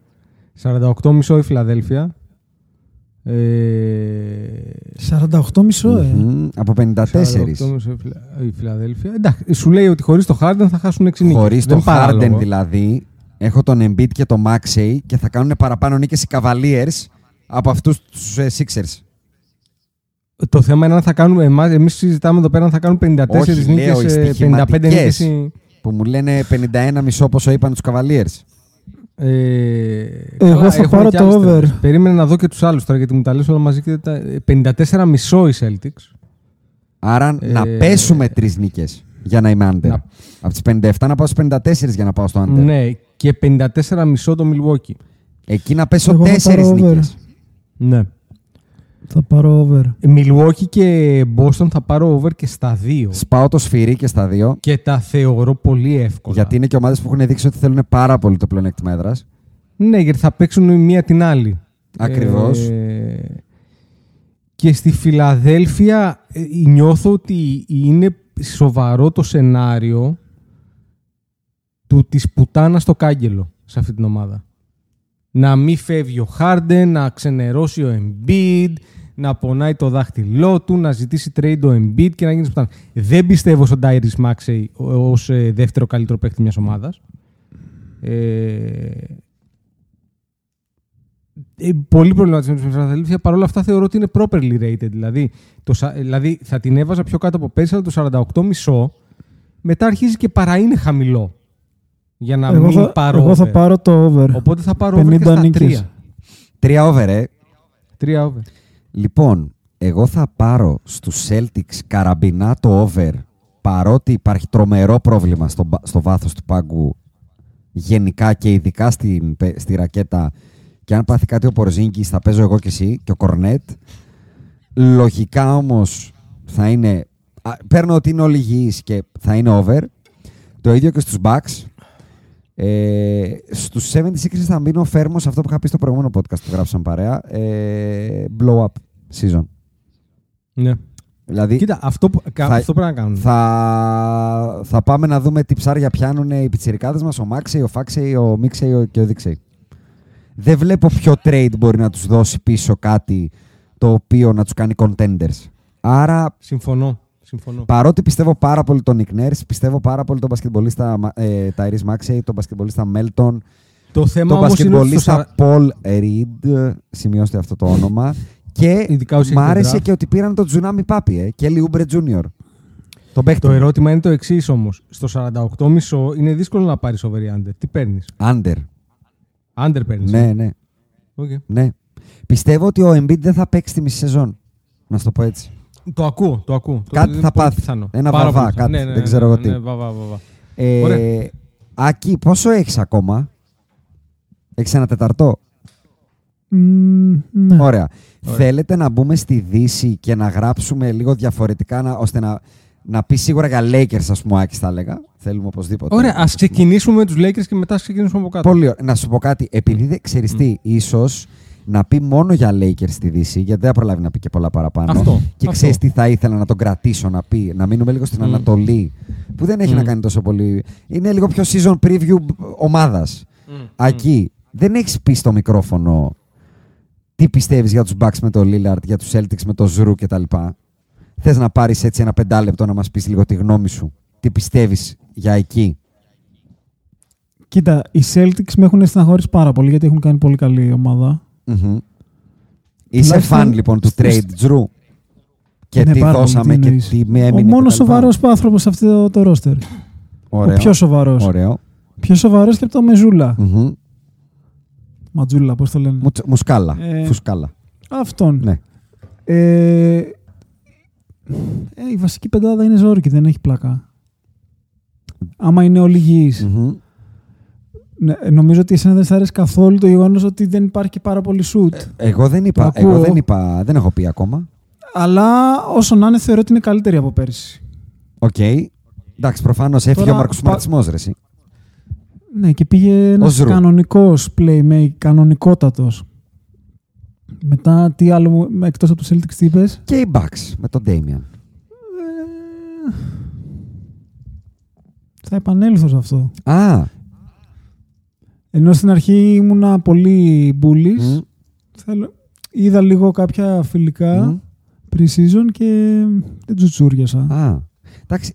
48,5 η Φιλαδέλφια. Ε, 48 μισό, ε. Μμμ, Από 54. 48,5 η Φιλα- η Φιλαδέλφια. Εντάξει, σου λέει ότι χωρίς το Harden θα χάσουν 6 νίκες. Χωρίς Δεν το παράλογο. Harden δηλαδή, έχω τον Embiid και το Maxey και θα κάνουν παραπάνω νίκες οι Cavaliers από αυτούς τους ε, Sixers. Το θέμα είναι αν θα κάνουμε. Εμάς, εμείς συζητάμε εδώ πέρα αν θα κάνουν 54 Όχι, λέω, οι νίκες, ε, 55 στοιχηματικές. νίκες. οι- Που μου λένε 51 μισό όπως είπαν τους Cavaliers. Ε, Εγώ καλά, θα έχουμε πάρω και το άλλες over. τέτοιες. Περίμενε να δω και τους άλλους τώρα γιατί μου τα λες όλα μαζί και δεν τα... 54 μισό οι Celtics. Άρα να Ε, πέσουμε τρεις νίκες για να είμαι under. Να- Από τις 57 να πάω στις 54 για να πάω στο under. Ναι, και 54,5 το Milwaukee. Εκεί να πέσω Εγώ θα τέσσερις πάρω over. νίκες. Ναι. Θα πάρω over. Milwaukee και Boston θα πάρω over και στα δύο. Σπάω το σφυρί και στα δύο. Και τα θεωρώ πολύ εύκολα. Γιατί είναι και ομάδες που έχουν δείξει ότι θέλουν πάρα πολύ το πλεονέκτημα έδρας. Ναι, γιατί θα παίξουν η μία την άλλη. Ακριβώς. Ε, και στη Φιλαδέλφια ε, νιώθω ότι είναι σοβαρό το σενάριο του της πουτάνας στο κάγκελο σε αυτή την ομάδα. Να μην φεύγει ο Χάρντεν, να ξενερώσει ο Embiid, να πονάει το δάχτυλό του, να ζητήσει trade ο Embiid και να γίνει πουτάνα. Δεν πιστεύω στον Tyrese Maxey ως ε, δεύτερο καλύτερο παίκτη μιας ομάδας. Ε, ε, πολύ προβληματισμένος με τη Φιλαδέλφια. Παρ' όλα αυτά θεωρώ ότι είναι properly rated. Δηλαδή, το, σα- δηλαδή θα την έβαζα πιο κάτω από πέρσι, αλλά το 48,5 μετά αρχίζει και παρά είναι χαμηλό. Για να Εγώ μην θα, πάρω εγώ θα over. πάρω το over. Οπότε θα πάρω over και 50 στα νίκες. τρία. Τρία over, ε. Τρία over. Λοιπόν, εγώ θα πάρω στους Celtics καραμπινά το over παρότι υπάρχει τρομερό πρόβλημα στο, μπα- στο βάθος του πάγκου γενικά και ειδικά στην, πε- στη ρακέτα και αν πάθει κάτι ο Πορζίνκης θα παίζω εγώ και εσύ και ο Κορνέτ. Λογικά όμως θα είναι... α, παίρνω ότι είναι όλοι υγιείς και θα είναι over. Το ίδιο και στους Bucks. Ε, στους 76 θα μείνω φέρμος σε αυτό που είχα πει στο προηγούμενο podcast που γράψαμε παρέα. Ε, blow up season. Ναι. Δηλαδή Κοίτα, αυτό, που, κα- θα- αυτό πρέπει να κάνουν. θα, θα πάμε να δούμε τι ψάρια πιάνουν οι πιτσιρικάδες μας, ο Μάξεϊ, ο Φάξεϊ, ο Μίξεϊ ο- και ο Δίξεϊ. Δεν βλέπω ποιο trade μπορεί να τους δώσει πίσω κάτι το οποίο να τους κάνει contenders. Άρα, Συμφωνώ. Συμφωνώ. παρότι πιστεύω πάρα πολύ τον Nick Nurse, πιστεύω πάρα πολύ τον μπασκετμπολίστα ε, Tyrese Maxey, τον μπασκετμπολίστα Melton, Το θέμα τον όμως είναι ότι στο μπασκετμπολίστα Paul Reed, σημειώστε αυτό το όνομα, και Ειδικά όσοι μ' έχετε άρεσε draft. και ότι πήραν τον Τζουνάμι Πάπη, ε, και Ούμπρε Junior. Τον παίχτη. Το ερώτημα είναι το εξής όμως. Στο 48,5 είναι δύσκολο να πάρει over ή under. Τι παίρνεις; Under. Under παίρνεις. Ναι, ναι, Okay. ναι. Πιστεύω ότι ο Embiid δεν θα παίξει τη μισή σεζόν. Να σου το πω έτσι. Το ακούω, το ακούω. Το- Κάτι είναι θα πολύ πάθει. πιθανό. Ένα Πάρα βαβά, πολύ πιθανό. κάτι. Ναι, ναι, Δεν ναι, ξέρω ναι, εγώ τι. ναι, βαβά, βαβά. Ε, Ωραία. Άκη, πόσο έχεις ακόμα; Έχεις ένα τεταρτό; Μμμ, ναι. Ωραία. Θέλετε να μπούμε στη Δύση και να γράψουμε λίγο διαφορετικά, να, ώστε να, να πεις σίγουρα για Lakers, ας πούμε, Άκης, θα έλεγα. Θέλουμε οπωσδήποτε. Ωραία, ας ξεκινήσουμε με τους Lakers και μετά ας ξεκινήσουμε από κάτω. Πολύ ωραία. Να σου πω κάτι. Επειδή δεν ξέρεις τι, ίσως να πει μόνο για Lakers στη Δύση, γιατί δεν θα προλάβει να πει και πολλά παραπάνω. Αυτό, Και αυτό. ξέρεις τι θα ήθελα να τον κρατήσω να πει, να μείνουμε λίγο στην Μμ. Ανατολή, που δεν έχει Μμ. να κάνει τόσο πολύ. Είναι λίγο πιο season preview ομάδας. Εκεί δεν έχεις πει στο μικρόφωνο τι πιστεύεις για τους Bucks με το Lillard, για τους Celtics με το Zru κτλ. Θες να πάρεις έτσι ένα πεντάλεπτο να μας πεις λίγο τη γνώμη σου. Τι πιστεύεις για εκεί; Κοίτα, οι Celtics με έχουν στεναχωρήσει πάρα πολύ γιατί έχουν κάνει πολύ καλή ομάδα. Μμμ. Είσαι Τουλάχιστον φαν λοιπόν του στους- trade Drew και Ναι, τι πάρα πολύ, δώσαμε τι και εννοείς. τι με Ο έμεινε. μόνος κτλ. σοβαρός άνθρωπος σε αυτό το, το roster. Ωραίο. Ο πιο σοβαρός. Ωραίο. Πιο σοβαρός και από το Μεζούλα. Μμμ. Ματζούλα, πώς το λένε. Μουτς- Μουσκάλα. Ε, Φουσκάλα. Αυτόν. Ναι. Ε, ε, η βασική πεντάδα είναι ζόρικη, δεν έχει πλάκα. Άμα είναι όλοι υγιείς. Μμμ. Ναι, ε, νομίζω ότι εσένα δεν σ' αρέσει καθόλου το γεγονός ότι δεν υπάρχει και πάρα πολύ σουτ. Εγώ δεν είπα, Το ακούω. εγώ δεν είπα, δεν έχω πει ακόμα. Αλλά όσο να είναι, θεωρώ ότι είναι καλύτερη από πέρσι. Οκ. Εντάξει, προφανώς έφυγε Τώρα, ο Μάρκος πα- Μαρτισμός, ρε. εσύ. Ναι, και πήγε ένας Ζρου. κανονικός playmate, κανονικότατος. Μετά, τι άλλο εκτός από τους Celtics τι είπες; Και οι Bucks με τον Damian. Ε, Θα επανέλθω σε αυτό. Α, Ενώ στην αρχή ήμουνα πολύ bullish. μμ, Θέλω... Είδα λίγο κάποια φιλικά μμ. pre-season και δεν τσουτσούριασα. α. Εντάξει,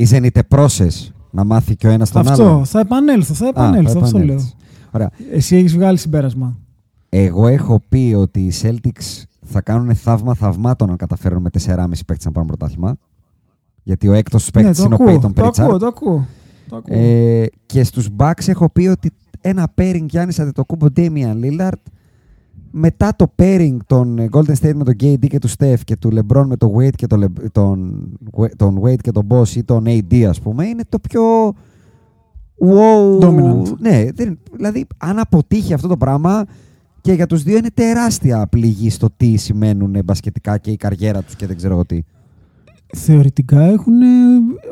isn't it a process να μάθει και ο ένας τον αυτό. άλλον. Θα επανέλθω, θα Α, επανέλθω. θα αυτό λέω. επανέλθεις. Ωραία. Εσύ έχεις βγάλει συμπέρασμα. Εγώ έχω πει ότι οι Celtics θα κάνουν θαύμα θαυμάτων αν καταφέρουν με 4,5 παίκτες να πάρουν πρωτάθλημα. Γιατί ο έκτος Ναι, παίκτης το είναι ο ακούω, Peyton το ακούω, Pritchard. το ακούω. Το ακούω. Ε, και στους Bucks έχω πει ότι ένα pairing Γιάννης Αντετοκούμπο Damian Lillard μετά το pairing των ε, Golden State με τον KD και του Steph και του LeBron με τον Wade και τον, Le- τον, τον Wade και τον Boss ή τον AD ας πούμε είναι το πιο wow. Dominant. Ναι, δεν, δηλαδή αν αποτύχει αυτό το πράγμα και για τους δύο είναι τεράστια πληγή στο τι σημαίνουν μπασκετικά και η καριέρα τους και δεν ξέρω εγώ τι. Θεωρητικά έχουν.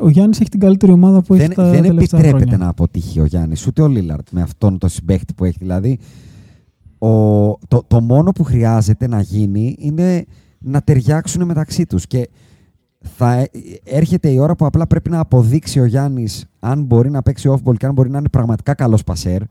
Ο Γιάννης έχει την καλύτερη ομάδα που έχει δεν, τα δεν τελευταία επιτρέπεται χρόνια. να αποτύχει ο Γιάννης ούτε ο Λίλαρτ με αυτόν τον συμπαίχτη που έχει. Δηλαδή, ο, το, το μόνο που χρειάζεται να γίνει είναι να ταιριάξουν μεταξύ τους και θα ε- έρχεται η ώρα που απλά πρέπει να αποδείξει ο Γιάννης αν μπορεί να παίξει off-ball και αν μπορεί να είναι πραγματικά καλός πασέρ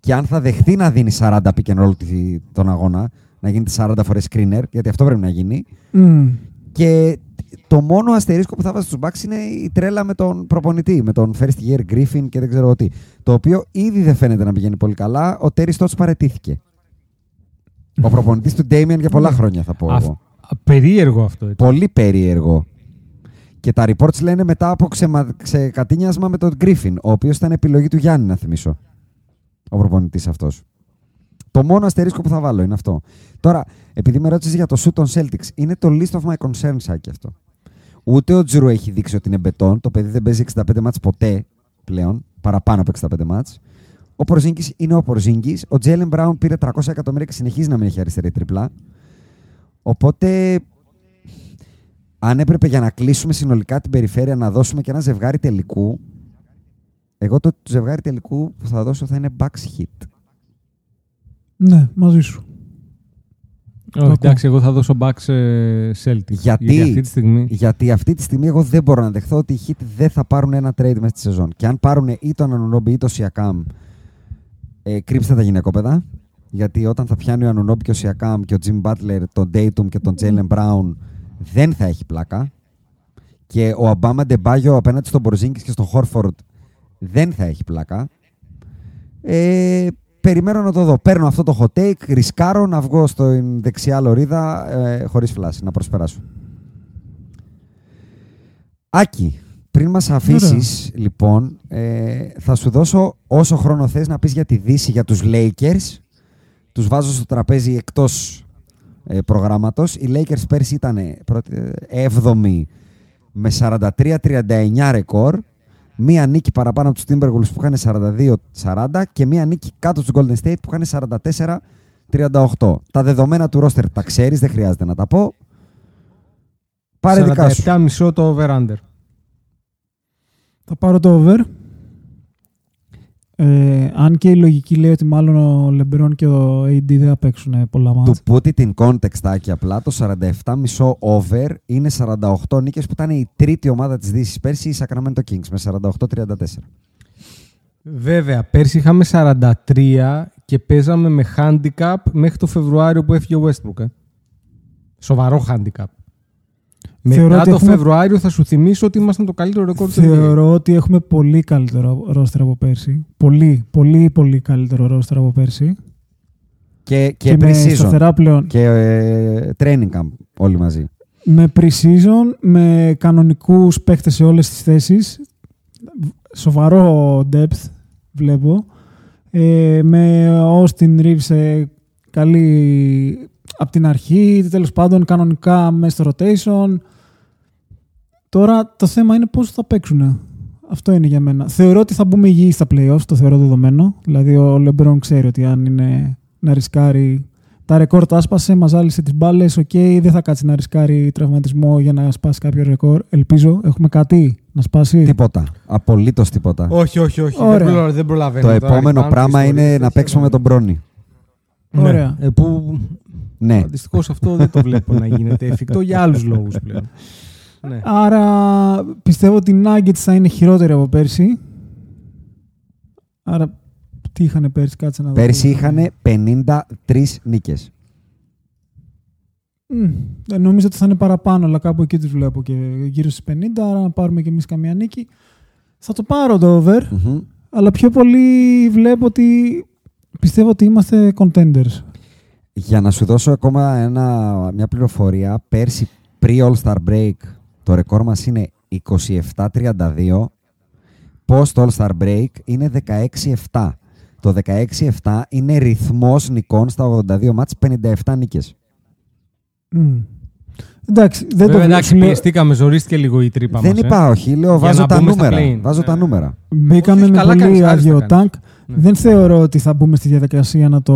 και αν θα δεχτεί να δίνει 40 pick and roll τη- τον αγώνα, να γίνεται 40 φορές screener, γιατί αυτό πρέπει να γίνει. Μμ. Και το μόνο αστερίσκο που θα βάζει στους Bucks είναι η τρέλα με τον προπονητή, με τον first year Griffin και δεν ξέρω εγώ τι. Το οποίο ήδη δεν φαίνεται να πηγαίνει πολύ καλά. Ο Τέρι Στότς παρετήθηκε. Ο προπονητής του Damian για πολλά χρόνια θα πω Αυ- εγώ. α, Περίεργο αυτό. έτσι. Πολύ περίεργο. Και τα reports λένε μετά από ξεμα... ξεκατίνιασμα με τον Griffin, ο οποίος ήταν επιλογή του Γιάννη, να θυμίσω. Ο προπονητής αυτός. Το μόνο αστερίσκο που θα βάλω είναι αυτό. Τώρα, επειδή με ρώτησες για το shoot των Celtics, είναι το list of my concerns, Άκη, αυτό. Ούτε ο Τζρου έχει δείξει ότι είναι μπετόν. Το παιδί δεν παίζει 65 μάτς ποτέ πλέον, παραπάνω από 65 μάτς. Ο Πορζίνγκης είναι ο Πορζίνγκης. Ο Τζέλεν Μπράουν πήρε 300 εκατομμύρια και συνεχίζει να μην έχει αριστερή τριπλά. Οπότε, αν έπρεπε για να κλείσουμε συνολικά την περιφέρεια να δώσουμε και ένα ζευγάρι τελικού, εγώ το ζευγάρι τελικού που θα δώσω θα είναι Bucks Hit. Ναι, μαζί σου. Όχι, εντάξει, εγώ θα δώσω Bucks ε, Celtics. Γιατί, αυτή τη στιγμή. γιατί αυτή τη στιγμή εγώ δεν μπορώ να δεχθώ ότι οι Heat δεν θα πάρουν ένα trade μέσα στη σεζόν. Και αν πάρουν ή τον Ανουνόμπι ή τον Siakam, ε, κρύψτε τα γυναικόπαιδα. Γιατί όταν θα πιάνει ο Ανουνόμπι και ο Siakam και ο Jim Butler, τον Dayton και τον Jalen Brown, δεν θα έχει πλάκα. Και ο Αμπάμα Ντεμπάγιο απέναντι στον Μπορζίνκης και στον Χόρφορντ δεν θα έχει πλάκα. Ε, περιμένω να το δω. Παίρνω αυτό το hot take, ρισκάρω να βγω στην δεξιά λωρίδα ε, χωρίς φλάση, να προσπεράσω. Άκη, πριν μας αφήσεις, λοιπόν, ε, θα σου δώσω όσο χρόνο θες να πεις για τη Δύση, για τους Lakers. Τους βάζω στο τραπέζι εκτός ε, προγράμματος. Οι Lakers πέρσι ήταν 7η με 43-39 ρεκόρ. Μία νίκη παραπάνω από τους Timberwolves που είχαν 42-40 και μία νίκη κάτω στους Golden State που είχαν 44-38. Τα δεδομένα του roster τα ξέρεις, δεν χρειάζεται να τα πω. Πάρε δικά σου. 47,5 το over-under. Θα πάρω το over. Ε, αν και η λογική λέει ότι μάλλον ο Λεμπρόν και ο AD δεν θα παίξουν πολλά Του μάτς. put it in context, Άκη, απλά το 47,5 over είναι 48 νίκες που ήταν η τρίτη ομάδα της Δύσης πέρσι, η Sacramento Kings, με 48-34. Βέβαια, πέρσι είχαμε 43 και παίζαμε με handicap μέχρι το Φεβρουάριο που έφυγε ο Westbrook. ε. Σοβαρό handicap. Θεωρώ Μετά ότι το έχουμε- Φεβρουάριο θα σου θυμίσω ότι ήμασταν το καλύτερο ρεκόρ του NBA. Θεωρώ ότι έχουμε πολύ καλύτερο ρόστερ από πέρσι. Πολύ, πολύ, πολύ καλύτερο ρόστερ από πέρσι. Και, και, με pre-season. σταθερά πλέον. Και ε, training camp όλοι μαζί. Με pre-season, με κανονικούς παίχτες σε όλες τις θέσεις. Σοβαρό depth, βλέπω. Ε, με Austin Reeves ε, καλή από την αρχή, τέλος πάντων κανονικά μέσα στο rotation. Τώρα το θέμα είναι πώς θα παίξουν. Αυτό είναι για μένα. Θεωρώ ότι θα μπούμε υγιείς στα playoffs, το θεωρώ δεδομένο. Δηλαδή ο LeBron ξέρει ότι αν είναι να ρισκάρει τα ρεκόρ τα άσπασε, μας ζάλισε τις μπάλες. Οκ, δεν θα κάτσει να ρισκάρει τραυματισμό για να σπάσει κάποιο ρεκόρ. Ελπίζω. Έχουμε κάτι να σπάσει; Τίποτα. Απολύτως τίποτα. Όχι, όχι, όχι. Ωραία. Δεν, προλα- δεν προλαβαίνω. Το τώρα, επόμενο υπάρχουν πράγμα ιστορίες είναι να τέτοια, παίξουμε με τον Μπρόνι. Ναι. Ωραία. Ε, που Ναι. Δυστυχώ αυτό δεν το βλέπω να γίνεται εφικτό για άλλους λόγους πλέον. ναι. Άρα πιστεύω ότι οι Nuggets θα είναι χειρότεροι από πέρσι. Άρα τι είχαν πέρσι, κάτσε να δω. Πέρσι είχαν 53 νίκες. Μμ, ε, νομίζω ότι θα είναι παραπάνω, αλλά κάπου εκεί τους βλέπω και γύρω στις 50, άρα να πάρουμε και εμείς καμία νίκη. Θα το πάρω το over, Μμμ. αλλά πιο πολύ βλέπω ότι πιστεύω ότι είμαστε contenders. Για να σου δώσω ακόμα ένα, μια πληροφορία, πέρσι pre-All-Star Break το ρεκόρ μας είναι 27-32, post All-Star Break είναι 16-7. Το 16-7 είναι ρυθμός νικών στα 82 μάτς, 57 νίκες. Μμ. Εντάξει, δεν Βέβαια, το εντάξει, λέω- πιεστήκαμε, ζορίστηκε λίγο η τρύπα Δεν μας, ε. είπα όχι, λέω Για βάζω να τα μπούμε στα νούμερα. play-in. Βάζω τα Ναι. νούμερα. Μπήκαμε Όχι, με καλά κάνεις, πολύ άριστα άδειο κάνεις. τάγκ. Ναι. Δεν θεωρώ ότι θα μπούμε στη διαδικασία να το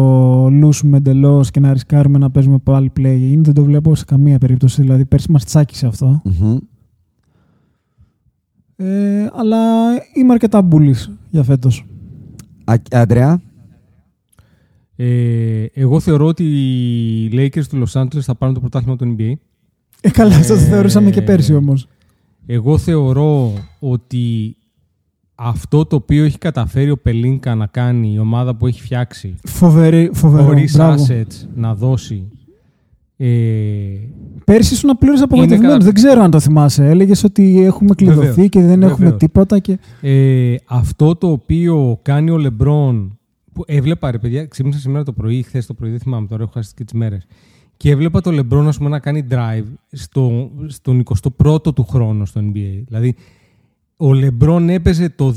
λούσουμε εντελώς και να ρισκάρουμε να παίζουμε πάλι play. Δεν το βλέπω σε καμία περίπτωση. Δηλαδή, πέρσι μας τσάκισε αυτό. Μμμ. Ε, αλλά είμαι αρκετά μπουλή για φέτος. Α- Αντρέα, Ε, εγώ θεωρώ ότι οι Lakers του Los Angeles θα πάρουν το πρωτάθλημα του NBA. Ε, καλά, αυτό το Ε, θεωρούσαμε και πέρσι όμως. Εγώ θεωρώ ότι αυτό το οποίο έχει καταφέρει ο Πελίνκα να κάνει, η ομάδα που έχει φτιάξει, Φοβερή, φοβερό. χωρίς Μπράβο. assets να δώσει, ε, Πέρσι ήσουν πλήρω απογοητευμένος. κατα- Δεν ξέρω αν το θυμάσαι. Έλεγες ότι έχουμε κλειδωθεί Βεβαίως. και δεν έχουμε Βεβαίως. τίποτα. Και... ε, αυτό το οποίο κάνει ο Λεμπρόν, που έβλεπα ρε παιδιά, ξύπνησα σήμερα το πρωί, χθες το πρωί, δεν θυμάμαι τώρα, έχω χάσει και τις μέρες, και έβλεπα το Λεμπρόν ας πούμε, να κάνει drive στο, στον 21ο του χρόνο στο NBA. Δηλαδή, ο Λεμπρόν έπαιζε το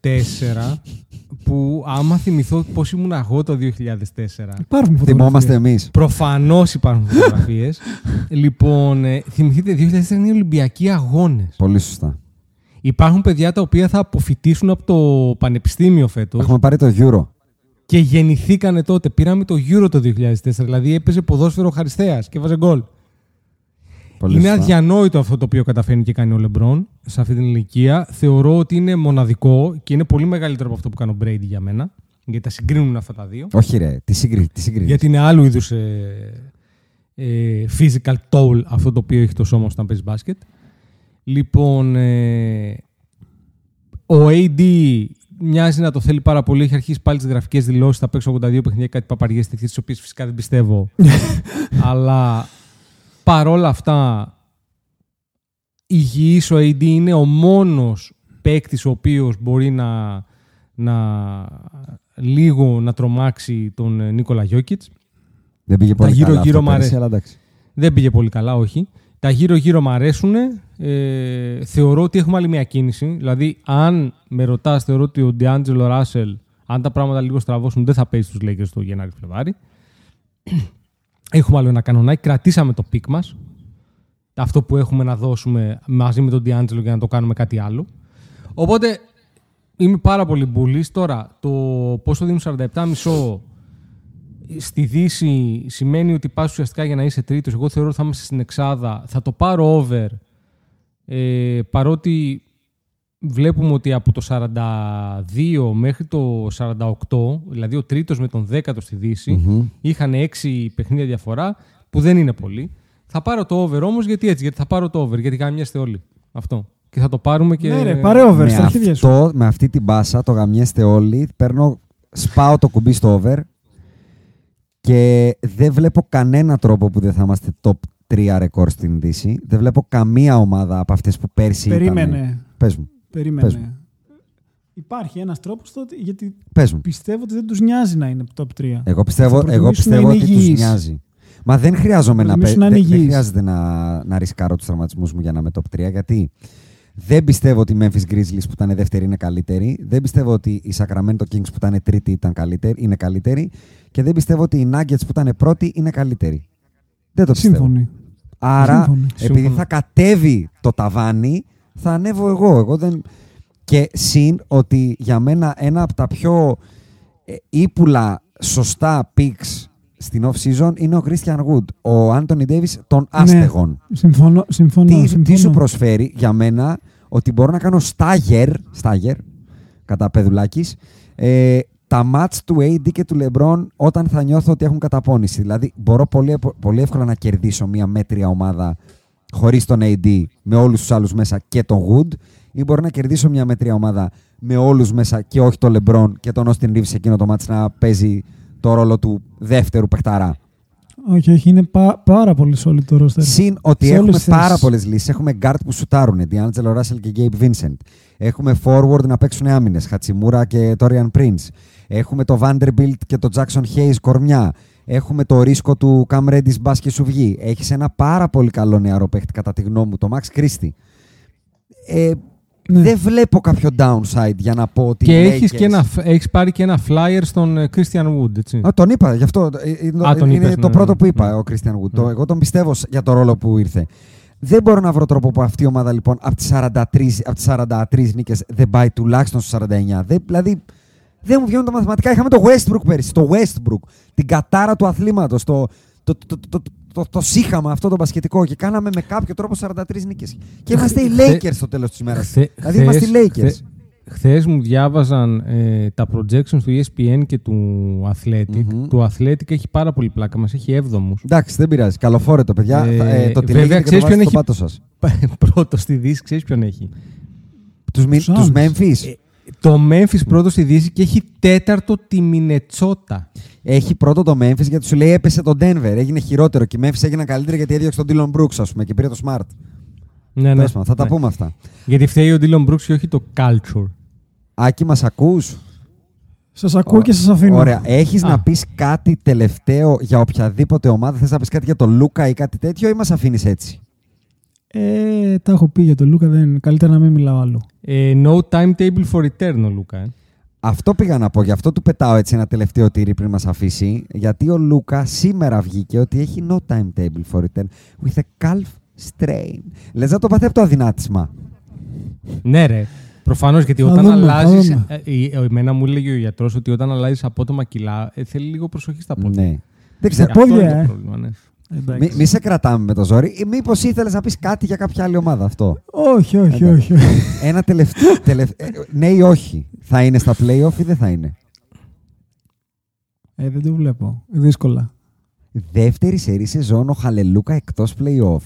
2004 που άμα θυμηθώ πώς ήμουν εγώ το 2004 Υπάρχουν φωτογραφίες. θυμόμαστε εμείς. Προφανώς υπάρχουν φωτογραφίες. λοιπόν, ε, θυμηθείτε, 2004 είναι οι Ολυμπιακοί Αγώνες. Πολύ σωστά. Υπάρχουν παιδιά τα οποία θα αποφυτίσουν από το πανεπιστήμιο φέτος Έχουμε πάρει το Euro. Και γεννηθήκανε τότε. Πήραμε το Euro το 2004, δηλαδή έπαιζε ποδόσφαιρο Χαριστέας και έβαζε γκολ. Πολύ είναι σωστά. αδιανόητο αυτό το οποίο καταφέρνει και κάνει ο Λεμπρόν σε αυτή την ηλικία. Θεωρώ ότι είναι μοναδικό και είναι πολύ μεγαλύτερο από αυτό που κάνει ο Brady για μένα. Γιατί τα συγκρίνουν αυτά τα δύο. Όχι ρε, τι συγκρίνει. Τι συγκρίνεις. Γιατί είναι άλλου είδους ε, ε, physical toll αυτό το οποίο έχει το σώμα όταν παίζει μπάσκετ. Λοιπόν, ε, ο AD μοιάζει να το θέλει πάρα πολύ. Έχει αρχίσει πάλι τις γραφικές δηλώσεις. Θα παίξω 82 παιχνίδια, κάτι παπαριές τέτοιε, τις οποίες φυσικά δεν πιστεύω. Αλλά παρόλα αυτά, υγιής ο AD είναι ο μόνος παίκτης ο οποίος μπορεί να, να λίγο να τρομάξει τον ε, Νίκολα Γιώκητς. Δεν πήγε πολύ γύρω- καλά γύρω αυτό μ' πέρσι, αρέσει. αλλά εντάξει. Δεν πήγε πολύ καλά, όχι. Τα γύρω-γύρω μ' αρέσουν. Ε, θεωρώ ότι έχουμε άλλη μια κίνηση. Δηλαδή, αν με ρωτάς, θεωρώ ότι ο Ντιάντζελο Ράσελ, αν τα πράγματα λίγο στραβώσουν, δεν θα παίζει στους Lakers το Γενάρη-Φλεβάρι. Έχουμε άλλο ένα κανονάκι. Κρατήσαμε το pick μας. Αυτό που έχουμε να δώσουμε μαζί με τον Ντιάντζελο για να το κάνουμε κάτι άλλο. Οπότε είμαι πάρα πολύ bullish. Τώρα, το πόσο δίνουν 47,5 στη Δύση σημαίνει ότι πας ουσιαστικά για να είσαι τρίτος. Εγώ θεωρώ ότι θα είμαστε στην εξάδα. Θα το πάρω over. Ε, παρότι βλέπουμε ότι από το 42 μέχρι το 48, δηλαδή ο τρίτος με τον δέκατο στη Δύση, Μμμ. είχαν έξι παιχνίδια διαφορά, που δεν είναι πολύ. Θα πάρω το over όμως, γιατί έτσι, γιατί θα πάρω το over, γιατί γαμιέστε όλοι. Αυτό. Και θα το πάρουμε και... Ναι, ρε, πάρε over με, στα αρχίδια σου. αυτό, με αυτή την μπάσα το γαμιέστε όλοι. Παίρνω, σπάω το κουμπί στο over και δεν βλέπω κανένα τρόπο που δεν θα είμαστε top 3 ρεκόρ στην Δύση. Δεν βλέπω καμία ομάδα από αυτές που πέρσι Περίμενε. ήταν. Πες μου, Περίμενε. Πες μου. Υπάρχει ένας τρόπος τότε, γιατί πες μου. πιστεύω ότι δεν τους νοιάζει να είναι top 3. Εγώ πιστεύω, Θα εγώ προτιμήσουν να πιστεύω είναι ότι τους υγιείς. νοιάζει. Μα δεν χρειάζομαι να, προτιμήσουν πε- να είναι δεν, δεν υγιείς. χρειάζεται να, να ρισκάρω τους τραυματισμούς μου για να είμαι top 3 γιατί δεν πιστεύω ότι οι Memphis Grizzlies που ήταν δεύτεροι είναι καλύτεροι. Δεν πιστεύω ότι οι Sacramento Kings που ήταν τρίτη ήταν καλύτεροι, είναι καλύτεροι. Και δεν πιστεύω ότι οι Nuggets που ήταν πρώτοι είναι καλύτεροι. Δεν το πιστεύω. Σύμφωνοι. Άρα, Σύμφωνοι. επειδή Σύμφωνο. θα κατέβει το ταβάνι, θα ανέβω εγώ. εγώ δεν... Και συν ότι για μένα ένα από τα πιο ε, ύπουλα σωστά picks στην off-season είναι ο Christian Wood. Ο Anthony Davis των άστεγων. Συμφωνώ. συμφωνώ, Τι, Ναι. συμφωνώ. τι σου προσφέρει για μένα ότι μπορώ να κάνω στάγερ, στάγερ κατά παιδουλάκης, ε, τα μάτς του AD και του LeBron όταν θα νιώθω ότι έχουν καταπώνηση. Δηλαδή μπορώ πολύ, πολύ εύκολα να κερδίσω μια μέτρια ομάδα χωρίς τον AD με όλους τους άλλους μέσα και τον Wood ή μπορώ να κερδίσω μια μέτρια ομάδα με όλους μέσα και όχι τον LeBron και τον Austin Reeves σε εκείνο το μάτς να παίζει το ρόλο του δεύτερου παιχταρά. Όχι, όχι, είναι πα- πάρα πολύ solid το roster. Συν ότι Σε όλες έχουμε τις πάρα θέσεις. πολλές λύσεις. Έχουμε guard που σουτάρουν, D'Angelo Russell και Gabe Vincent. Έχουμε forward να παίξουν άμυνες, Χατσιμούρα και Torian Prince. Έχουμε το Vanderbilt και το Jackson Hayes κορμιά. Έχουμε το ρίσκο του Cam Reddish μπας και σου βγει. Έχεις ένα πάρα πολύ καλό νεαρό παίχτη κατά τη γνώμη μου, το Max Christie. Ε, Ναι. δεν βλέπω κάποιο downside για να πω ότι. Και οι έχεις, Lakers- και ένα, έχεις πάρει και ένα flyer στον ε, Christian Wood, έτσι. Α, τον είπα, γι' αυτό. ε, ε, Α, τον είναι είπες, το ναι, πρώτο ναι, που είπα, ναι. ο Christian Wood. Το- Ναι. εγώ τον πιστεύω σ- για το ρόλο που ήρθε. Δεν μπορώ να βρω τρόπο που αυτή η ομάδα λοιπόν από τις 43, από τις 43 νίκες δεν πάει τουλάχιστον στους 49. Δεν, δηλαδή δεν μου βγαίνουν τα μαθηματικά. Είχαμε το Westbrook πέρυσι, το Westbrook, την κατάρα του αθλήματος, το, το, το, το, το, το, το σύγχαμα αυτό το μπασκετικό και κάναμε με κάποιο τρόπο 43 νίκες. Και είμαστε οι Χθε- Lakers στο τέλος της ημέρας. Χθε- δηλαδή είμαστε οι χθες- Lakers. χθε- Χθες μου διάβαζαν ε, τα projections του ESPN και του Athletic. Μμμ. Το Athletic έχει πάρα πολύ πλάκα. Μας έχει έβδομους. Εντάξει, δεν πειράζει. Καλοφόρετο, παιδιά. Ε, Θα- ε, το βέβαια, τηλέφωνο και το ξέρεις βάζετε ποιον στο έχει- πάτος σας. πρώτο στη Δύση, ξέρεις ποιον έχει; Τους, Μι- Suns. τους Memphis. Ε, Το Memphis πρώτο στη Δύση και έχει τέταρτο τη Μινετσότα. Έχει πρώτο το Memphis γιατί σου λέει έπεσε το Denver. Έγινε χειρότερο και η Memphis έγινε καλύτερη γιατί έδιωξε τον Dylan Brooks, ας πούμε, και πήρε το Smart. Ναι, ναι. Τέλος πάντων, θα τα ναι. πούμε αυτά. Γιατί φταίει ο Dylan Brooks και όχι το culture. Άκη, μας ακούς; Σας ακούω και σας αφήνω. Ωραία. Έχεις Α. να πεις κάτι τελευταίο για οποιαδήποτε ομάδα; Θες να πεις κάτι για τον Λούκα ή κάτι τέτοιο ή μας αφήνεις έτσι; Ε, τα έχω πει για τον Λούκα, δεν καλύτερα να μην μιλάω άλλο. Ε, no timetable for return ο Λούκα. Ε. Αυτό πήγα να πω. Γι' αυτό του πετάω έτσι ένα τελευταίο τύρι πριν μας αφήσει. Γιατί ο Λούκα σήμερα βγήκε ότι έχει no timetable for return with a calf strain. Λες να το πάθει από το αδυνάτισμα. Ναι, ρε. Προφανώς γιατί Θα όταν δούμε, θα αλλάζεις. δούμε. εμένα μου έλεγε ο γιατρός ότι όταν αλλάζεις απότομα κιλά ε, θέλει λίγο προσοχή στα πόδια. Ναι. Δεν ξέρω. Αυτό πόδια, είναι το ε. πρόβλημα, ναι. Εντάξει. Μη, μη σε κρατάμε με το ζόρι. Ή μήπως ήθελες να πεις κάτι για κάποια άλλη ομάδα αυτό; Όχι, όχι, Εντάξει. όχι. Ένα τελευταίο. τελευ- ε, ναι ή όχι. Θα είναι στα playoff ή δεν θα είναι; Ε, δεν το βλέπω. Δύσκολα. Δεύτερη σερή σεζόν ο Χαλελούκα εκτός playoff.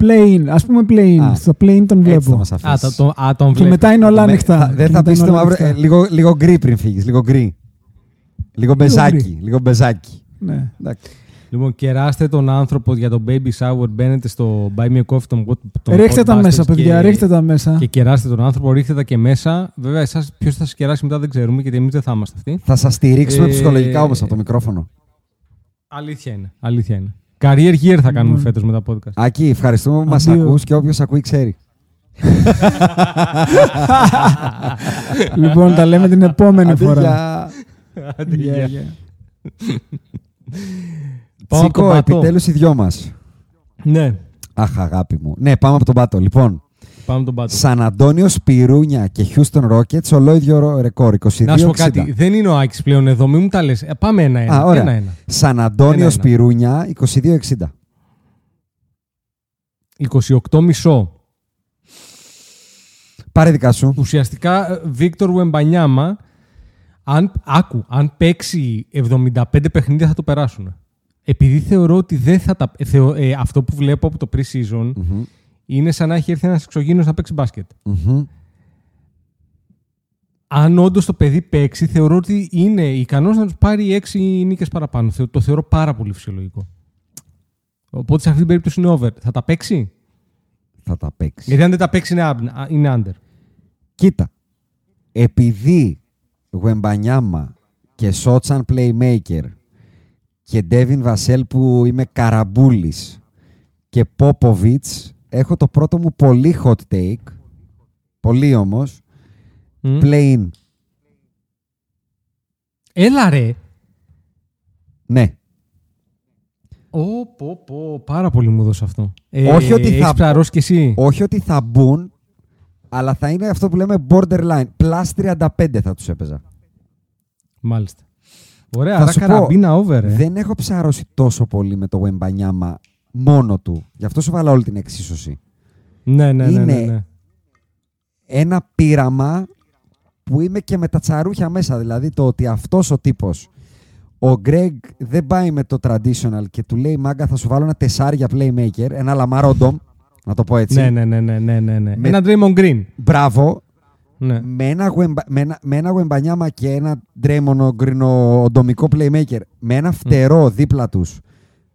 Play-in. Ας πούμε play-in. Α, Στο play-in τον Έτσι θα βλέπω. μα Α, αφήσει. το, το, α, τον Και βλέπω. μετά είναι όλα Με- ανοιχτά. θα- Δεν Και θα μετά πεις είναι το όλα μαύρο. ανοιχτά. ε, λίγο, λίγο γκρι πριν φύγεις. Λίγο γκρι. Λίγο μπεζάκι. γκρι. Λίγο μπεζάκι. Ναι. Εντάξει. Λοιπόν, κεράστε τον άνθρωπο για το baby shower. Μπαίνετε στο Buy Me a Coffee. Τον, τον Ρίχτε τα Podbusters μέσα, και- παιδιά. Ρίχτε τα μέσα. Και κεράστε τον άνθρωπο, ρίχτε τα και μέσα. Βέβαια, εσάς ποιος θα σας κεράσει μετά δεν ξέρουμε, γιατί εμείς δεν θα είμαστε αυτοί. Θα σας στηρίξουμε Ε, ψυχολογικά όμως από το μικρόφωνο. Αλήθεια είναι. Αλήθεια είναι. Career year θα κάνουμε Λοιπόν. φέτος με τα podcast. Άκη, ευχαριστούμε που μας Αντίο. ακούς και όποιος ακούει ξέρει. λοιπόν, τα λέμε την επόμενη Άντε, φορά. γεια. Άντε, Γεια, γεια. γεια. Πάμε από τον Τσίκο, Πατώ. επιτέλους οι δυο μας. Ναι, Αχ, αγάπη μου. Ναι, πάμε από τον πάτο. Λοιπόν, πάμε τον πάτο. Σαν Αντώνιο Πυρούνια και Houston Rockets, ολόιδιο ρο- ρεκόρ. 22 Να σου πω κάτι, δεν είναι ο Άκης πλέον εδώ, μην μου τα λες. Ε, πάμε ένα-ένα. Α, ωραία. Ένα-ένα. Σαν Αντώνιο Ένα-ένα. Πυρούνια, 22-60. 28 μισό. Πάρε δικά σου. Ουσιαστικά, ε, Βίκτορ Βεμπανιάμα, αν, άκου, αν παίξει 75 παιχνίδια θα το περάσουν. Επειδή θεωρώ ότι δεν θα τα... ε, Θεω, ε, αυτό που βλέπω από το pre-season Μμμ, είναι σαν να έχει έρθει ένας εξωγήινος να παίξει μπάσκετ. μμμ. Αν όντως το παιδί παίξει, θεωρώ ότι είναι ικανός να τους πάρει 6 νίκες παραπάνω. Θεω- Το θεωρώ πάρα πολύ φυσιολογικό. Οπότε σε αυτή την περίπτωση είναι over. Θα τα παίξει; Θα τα παίξει. Γιατί αν δεν τα παίξει είναι, ab- α, είναι under. Κοίτα, επειδή Γουεμπανιάμα και Σότσαν Playmaker και Ντέβιν Βασέλ που είμαι καραμπούλης και Πόποβιτς έχω το πρώτο μου πολύ hot take πολύ όμως Μμ. play in Έλα ρε. ναι Ω, πω, πω, πάρα πολύ μου δώσε αυτό. Όχι ότι έχεις θα- ψαρώσει κι εσύ. όχι ότι θα μπουν αλλά θα είναι αυτό που λέμε borderline plus 35 θα τους έπαιζα Μάλιστα. Ωραία, Θα άρα σου πω, καραμπίνα over. ε. δεν έχω ψαρώσει τόσο πολύ με το Γουεμπανιάμα μόνο του γι' αυτό σου βάλα όλη την εξίσωση Ναι, ναι, ναι, ναι, είναι- ναι. ένα πείραμα που είμαι και με τα τσαρούχια μέσα. Δηλαδή το ότι αυτός ο τύπος, ο Γκρέγκ δεν πάει με το traditional και του λέει μάγκα θα σου βάλω ένα τεσάρι για playmaker, ένα λαμαρόντομ, να το πω έτσι. Ναι, ναι, ναι, ναι, ναι, ναι, ναι. Με- Ένα Draymond Green. Μπράβο. Ναι. Με ένα, γουεμπα, με, ένα, με ένα γουεμπανιάμα και ένα Draymond γκρινο οντομικό playmaker, με ένα φτερό δίπλα τους,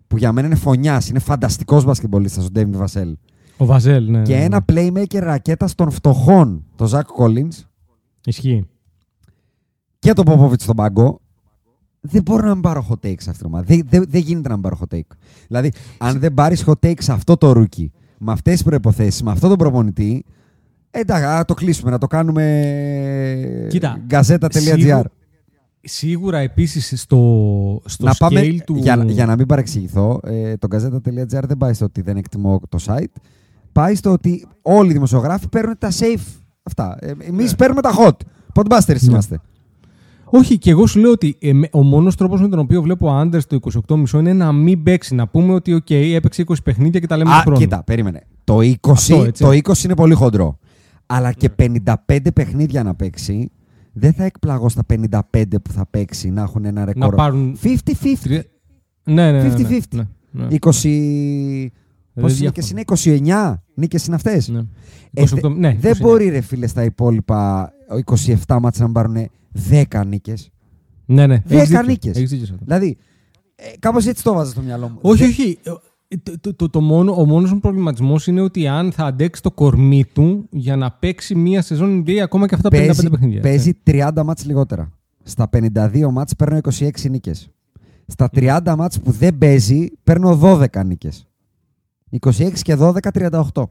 που για μένα είναι φωνιάς, είναι φανταστικός μπασκετμπολίστας ο Ντέβιν Βασέλ. Ο Βαζέλ, ναι. και ναι, ναι. ένα playmaker ρακέτας των φτωχών, το Ζακ Collins, Ισχύει. και τον Πόποβιτ στον πάγκο, δεν μπορώ να μην πάρω hot take σε αυτήν την ομάδα. Δεν, δεν, δεν γίνεται να μην πάρω hot take. Δηλαδή, αν δεν πάρεις hot take σε αυτό το rookie, με αυτές τις προποθέσει, με αυτόν τον προπονητή, Εντάξει, α, το κλείσουμε, να το κάνουμε Κοίτα, gazeta.gr. σίγου- Σίγουρα επίσης στο, στο να scale πάμε, του. για, για να μην παρεξηγηθώ, ε, το gazeta.gr δεν πάει στο ότι δεν εκτιμώ το site. Πάει στο ότι όλοι οι δημοσιογράφοι παίρνουν τα safe αυτά. Ε, Εμείς Ναι. παίρνουμε τα hot. Podbusters είμαστε. Όχι, και εγώ σου λέω ότι ε, με- ο μόνος τρόπος με τον οποίο βλέπω Άντερ το 28,5 είναι να μην παίξει. Να πούμε ότι, OK, έπαιξε 20 παιχνίδια και τα λέμε Α, του χρόνου. κοίτα, περίμενε. Το 20, Αυτό, έτσι. το 20 είναι πολύ χοντρό. Αλλά και 55 παιχνίδια να παίξει, δεν θα εκπλαγώ στα 55 που θα παίξει να έχουν ένα ρεκόρ. πάρουν 50-50. Τρία- Ναι, ναι, ναι. ναι, 50-50. ναι, ναι. 20. Δεν Πόσες διαφωνώ. νίκες είναι, 29 νίκες είναι αυτές; Ναι. Ε, 28, δε- ναι, δεν 29. μπορεί ρε φίλε στα υπόλοιπα 27 μάτια να πάρουν 10 νίκες. Ναι, ναι. Δέκα έχεις δίκιο. νίκες. Έχεις δίκιο σε αυτό. Δηλαδή, ε, κάπως έτσι το βάζω στο μυαλό μου. Όχι, Δεν- όχι. Ε, Το, το, το, το μόνο, ο μόνος μου προβληματισμός είναι ότι αν θα αντέξει το κορμί του για να παίξει μία σεζόν NBA ακόμα και αυτά τα 55 παίζει, παιχνίδια. παίζει 30 μάτς λιγότερα. Στα 52 μάτς παίρνω 26 νίκες. Στα 30 μάτς που δεν παίζει παίρνω 12 νίκες. 26 και 12, 38.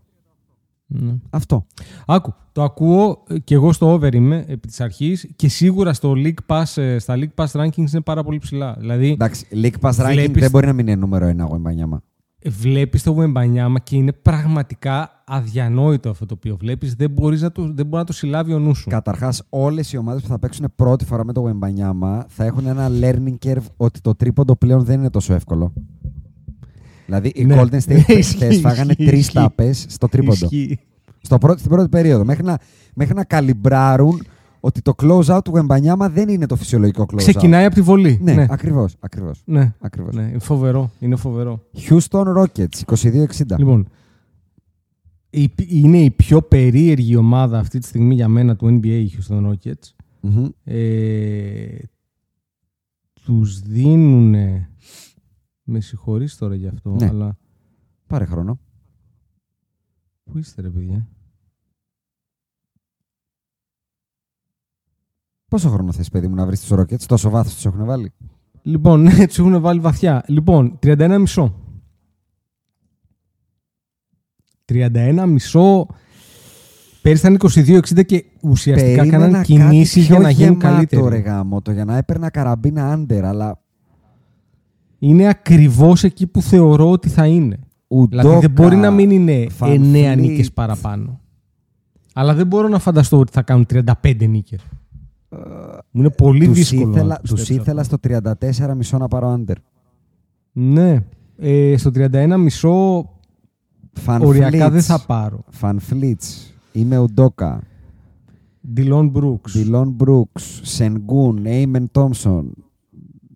Ναι. Αυτό. Άκου, το ακούω ε, και εγώ στο over είμαι επί της αρχής και σίγουρα στο League Pass, ε, στα League Pass rankings είναι πάρα πολύ ψηλά. Δηλαδή, Εντάξει, League Pass Ranking Βλέπεις- δεν μπορεί να μην είναι νούμερο 1 ο Εμπανιάμα. Βλέπεις το Wembanyama και είναι πραγματικά αδιανόητο αυτό το οποίο βλέπεις. Δεν, μπορείς να το, δεν μπορεί να το συλλάβει ο νους σου. Καταρχάς, όλες οι ομάδες που θα παίξουν πρώτη φορά με το Wembanyama θα έχουν ένα learning curve ότι το τρίποντο πλέον δεν είναι τόσο εύκολο. Δηλαδή, οι Ναι. Golden State Ισχύει, χθες φάγανε ισχύει, τρεις ισχύει. τάπες στο τρίποντο. Ισχύει. Στο πρώτο, στην πρώτη περίοδο. Μέχρι να, μέχρι να καλυμπράρουν ότι το close out του Wembanyama δεν είναι το φυσιολογικό close out. Ξεκινάει από τη βολή. Ναι, ναι. ακριβώς, ακριβώς. Ναι. ακριβώς. Ναι, είναι φοβερό. Είναι φοβερό. Houston Rockets, 22-60. Λοιπόν, η- είναι η πιο περίεργη ομάδα αυτή τη στιγμή για μένα του NBA, οι Houston Rockets. Μμμ. Ε, τους δίνουν... Με συγχωρείς τώρα γι' αυτό, Ναι. αλλά... Πάρε χρόνο. Πού είστε ρε παιδιά; Πόσο χρόνο θες, παιδί μου, να βρεις τους Rockets, τόσο βάθος τους έχουν βάλει; Λοιπόν, ναι, τους έχουν βάλει βαθιά. Λοιπόν, 31 μισό. 31 μισό. Πέρυσι ήταν 22-60 και ουσιαστικά Περίμενα κάναν κάτι κινήσεις για πιο να γίνουν γεμάτο, καλύτεροι. Ρε γάμο, το για να έπαιρνα καραμπίνα άντερ, αλλά είναι ακριβώς εκεί που θεωρώ ότι θα είναι. Ουντόκα, δηλαδή δεν μπορεί να μην είναι Van 9 Fleet. νίκες παραπάνω. Αλλά δεν μπορώ να φανταστώ ότι θα κάνουν 35 νίκες. Μου είναι πολύ τους δύσκολο. να ήθελα, το τους πιστέψω ήθελα αυτό. στο 34 μισό να πάρω άντερ. Ναι. Ε, στο 31 μισό Fan οριακά Fleets. δεν θα πάρω. Fan Fleets. Είμαι Ουντόκα. Ντιλόν Μπρούξ. Ντιλόν Μπρούξ. Σενγκούν. Έιμεν Τόμσον.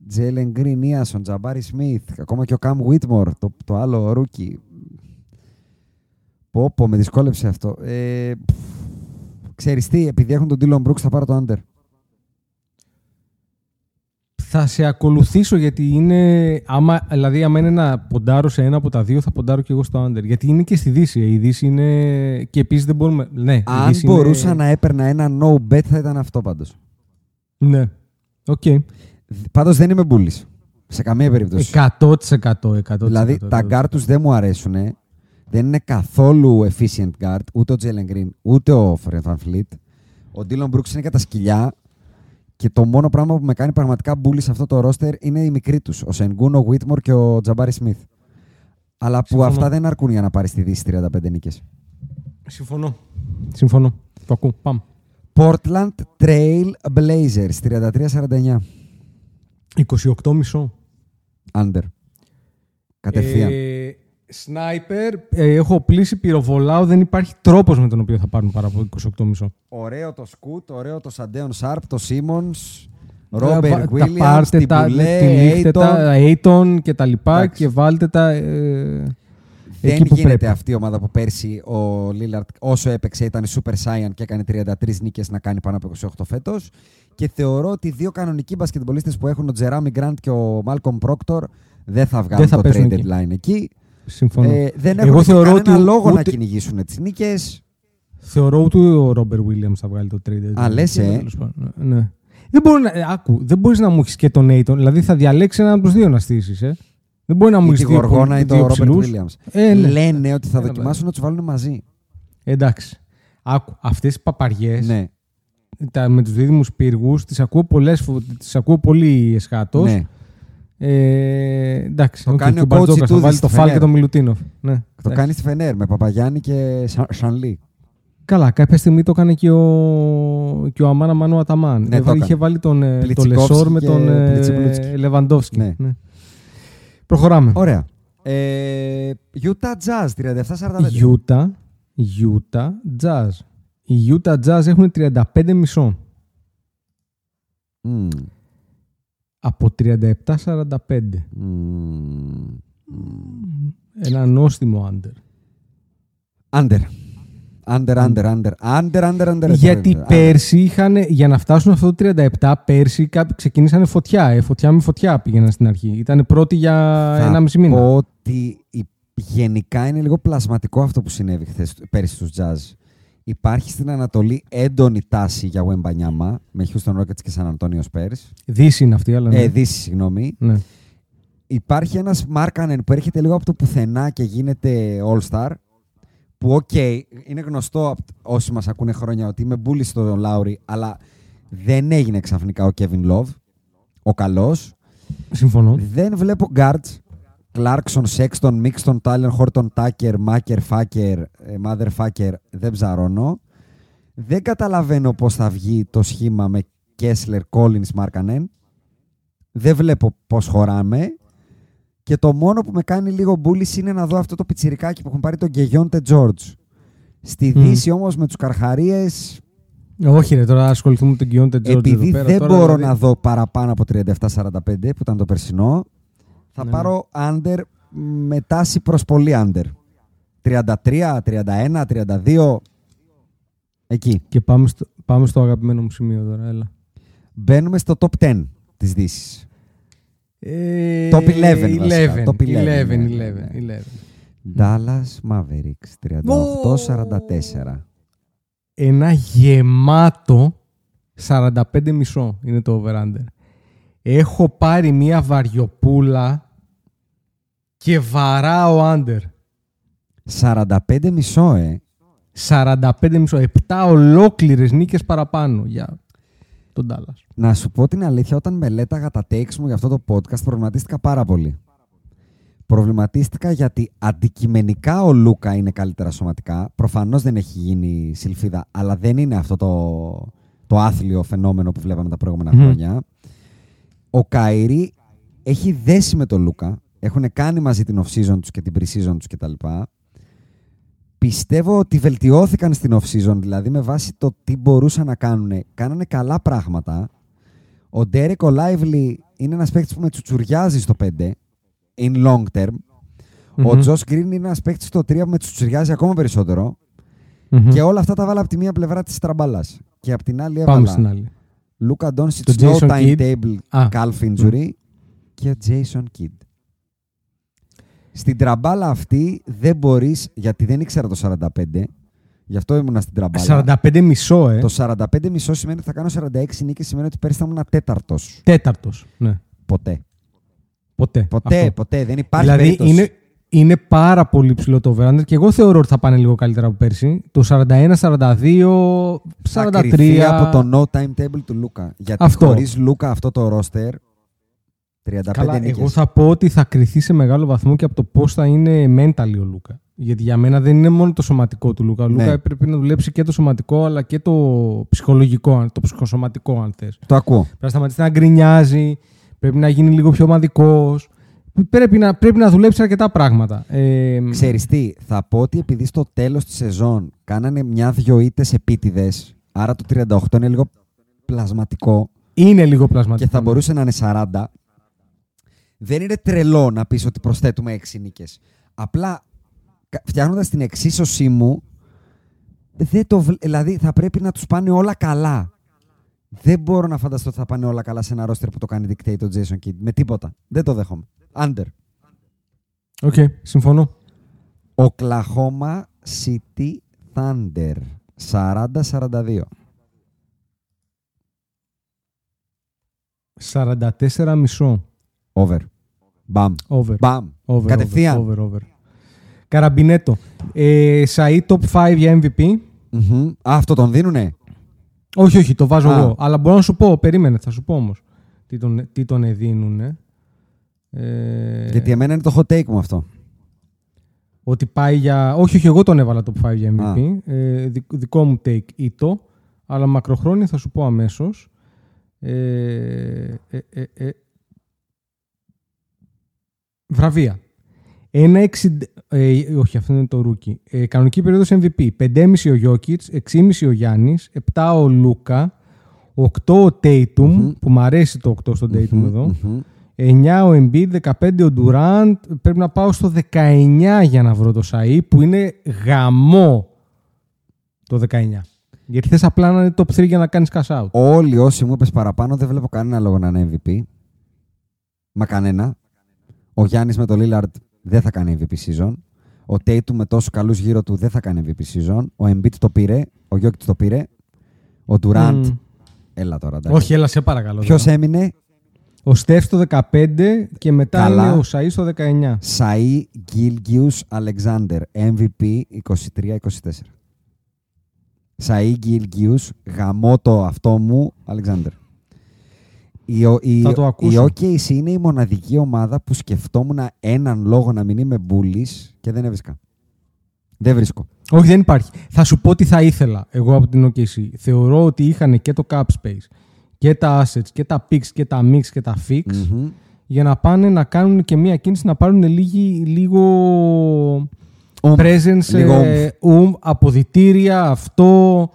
Τζέλεν Γκριν Ιάσον. Τζαμπάρι Σμιθ. Ακόμα και ο Καμ Βίτμορ. Το, το άλλο ρούκι. Πω, πω, με δυσκόλεψε αυτό. Ε, πφ, ξέρεις τι, επειδή έχουν τον Ντίλον Μπρουκς θα πάρω το under. Θα σε ακολουθήσω γιατί είναι. Άμα, δηλαδή, άμα είναι να ποντάρω σε ένα από τα δύο, θα ποντάρω και εγώ στο under. Γιατί είναι και στη Δύση. Η Δύση είναι. Και επίσης δεν μπορούμε. Ναι, η Αν Δύση μπορούσα είναι... να έπαιρνα ένα no bet θα ήταν αυτό πάντως. Ναι. Οκ. Πάντως δεν είμαι bullish. Σε καμία περίπτωση. 100%. 100%, Δηλαδή τα 100%. guard τους δεν μου αρέσουν. Δεν είναι καθόλου efficient guard. Ούτε ο Jalen Green, ούτε ο Fred Van Fleet. Ο Dylan Brooks είναι κατά σκυλιά. Και το μόνο πράγμα που με κάνει πραγματικά μπούλη σε αυτό το roster είναι οι μικροί τους. Ο Sengun, ο Whitmore και ο Jabari Smith. Αλλά που Συμφωνώ. αυτά δεν αρκούν για να πάρεις στη Δύση 35 νίκες. Συμφωνώ. Συμφωνώ. Το ακούω. Πάμε. Portland Trail Blazers 33-49. 28 μισό. Under. Κατευθείαν. Ε, Σνάιπερ, ε, έχω οπλίσει, πυροβολάω. Δεν υπάρχει τρόπος με τον οποίο θα πάρουν παρά από 28 μισό. Ωραίο το Σκούτ, ωραίο το Σέιντον Σάρπ, το Σίμονς, Τα Ρόμπερτ πα- τα Williams, πάρτε την τα, Πουλέ, τυλίχτε τα, Ayton και τα λοιπά Εντάξει. και βάλτε τα ε, Δεν εκεί που γίνεται πρέπει. αυτή η ομάδα που πέρσι ο Λίλαρντ όσο έπαιξε ήταν Super Saiyan και έκανε 33 νίκες να κάνει πάνω από 28 φέτος και θεωρώ ότι οι δύο κανονικοί μπασκετμπολίστες που έχουν ο Τζεράμι Γκραντ και ο Μάλκομ Πρόκτορ δεν θα βγάλουν θα το πέσουν trade εκεί. deadline εκεί. Συμφωνώ. Ε, δεν Εγώ έχουν θεωρώ κανένα ότι λόγο να ούτε- κυνηγήσουν τις νίκες. Θεωρώ ότι ο Ρόμπερ Williams θα βγάλει το trade. Α, λες, ε. Τέλος πάντων, Ναι. Δεν μπορεί να, ε, άκου, δεν μπορείς να μου έχεις και τον Aiton. Δηλαδή θα διαλέξεις έναν από τους δύο να στήσεις. Ε. Δεν μπορεί να μου Ή έχεις τη Γοργόνα ή το Ρόμπερτ ψηλούς. Williams. Ε, ναι. Λένε ότι θα Ένα δοκιμάσουν να τους βάλουν μαζί. Εντάξει. Άκου, αυτές οι παπαριές Ναι, τα, με τους δίδυμους πύργους τις ακούω, πολλές, φο- τις ακούω πολύ εσχάτως. ναι. Ε, εντάξει, Το οκ, κάνει και ο Μπαρτζόκας coach θα του βάλει στη το Φάλ και Φενέρ. το Μιλουτίνοφ. Ναι, Το εντάξει. κάνει στη Φενέρ με Παπαγιάννη και Σαν- Σανλή. Καλά, κάποια στιγμή το έκανε και ο, και ο Αμάνα Μάνο Αταμάν. Ναι, το Έβαλε- έκανε. είχε βάλει τον, ε, τον Πλιτσικόφσκι Λεσόρ με και τον ε, Πλιτσιπλούτσκι. Λεβαντόφσκι. Ναι. Ναι. Προχωράμε. Ωραία. Ε, Utah Jazz 37-45. Utah, Utah Jazz. Οι Utah Jazz έχουν 35 μισό. Μμμ, Από 37-45. μμμ. Ένα νόστιμο under. Under. Under, under, under. Under, under, under. Γιατί under. πέρσι είχαν, για να φτάσουν αυτό το 37, πέρσι κάποιοι ξεκινήσανε φωτιά. Ε, φωτιά με φωτιά πήγαιναν στην αρχή. Ήταν πρώτοι για Θα ένα μισή μήνα. πω ότι η- γενικά είναι λίγο πλασματικό αυτό που συνέβη χθες, πέρυσι στους Jazz. Υπάρχει στην Ανατολή έντονη τάση για Wembanyama με Houston Rockets και San Antonio Spurs. Δύση είναι αυτή, αλλά ναι. Ε, Δύση, συγγνώμη. ναι. Υπάρχει ένας Μάρκανεν που έρχεται λίγο από το πουθενά και γίνεται All-Star. Που, οκ, είναι γνωστό από όσοι μας ακούνε χρόνια ότι είμαι μπούλη στο Λάουρι, αλλά δεν έγινε ξαφνικά ο Kevin Love, ο καλός. Συμφωνώ. Δεν βλέπω guards. Clarkson, Sexton, Mixton, Tyler, Horton, Tucker, Macker, Fucker, ε, Motherfucker. Δεν ψαρώνω. Δεν καταλαβαίνω πώς θα βγει το σχήμα με Kessler, Collins, Markkanen. Δεν βλέπω πώς χωράμε. Και το μόνο που με κάνει λίγο μπούλης είναι να δω αυτό το πιτσιρικάκι που έχουν πάρει τον Γκεγιόντε George. Στη Μμ. Δύση όμως με τους Καρχαρίες Όχι, ρε, τώρα ασχοληθούμε με τον Κιόντε Τζόρτζ. επειδή εδώ πέρα, δεν τώρα, μπορώ δηλαδή. να δω παραπάνω από 37-45 που ήταν το περσινό, θα Ναι. πάρω under με τάση προς πολύ under. 33, 31, 32. Εκεί. Και πάμε στο, πάμε στο αγαπημένο μου σημείο τώρα, έλα. Μπαίνουμε στο top 10 της Δύσης. Ε, Top 11 βασικά, 11, top 11, 11, ναι, 11, ναι. 11. Dallas Mavericks 38-44. Ένα γεμάτο 45 μισό είναι το over-under. Έχω πάρει μία βαριοπούλα και βαράω under. 45 μισό, ε. 45 μισό. 7 ολόκληρες νίκες παραπάνω για τον Dallas. Να σου πω την αλήθεια, όταν μελέταγα τα takes μου για αυτό το podcast, προβληματίστηκα πάρα πολύ. Προβληματίστηκα γιατί αντικειμενικά ο Λούκα είναι καλύτερα σωματικά. Προφανώς δεν έχει γίνει σιλφίδα, αλλά δεν είναι αυτό το, το άθλιο φαινόμενο που βλέπαμε τα προηγούμενα Μμμ. χρόνια. Ο Καϊρή έχει δέσει με τον Λούκα. Έχουν κάνει μαζί την off-season τους και την pre-season τους κτλ. Πιστεύω ότι βελτιώθηκαν στην off-season, δηλαδή με βάση το τι μπορούσαν να κάνουν. Κάνανε καλά πράγματα. Ο Ντέρεκ ο Lively είναι ένας παίκτης που με τσουτσουριάζει στο 5, in long term. Ο Μμμ. Τζος Γκριν είναι ένας παίκτης στο 3 που με τσουτσουριάζει ακόμα περισσότερο. Μμμ. Και όλα αυτά τα βάλα από τη μία πλευρά της τραμπάλας. Και από την άλλη Πάμε στην έβαλα άλλη. Luka Doncic Το no Jason Kidd. timetable Α. calf injury και Jason Kidd. Στην τραμπάλα αυτή δεν μπορείς, γιατί δεν ήξερα το 45, γι' αυτό ήμουνα στην τραμπάλα. 45 μισό, ε. Το 45 μισό σημαίνει ότι θα κάνω 46 νίκες, σημαίνει ότι πέρυσι θα ήμουν τέταρτος. Τέταρτος. Ναι. Ποτέ. Ποτέ. Ποτέ, Αυτό. ποτέ. Δεν υπάρχει Δηλαδή περίπτωση. είναι, είναι πάρα πολύ ψηλό το over και εγώ θεωρώ ότι θα πάνε λίγο καλύτερα από πέρσι. Το 41, 42, Θα 43. κρυφτεί από το no timetable του Λούκα. Γιατί Αυτό. χωρίς Λούκα αυτό το roster, 35 Καλά, νίκες. εγώ θα πω ότι θα κρυθεί σε μεγάλο βαθμό και από το πώς θα είναι mental ο Λούκα. Γιατί για μένα δεν είναι μόνο το σωματικό του Λούκα. Ο Ναι. Λούκα πρέπει να δουλέψει και το σωματικό αλλά και το ψυχολογικό, αν- το ψυχοσωματικό, αν θες. Το ακούω. Πρέπει να σταματήσει να γκρινιάζει, πρέπει να γίνει λίγο πιο ομαδικός. Πρέπει να, πρέπει να δουλέψει αρκετά πράγματα. Ε, Ξέρεις τι, θα πω ότι επειδή στο τέλος της σεζόν κάνανε μια-δυο ήττες επίτηδες, άρα το 38 είναι λίγο πλασματικό είναι λίγο πλασματικό. και θα μπορούσε να είναι 40, δεν είναι τρελό να πεις ότι προσθέτουμε 6 νίκες. Απλά κα- φτιάχνοντας την εξίσωσή μου, δεν το, βλ- δηλαδή θα πρέπει να τους πάνε όλα καλά. Δεν μπορώ να φανταστώ ότι θα πάνε όλα καλά σε ένα roster που το κάνει dictate το Jason Kidd. Με τίποτα. Δεν το δέχομαι. Under. OK, συμφωνώ. Oklahoma City Thunder 40-42. 44 μισό. Over. Μπαμ. Over. Μπαμ. Over, Κατευθείαν. Over, over, over. Καραμπινέτο. Ε, Shai top 5 για MVP. Μμμ. Α, αυτό τον δίνουνε; Όχι, όχι, το βάζω Α. εγώ. Αλλά μπορώ να σου πω, περίμενε, θα σου πω όμως. Τι τον, τι τον δίνουνε. Ε, Γιατί εμένα είναι το hot take μου αυτό. Ότι πάει για. Όχι, όχι, εγώ τον έβαλα το 5 για MVP. Α. Ε, δι- δικό μου take ήτο. Αλλά μακροχρόνια θα σου πω αμέσως. Ε, ε, ε, ε, βραβεία. Ένα 60, ε, όχι, αυτό είναι το rookie. Ε, κανονική περίοδος MVP. 5,5 ο Γιόκιτς, 6,5 ο Γιάννης, 7 ο Λούκα, 8 ο Τέιτουμ, Μμμ. που μου αρέσει το 8 στον Τέιτουμ Μμμ, εδώ. μμμ. 9 ο Embiid, 15 ο Durant. Πρέπει να πάω στο 19 για να βρω το Shai, που είναι γαμό το 19. Γιατί θες απλά να είναι top 3 για να κάνεις cash out. Όλοι όσοι μου είπε παραπάνω δεν βλέπω κανένα λόγο να είναι MVP. Μα κανένα. Ο Γιάννης με το Lillard δεν θα κάνει MVP season. Ο Tatum με τόσους καλούς γύρω του δεν θα κάνει MVP season. Ο Embiid το πήρε. Ο Jokic το πήρε. Ο Durant. Μμ. Έλα τώρα. εντάξει. Όχι, έλα σε παρακαλώ. Ποιος τώρα. έμεινε; Ο Στεφ το 15 και μετά Καλά. είναι ο Σαΐ στο 19. Σαΐ Γκίλγκιους Αλεξάνδερ. MVP 23-24. Σαΐ Γκίλγκιους. Γαμώ το αυτό μου Αλεξάνδερ. Η, ο- η, Θα το η ακούσω. OKC είναι η μοναδική ομάδα που σκεφτόμουν έναν λόγο να μην είμαι bullies και δεν έβρισκα. Δεν βρίσκω. Όχι, δεν υπάρχει. Θα σου πω τι θα ήθελα εγώ από την OKC. Θεωρώ ότι είχαν και το cap space και τα assets και τα picks και τα mix και τα fix Μμμ. για να πάνε να κάνουν και μία κίνηση να πάρουν λίγη, λίγο Ουμ. presence, Λίγο ε, ουμ, αποδητήρια, αυτό,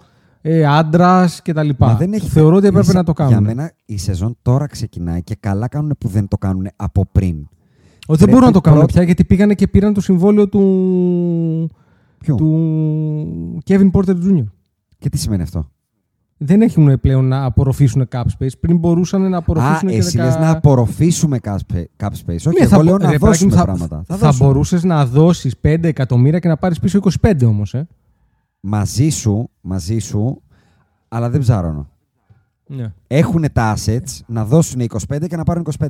ε, άντρας κτλ. Μα δεν έχει Θεωρώ ότι η έπρεπε σε- να το κάνουν. Για μένα η σεζόν τώρα ξεκινάει και καλά κάνουν που δεν το κάνουν από πριν. Ότι δεν πρέπει μπορούν να το κάνουν πρώτα- πια γιατί πήγανε και πήραν το συμβόλαιο του, Ποιο; του Kevin Porter Jr. Και τι σημαίνει αυτό; Δεν έχουν πλέον να απορροφήσουν cap space. Πριν μπορούσαν να Α, απορροφήσουν και εσύ δεκα- λες να απορροφήσουμε cap spa- cap space. Όχι, Ναι, εγώ θα, λέω μπο- να ρε, παιδάκι δώσουμε μου, θα, πράγματα. Θα, δώσουμε. μπορούσες να δώσεις 5 εκατομμύρια και να πάρεις πίσω 25 όμως, ε. Μαζί σου, μαζί σου, αλλά δεν ψάρωνω. Ναι. Έχουν τα assets να δώσουν 25 και να πάρουν 25.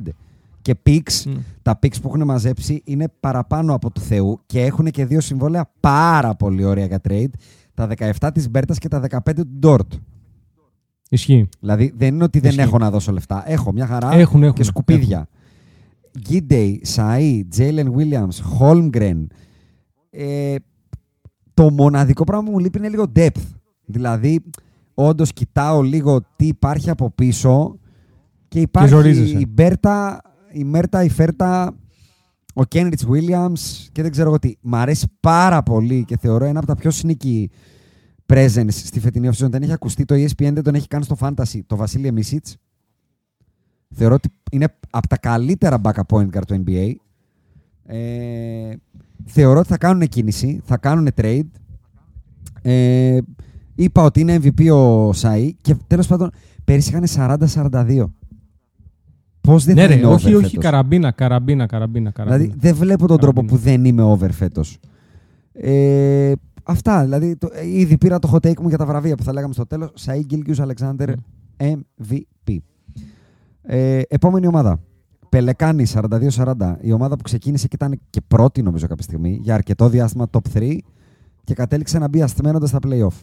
Και picks, Μμ. τα picks που έχουν μαζέψει είναι παραπάνω από του Θεού και έχουν και δύο συμβόλαια πάρα πολύ ωραία για trade. Τα 17 της Μπέρτας και τα 15 του Ντόρτ. Ισχύει. Δηλαδή δεν είναι ότι δεν Ισχύει. έχω να δώσω λεφτά. Έχω μια χαρά Έχουν, έχουν, και σκουπίδια. Γκίντεϊ, Σαΐ, Τζέιλεν Βίλιαμς, Χόλμγκρεν. Ε, το μοναδικό πράγμα που μου λείπει είναι λίγο depth. Δηλαδή, όντως κοιτάω λίγο τι υπάρχει από πίσω και υπάρχει ζορίζεσαι. η Μπέρτα, η Μέρτα, η Φέρτα, ο Κένριτς Williams και δεν ξέρω εγώ τι. Μ' αρέσει πάρα πολύ και θεωρώ ένα από τα πιο sneaky presence στη φετινή off-season. Δεν έχει ακουστεί το E ESPN, δεν τον έχει κάνει στο fantasy. Το Βασίλειο Μισίτς. Θεωρώ ότι είναι από τα καλύτερα backup point guard του NBA. Ε, θεωρώ ότι θα κάνουν κίνηση, θα κάνουν trade. Ε, είπα ότι είναι MVP ο Σαΐ και τέλος πάντων πέρυσι είχαν 40-42. Πώς δεν ναι, θα ρε, είναι over όχι, όχι, φέτος; καραμπίνα, καραμπίνα, καραμπίνα. καραμπίνα. Δηλαδή δεν βλέπω τον τρόπο Καραμπίνα. που δεν είμαι over φέτος. Ε, αυτά, δηλαδή το, ήδη πήρα το hot take μου για τα βραβεία που θα λέγαμε στο τέλος. Σαΐ Γκίλγκιους Αλεξάνδερ MVP. Ε, επόμενη ομάδα. Πελεκάνη 42-40. Η ομάδα που ξεκίνησε και ήταν και πρώτη νομίζω κάποια στιγμή για αρκετό διάστημα top 3 και κατέληξε να μπει ασθμένοντα στα playoff.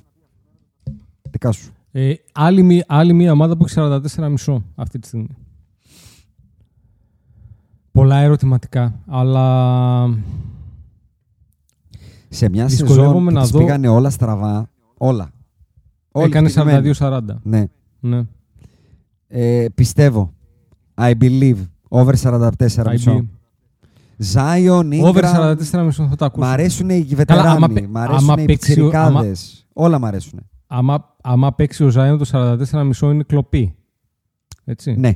Δικά σου. Ε, άλλη, μία- άλλη μία ομάδα που έχει 44,5 αυτή τη στιγμή. Πολλά ερωτηματικά, αλλά Σε μια Δυσκολεύομαι σεζόν που να τις δω- πήγανε όλα στραβά. Όλα. Όλοι έκανε χτυπημένοι. 42-40. Ναι. Ναι. Ε, πιστεύω. I believe. Over 44,5. IB. Zion, Over Ingram. 44,5 θα τα Μ' ακούσω. αρέσουν οι άμα βετεράνοι. παι- Μ' αρέσουν άμα οι παίξει ο- πιτσιρικάδες. Όλα μ' αρέσουν. Άμα, άμα παίξει ο Ζάιον το 44,5 είναι κλοπή. Έτσι. Ναι.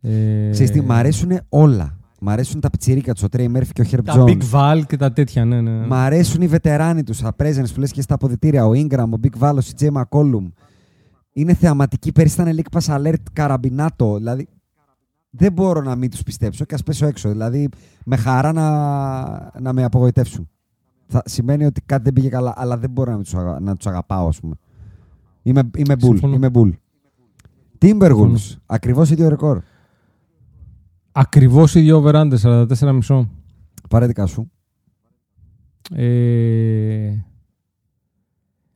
Ε, Ξέρεις τι, μ' αρέσουν όλα. Μ' αρέσουν τα πιτσιρίκα τους, ο Τρέι Μέρφυ και ο Herb Τα Jones. Big Val και τα τέτοια, ναι, ναι. Μ' αρέσουν οι βετεράνοι τους, τα presence που λες και στα αποδητήρια. Ο Ingram, ο Big Val, ο CJ McCollum. Είναι θεαματικοί. Πέρυσι ήταν League Pass Alert καραμπινάτο. Δηλαδή, δεν μπορώ να μην τους πιστέψω και ας πέσω έξω. Δηλαδή, με χαρά να, να με απογοητεύσουν. Θα, σημαίνει ότι κάτι δεν πήγε καλά, αλλά δεν μπορώ να τους, αγα- να τους αγαπάω, ας πούμε. Είμαι, είμαι bull. Συμφωνώ. Είμαι bull. Timberwolves, ακριβώς ίδιο ρεκόρ. Ακριβώς ίδιο over-under, 44,5. Πάρε δικά σου. Ε,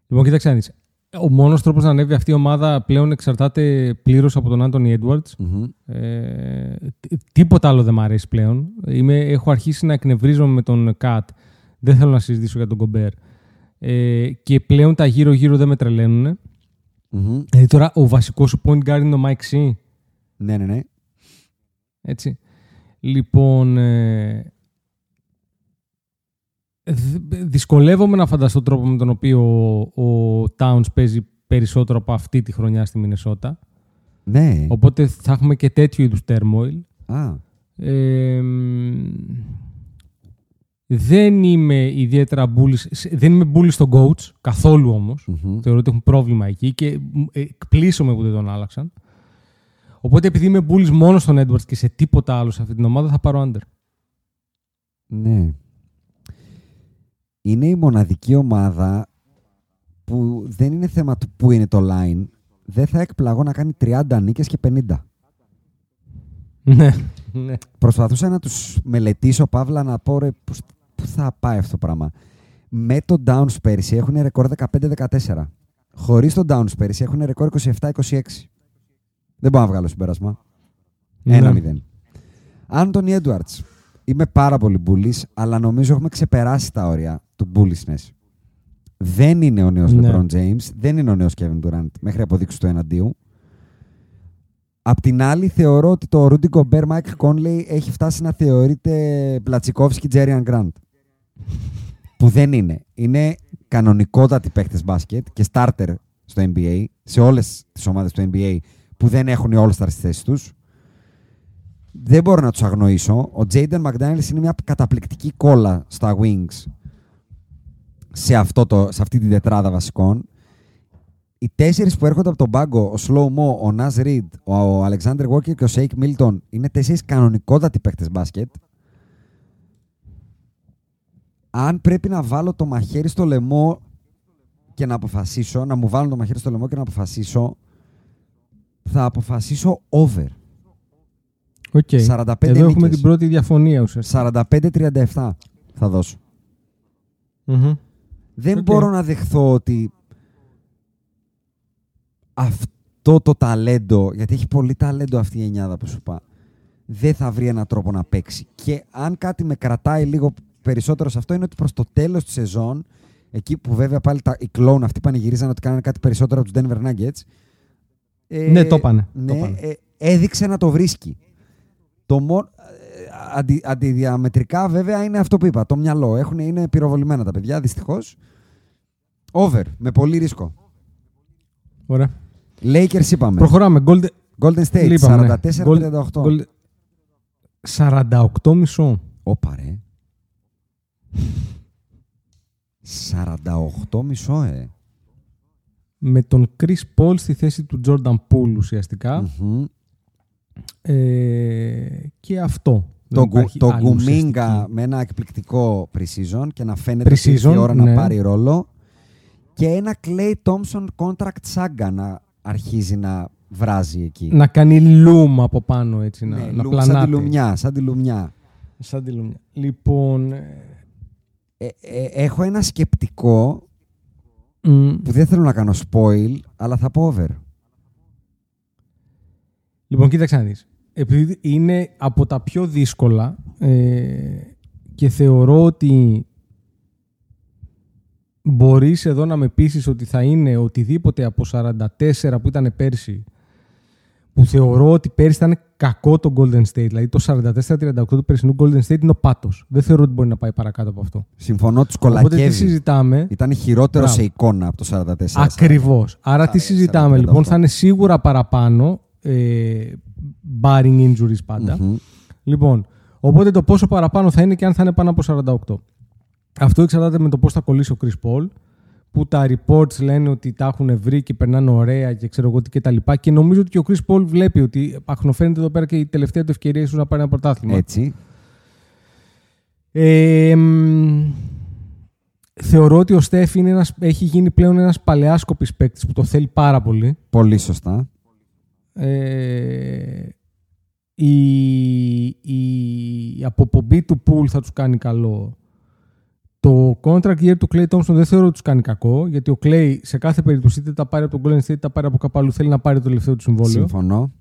Λοιπόν, κοίταξε να δεις. Ο μόνος τρόπος να ανέβει αυτή η ομάδα πλέον εξαρτάται πλήρως από τον Άντωνι Έντουαρτς. Ε, τί- τίποτα άλλο δεν μ' αρέσει πλέον. Είμαι, έχω αρχίσει να εκνευρίζομαι με τον Κατ. Δεν θέλω να συζητήσω για τον Κομπέρ. Ε, και πλέον τα γύρω-γύρω δεν με τρελαίνουν. Μμμ. Δηλαδή τώρα ο βασικός σου point guard είναι ο Mike C. Ναι, ναι, ναι. Έτσι. Λοιπόν, ε, δυ- δυσκολεύομαι να φανταστώ τρόπο με τον οποίο ο, ο Towns παίζει περισσότερο από αυτή τη χρονιά στη Μινεσότα. Ναι. Οπότε θα έχουμε και τέτοιου είδους turmoil. Α, Ε, μ, δεν είμαι ιδιαίτερα bullish, σε- δεν είμαι bullish στον coach, καθόλου όμως. μμμ. Θεωρώ ότι έχουν πρόβλημα εκεί και μ, ε, εκπλήσωμαι που δεν τον άλλαξαν. Οπότε επειδή είμαι bullish μόνο στον Edwards και σε τίποτα άλλο σε αυτή την ομάδα θα πάρω under. Ναι. Είναι η μοναδική ομάδα που δεν είναι θέμα του που είναι το line. Δεν θα εκπλαγώ να κάνει 30 νίκες και 50. Ναι. ναι. Προσπαθούσα να τους μελετήσω, Παύλα, να πω ρε, πώς- πού θα πάει αυτό το πράγμα. Με το Downs πέρυσι έχουν ρεκόρ 15-14. Χωρίς το Downs πέρυσι έχουν ρεκόρ 27-26. Δεν μπορώ να βγάλω συμπέρασμα. Ναι. Ένα μηδέν. Άντωνι Έντουαρτς. Είμαι πάρα πολύ bullish, αλλά νομίζω έχουμε ξεπεράσει τα όρια του bullishness. Δεν είναι ο νέος Ναι. LeBron James, δεν είναι ο νέος Kevin Durant, μέχρι αποδείξει το εναντίου. Απ' την άλλη, θεωρώ ότι το Rudy Gobert, Mike Conley έχει φτάσει να θεωρείται Πλατσικόφσκι, Τζέριαν Γκραντ. που δεν είναι. Είναι κανονικότατοι παίχτες μπάσκετ και starter στο NBA, σε όλες τις ομάδες του NBA που δεν έχουν οι All-Stars στις θέσεις τους. Δεν μπορώ να τους αγνοήσω. Ο Jaden McDaniels είναι μια καταπληκτική κόλλα στα Wings σε, αυτό το, σε αυτή την τετράδα βασικών. Οι τέσσερις που έρχονται από τον πάγκο, ο Slow Mo, ο Naz Reid, ο Alexander Walker και ο Shake Milton, είναι τέσσερις κανονικότατοι παίκτες μπάσκετ. Αν πρέπει να βάλω το μαχαίρι στο λαιμό και να αποφασίσω, να μου βάλουν το μαχαίρι στο λαιμό και να αποφασίσω, θα αποφασίσω over. OK. 45 Εδώ έχουμε νίκες. την πρώτη διαφωνία ουσιαστικά. 45-37 θα δώσω. Μμμ. Δεν Οκ. μπορώ να δεχθώ ότι αυτό το ταλέντο, γιατί έχει πολύ ταλέντο αυτή η εννιάδα που σου είπα, δεν θα βρει έναν τρόπο να παίξει. Και αν κάτι με κρατάει λίγο περισσότερο σε αυτό είναι ότι προς το τέλος της σεζόν, εκεί που βέβαια πάλι τα, οι κλόουν αυτοί πανηγυρίζαν ότι κάνανε κάτι περισσότερο από τους Denver Nuggets, ε, Ναι, το είπανε, το Ναι, είπανε. ε, έδειξε να το βρίσκει. Το μό... ε, αντι, αντιδιαμετρικά βέβαια είναι αυτό που είπα, το μυαλό. Έχουν, είναι πυροβολημένα τα παιδιά, δυστυχώς. Over, με πολύ ρίσκο. Ωραία. Lakers είπαμε. Προχωράμε. Golden... Golden State, Λείπαμε, ναι. 44-38. Gold- 48 μισό. Όπα ρε. 48 μισό, ε. Με τον Chris Paul στη θέση του Jordan Poole ουσιαστικά. Μμμ. Ε, και αυτό. Το, Δεν γκου, υπάρχει το άλλη Γκουμίγκα ουσιαστική. με ένα εκπληκτικό pre-season και να φαίνεται ότι Pre-season, ήρθε η ώρα ναι. να πάρει ρόλο. Και ένα Clay Thompson contract saga να αρχίζει να βράζει εκεί. Να κάνει λούμ από πάνω έτσι, να, Ναι, να λου- σαν τη πλανάται. λουμιά, σαν τη λουμιά. Σαν τη λουμιά. Λοιπόν, ε, Ε, ε, έχω ένα σκεπτικό μ, που δεν θέλω να κάνω spoil, αλλά θα πω over. Λοιπόν, κοίταξε να δεις. Επειδή είναι από τα πιο δύσκολα ε, και θεωρώ ότι μπορείς εδώ να με πείσεις ότι θα είναι οτιδήποτε από 44 που ήταν πέρσι που θεωρώ ότι πέρσι ήταν κακό το Golden State. Δηλαδή το 44-38 του περσινού Golden State είναι ο πάτος. Δεν θεωρώ ότι μπορεί να πάει παρακάτω από αυτό. Συμφωνώ, τους Οπότε τι κολακεύει. συζητάμε; Ήταν χειρότερο Μπράβο. σε εικόνα από το 44. Ακριβώς. Άρα τι Α, συζητάμε 48. λοιπόν, θα είναι σίγουρα παραπάνω. Ε, barring injuries πάντα. Μμμ. Λοιπόν, οπότε το πόσο παραπάνω θα είναι και αν θα είναι πάνω από 48. Αυτό εξαρτάται με το πώς θα κολλήσει ο Chris Paul. Που τα reports λένε ότι τα έχουν βρει και περνάνε ωραία και ξέρω εγώ τι και τα λοιπά. Και νομίζω ότι και ο Chris Paul βλέπει ότι αχνοφαίνεται εδώ πέρα και η τελευταία του ευκαιρία ίσως να πάρει ένα πρωτάθλημα. Έτσι. Ε, μ, θεωρώ ότι ο Στέφ είναι ένας, έχει γίνει πλέον ένας παλαιάσκοπης παίκτης που το θέλει πάρα πολύ. Πολύ σωστά. Ε, η, η, η αποπομπή του Πουλ θα τους κάνει καλό. Το contract year του Clay Thompson δεν θεωρώ ότι τους κάνει κακό, γιατί ο Clay σε κάθε περίπτωση είτε τα πάρει από τον Golden State είτε τα πάρει από κάπου αλλού, θέλει να πάρει το τελευταίο του συμβόλαιο. Συμφωνώ.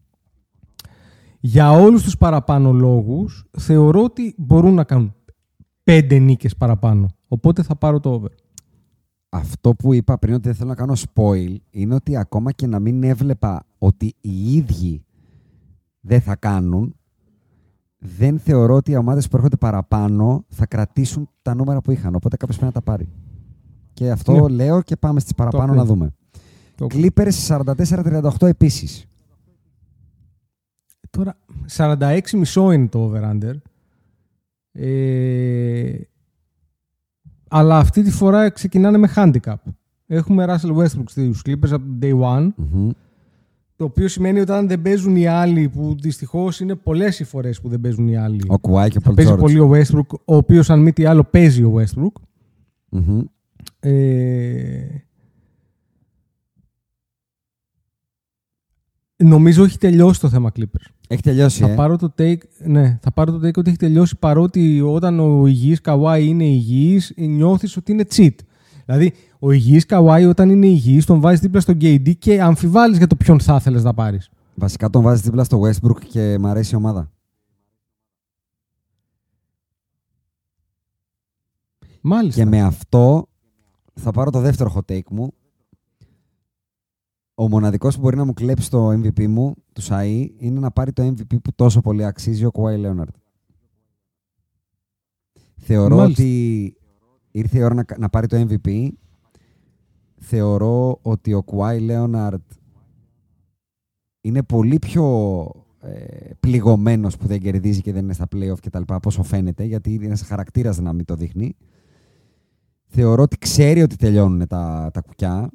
Για όλους τους παραπάνω λόγους, θεωρώ ότι μπορούν να κάνουν πέντε νίκες παραπάνω. Οπότε θα πάρω το over. Αυτό που είπα πριν ότι δεν θέλω να κάνω spoil είναι ότι ακόμα και να μην έβλεπα ότι οι ίδιοι δεν θα κάνουν, δεν θεωρώ ότι οι ομάδες που έρχονται παραπάνω θα κρατήσουν τα νούμερα που είχαν. Οπότε κάποιος πρέπει να τα πάρει. Και αυτό Ναι. λέω και πάμε στις παραπάνω ακούω. να δούμε. Το- Clippers 44-38 επίσης. Τώρα, 46,5 είναι το over-under. Ε, αλλά αυτή τη φορά ξεκινάνε με handicap. Έχουμε Russell Westbrook στους Clippers από τον day one, Μμμ. Το οποίο σημαίνει ότι αν δεν παίζουν οι άλλοι, που δυστυχώς είναι πολλές οι φορές που δεν παίζουν οι άλλοι, Ο Κουάι και ο θα Paul παίζει George. πολύ ο Westbrook, ο οποίος αν μη τι άλλο παίζει ο Westbrook. Μμμ. Ε, νομίζω έχει τελειώσει το θέμα Clippers. Έχει τελειώσει, Θα ε. πάρω το take, ναι, θα πάρω το take ότι έχει τελειώσει παρότι όταν ο υγιής Καουάι είναι υγιής νιώθεις ότι είναι cheat. Δηλαδή, ο υγιής Καουάι όταν είναι υγιής τον βάζεις δίπλα στον KD και αμφιβάλλεις για το ποιον θα ήθελες να πάρεις. Βασικά τον βάζεις δίπλα στο Westbrook και μ' αρέσει η ομάδα. Μάλιστα. Και με αυτό θα πάρω το δεύτερο hot take μου. Ο μοναδικός που μπορεί να μου κλέψει το MVP μου, του ΣΑΗ, είναι να πάρει το MVP που τόσο πολύ αξίζει ο Kawhi Leonard. Θεωρώ Μάλιστα. ότι ήρθε η ώρα να, να πάρει το MVP. Θεωρώ ότι ο Kawhi Leonard είναι πολύ πιο ε, πληγωμένος που δεν κερδίζει και δεν είναι στα playoff και τα λοιπά, από όσο φαίνεται, γιατί είναι ένας χαρακτήρας να μην το δείχνει. Θεωρώ ότι ξέρει ότι τελειώνουν τα, τα κουκιά.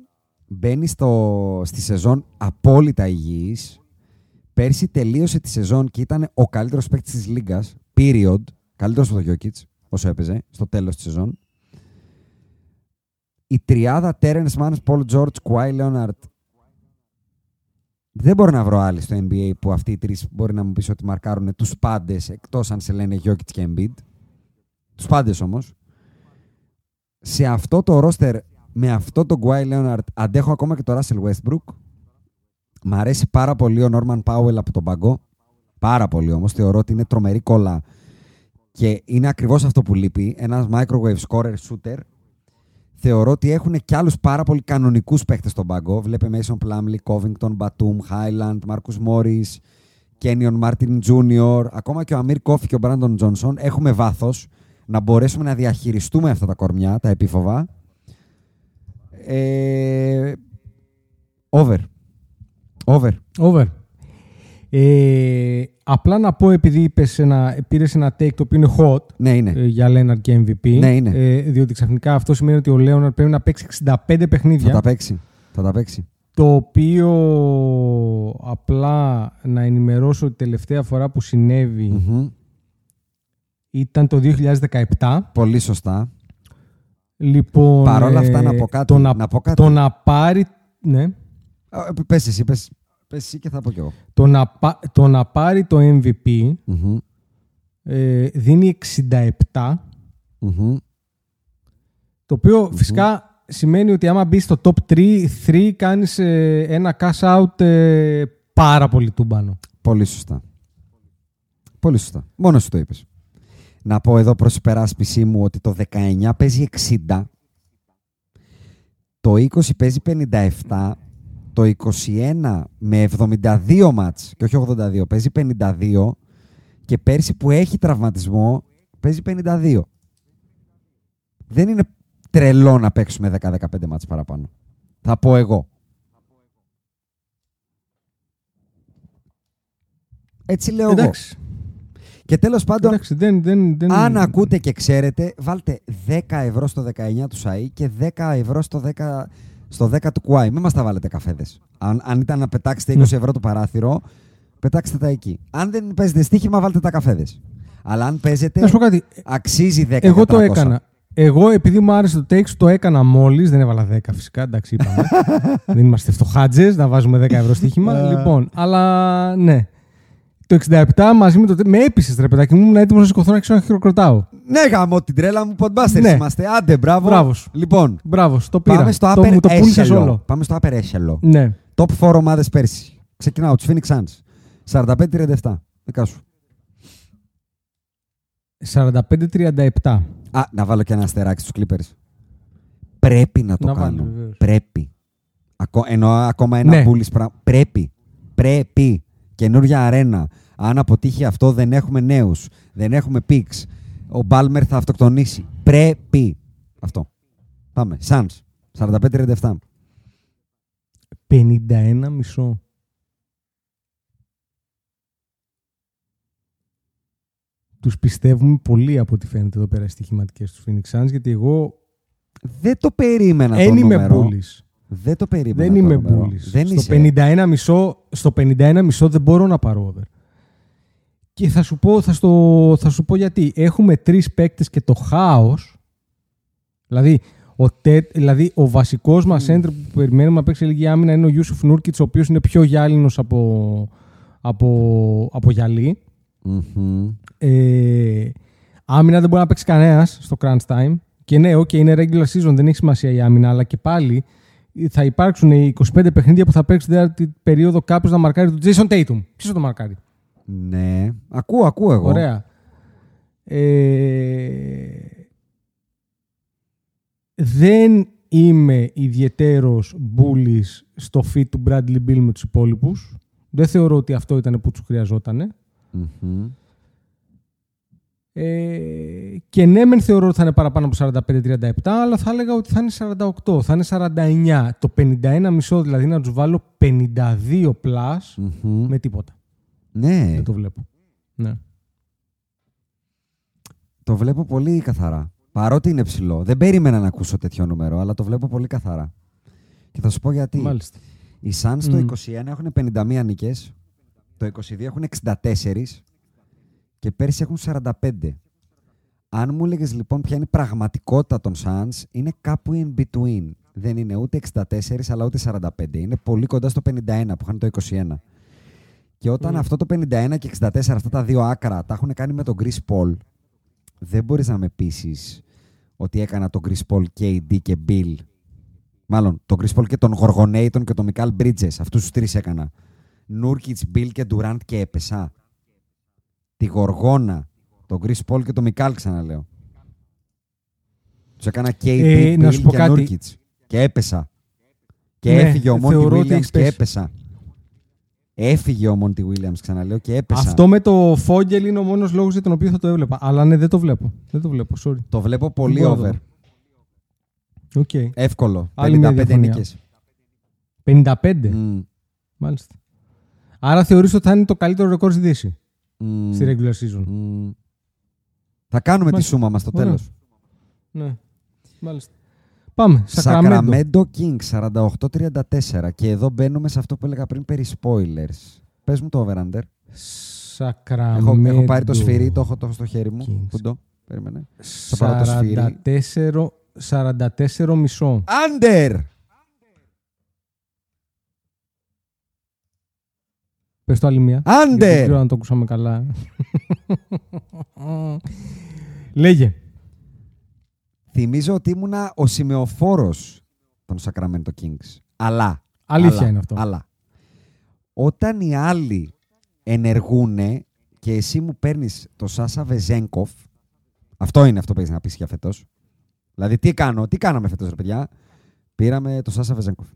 Μπαίνει στο, στη σεζόν απόλυτα υγιής. Πέρσι τελείωσε τη σεζόν και ήταν ο καλύτερος παίκτης της Λίγκας. Period. Καλύτερος από τον Jokic, όσο έπαιζε, στο τέλος της σεζόν. Η τριάδα Terrence Mann, Paul George, Kawhi Leonard δεν μπορώ να βρω άλλη στο NBA που αυτοί οι τρεις μπορεί να μου πεις ότι μαρκάρουν τους πάντες εκτός αν σε λένε Jokic και Embiid. Τους πάντες όμως. Σε αυτό το roster, με αυτό το Kawhi Leonard, αντέχω ακόμα και το Russell Westbrook. Μ' αρέσει πάρα πολύ ο Norman Powell από τον πάγκο. Πάρα πολύ όμως. Θεωρώ ότι είναι τρομερή κόλλα. Και είναι ακριβώς αυτό που λείπει. Ένας microwave scorer shooter. Θεωρώ ότι έχουν και άλλους πάρα πολύ κανονικούς παίκτες στον πάγκο. Βλέπε Mason Plumlee, Covington, Batum, Highland, Marcus Morris, Kenyon Martin Jr., ακόμα και ο Amir Coffey και ο Brandon Johnson. Έχουμε βάθος να μπορέσουμε να διαχειριστούμε αυτά τα κορμιά, τα επίφοβα. Ε, over. Over. Over. Ε, απλά να πω επειδή είπες ένα, πήρες ένα take το οποίο είναι hot Ναι, είναι. ε, για Leonard και MVP. Ναι, είναι. Ε, διότι ξαφνικά αυτό σημαίνει ότι ο Leonard πρέπει να παίξει 65 παιχνίδια. Θα τα παίξει. Θα τα παίξει. Το οποίο απλά να ενημερώσω ότι τελευταία φορά που συνέβη Μμμ. ήταν το 2017. Πολύ σωστά. Λοιπόν, Παρ' όλα αυτά, ε, να πω κάτι, Το να, να πω κάτι. Το να πάρει... Ναι. Α, Πες εσύ, πες, πες εσύ και θα πω κι εγώ. Το να, πα- το να πάρει το MVP Μμμ. ε, δίνει 67 Μμμ. Το οποίο φυσικά σημαίνει ότι άμα μπει στο top 3, 3 κάνεις ε, ένα cash out ε, πάρα πολύ τούμπανο. Πολύ σωστά. Πολύ σωστά. Μόνος σου το είπες. Να πω εδώ προς υπεράσπιση μου ότι το 19 παίζει 60, το 20 παίζει 57, το 21 με 72 μάτς και όχι 82 παίζει 52 και πέρσι που έχει τραυματισμό παίζει 52. Δεν είναι τρελό να παίξουμε 10-15 μάτς παραπάνω. Θα πω εγώ. Έτσι λέω εγώ. Εντάξει. Και τέλος πάντων, Εντάξει, δεν, δεν, δεν... αν ακούτε και ξέρετε, βάλτε 10 ευρώ στο 19 του ΣΑΗ και 10 ευρώ στο 10, στο 10 του Κουάι. Μην μας τα βάλετε καφέδες. Αν, αν ήταν να πετάξετε 20 Ναι. ευρώ το παράθυρο, πετάξτε τα εκεί. Αν δεν παίζετε στοίχημα, βάλτε τα καφέδες. Αλλά αν παίζετε, Να σου πω κάτι. αξίζει 10 Εγώ το για 300. έκανα. Εγώ, επειδή μου άρεσε το takes, το έκανα μόλις. Δεν έβαλα 10 φυσικά. Εντάξει, είπαμε. δεν είμαστε φτωχάτζες να βάζουμε 10 ευρώ στοίχημα. λοιπόν, αλλά ναι. Το 67 μαζί με το. Με έπεισες ρε παιδάκι μου, ήμουν έτοιμος να σηκωθώ να ξέρω να χειροκροτάω. Ναι, γάμο την τρέλα μου, podbusters Ναι. είμαστε. Άντε, μπράβο. Μπράβος σου. Λοιπόν, Μπράβος, το πήρα. πάμε στο το, upper μου το πούλησε echelon. όλο. Πάμε στο upper echelon. Ναι. Top 4 ομάδες πέρσι. Ξεκινάω, τους Phoenix Suns. 45-37. Δικά σου. 45-37. Α, να βάλω και ένα αστεράκι στους Clippers. Πρέπει να το Να βάλω, κάνω. βεβαίως. Πρέπει. Ακό, εννοώ ακόμα ένα Ναι. Bulls πράγμα. Πρέπει. Πρέπει. Καινούργια αρένα. Αν αποτύχει αυτό δεν έχουμε νέους. Δεν έχουμε picks. Ο Μπάλμερ θα αυτοκτονήσει. Πρέπει. Αυτό. Πάμε. Suns. 45-37. 51 μισό. Τους πιστεύουμε πολύ από ό,τι φαίνεται εδώ πέρα οι στοιχηματικές τους Phoenix Suns, γιατί εγώ Δεν το περίμενα δεν το είμαι νούμερο. μπούλης. Δεν το περίμενα Δεν το είμαι νούμερο. μπούλης. Δεν στο, είσαι. 51 μισό, στο 51 μισό δεν μπορώ να πάρω over. Και θα σου πω, θα, στο, θα σου πω γιατί. Έχουμε τρεις παίκτες και το χάος. Δηλαδή, ο, τε, δηλαδή, ο βασικός μας έντρ που περιμένουμε να παίξει λίγη άμυνα είναι ο Ιούσουφ Νούρκιτς, ο οποίος είναι πιο γυάλινος από, από, από γυαλί. Μμμ. Ε, άμυνα δεν μπορεί να παίξει κανένας στο crunch time. Και ναι, okay, είναι regular season, δεν έχει σημασία η άμυνα, αλλά και πάλι θα υπάρξουν οι 25 παιχνίδια που θα παίξει την περίοδο κάποιο να μαρκάρει τον Jason Tatum. Ποιος θα το μαρκάρει; Ναι. Ακούω, ακούω εγώ. Ωραία. Ε, δεν είμαι ιδιαιτέρως μπούλης στο fit του Bradley Bill με τους υπόλοιπους. Δεν θεωρώ ότι αυτό ήταν που τους χρειαζότανε. Μμμ. Ε, και ναι, μεν θεωρώ ότι θα είναι παραπάνω από 45-37, αλλά θα έλεγα ότι θα είναι 48, θα είναι 49. Το 51 μισό δηλαδή να τους βάλω 52 plus Μμμ. με τίποτα. Ναι. Δεν το βλέπω. Ναι. Το βλέπω πολύ καθαρά. Παρότι είναι ψηλό. Δεν περίμενα να ακούσω τέτοιο νούμερο, αλλά το βλέπω πολύ καθαρά. Και θα σου πω γιατί. Μάλιστα. Οι Suns το Μμ. 21 έχουν 51 νίκες, το 22 έχουν 64 και πέρσι έχουν 45. Αν μου έλεγες λοιπόν ποια είναι η πραγματικότητα των Suns, είναι κάπου in between. Δεν είναι ούτε 64 αλλά ούτε 45. Είναι πολύ κοντά στο 51 που είχαν το 21. Και όταν Μμ. αυτό το 51 και 64, αυτά τα δύο άκρα, τα έχουν κάνει με τον Chris Paul, δεν μπορείς να με πείσεις ότι έκανα τον Chris Paul, KD και Bill Μάλλον τον Chris Paul και τον Γοργονέιτον και τον Μικάλ Bridges. Αυτούς τους τρεις έκανα. Νούρκιτ, Μπιλ και Ντουράντ και έπεσα. Τη Γοργόνα, τον Chris Paul και τον Μικάλ, ξαναλέω. Τους έκανα KD, Ε, να Bill σου πω και κάτι. Νούρκιτ. Και έπεσα. Και Ναι, έφυγε ο Μόντι θεωρώ ότι Williams έχεις και πέσει. έπεσα. Έφυγε ο Μόντι Williams, ξαναλέω, και έπεσα. Αυτό με το Φόγγελ είναι ο μόνος λόγος για τον οποίο θα το έβλεπα. Αλλά ναι, δεν το βλέπω. Δεν το βλέπω, sorry. Το βλέπω πολύ μπορώ να το over. δω. Οκ. Εύκολο. Άλλη μια 55 διαφωνία. νίκες. 55. Μμ, Μάλιστα. Άρα θεωρείς ότι θα είναι το καλύτερο ρεκόρ στη Δύση. Μμ, Στη regular season. μμ. Θα κάνουμε τη Μάλιστα. σούμα μας στο Ωραία. τέλος. Ναι. Μάλιστα. Πάμε. Σακραμέντο. Sacramento Kings 48-34. Και εδώ μπαίνουμε σε αυτό που έλεγα πριν περί spoilers. Πες μου το over-under. Σακραμέντο. Έχω, έχω πάρει το σφυρί, το έχω, το έχω στο χέρι μου. Kings. Πού το, περίμενε. Θα πάρω το σφυρί. 44, 44 μισό. Under! Πες το άλλη μία. Άντε! Γιατί Δεν ξέρω αν το ακούσαμε καλά. Λέγε. Θυμίζω ότι ήμουνα ο σημεοφόρος των Sacramento Kings. Αλλά. Αλήθεια αλλά, είναι αυτό. Αλλά. Όταν οι άλλοι ενεργούνε και εσύ μου παίρνεις το Σάσα Βεζένκοφ, αυτό είναι αυτό που έχεις να πεις για φέτος. Δηλαδή, τι κάνω, τι κάναμε φέτος, ρε παιδιά; Πήραμε το Σάσα Βεζένκοφ.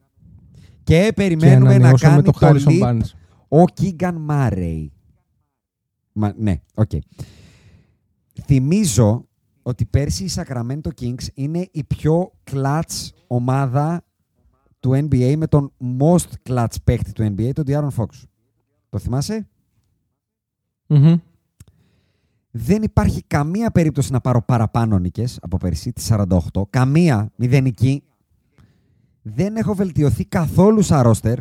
Και Και περιμένουμε να ανανεώσαμε κάνει το το, Harrison leap Barnes. Ο Κίγκαν Μάρεϊ. Μα, ναι, οκ. Θυμίζω ότι πέρσι οι Sacramento Kings είναι η πιο clutch ομάδα του NBA με τον most clutch παίκτη του NBA, τον De'Aaron Fox. Το θυμάσαι; Μμμ. Δεν υπάρχει καμία περίπτωση να πάρω παραπάνω νίκες από πέρσι, τις 48. Καμία, μηδενική. Δεν έχω βελτιωθεί καθόλου σαν ρόστερ.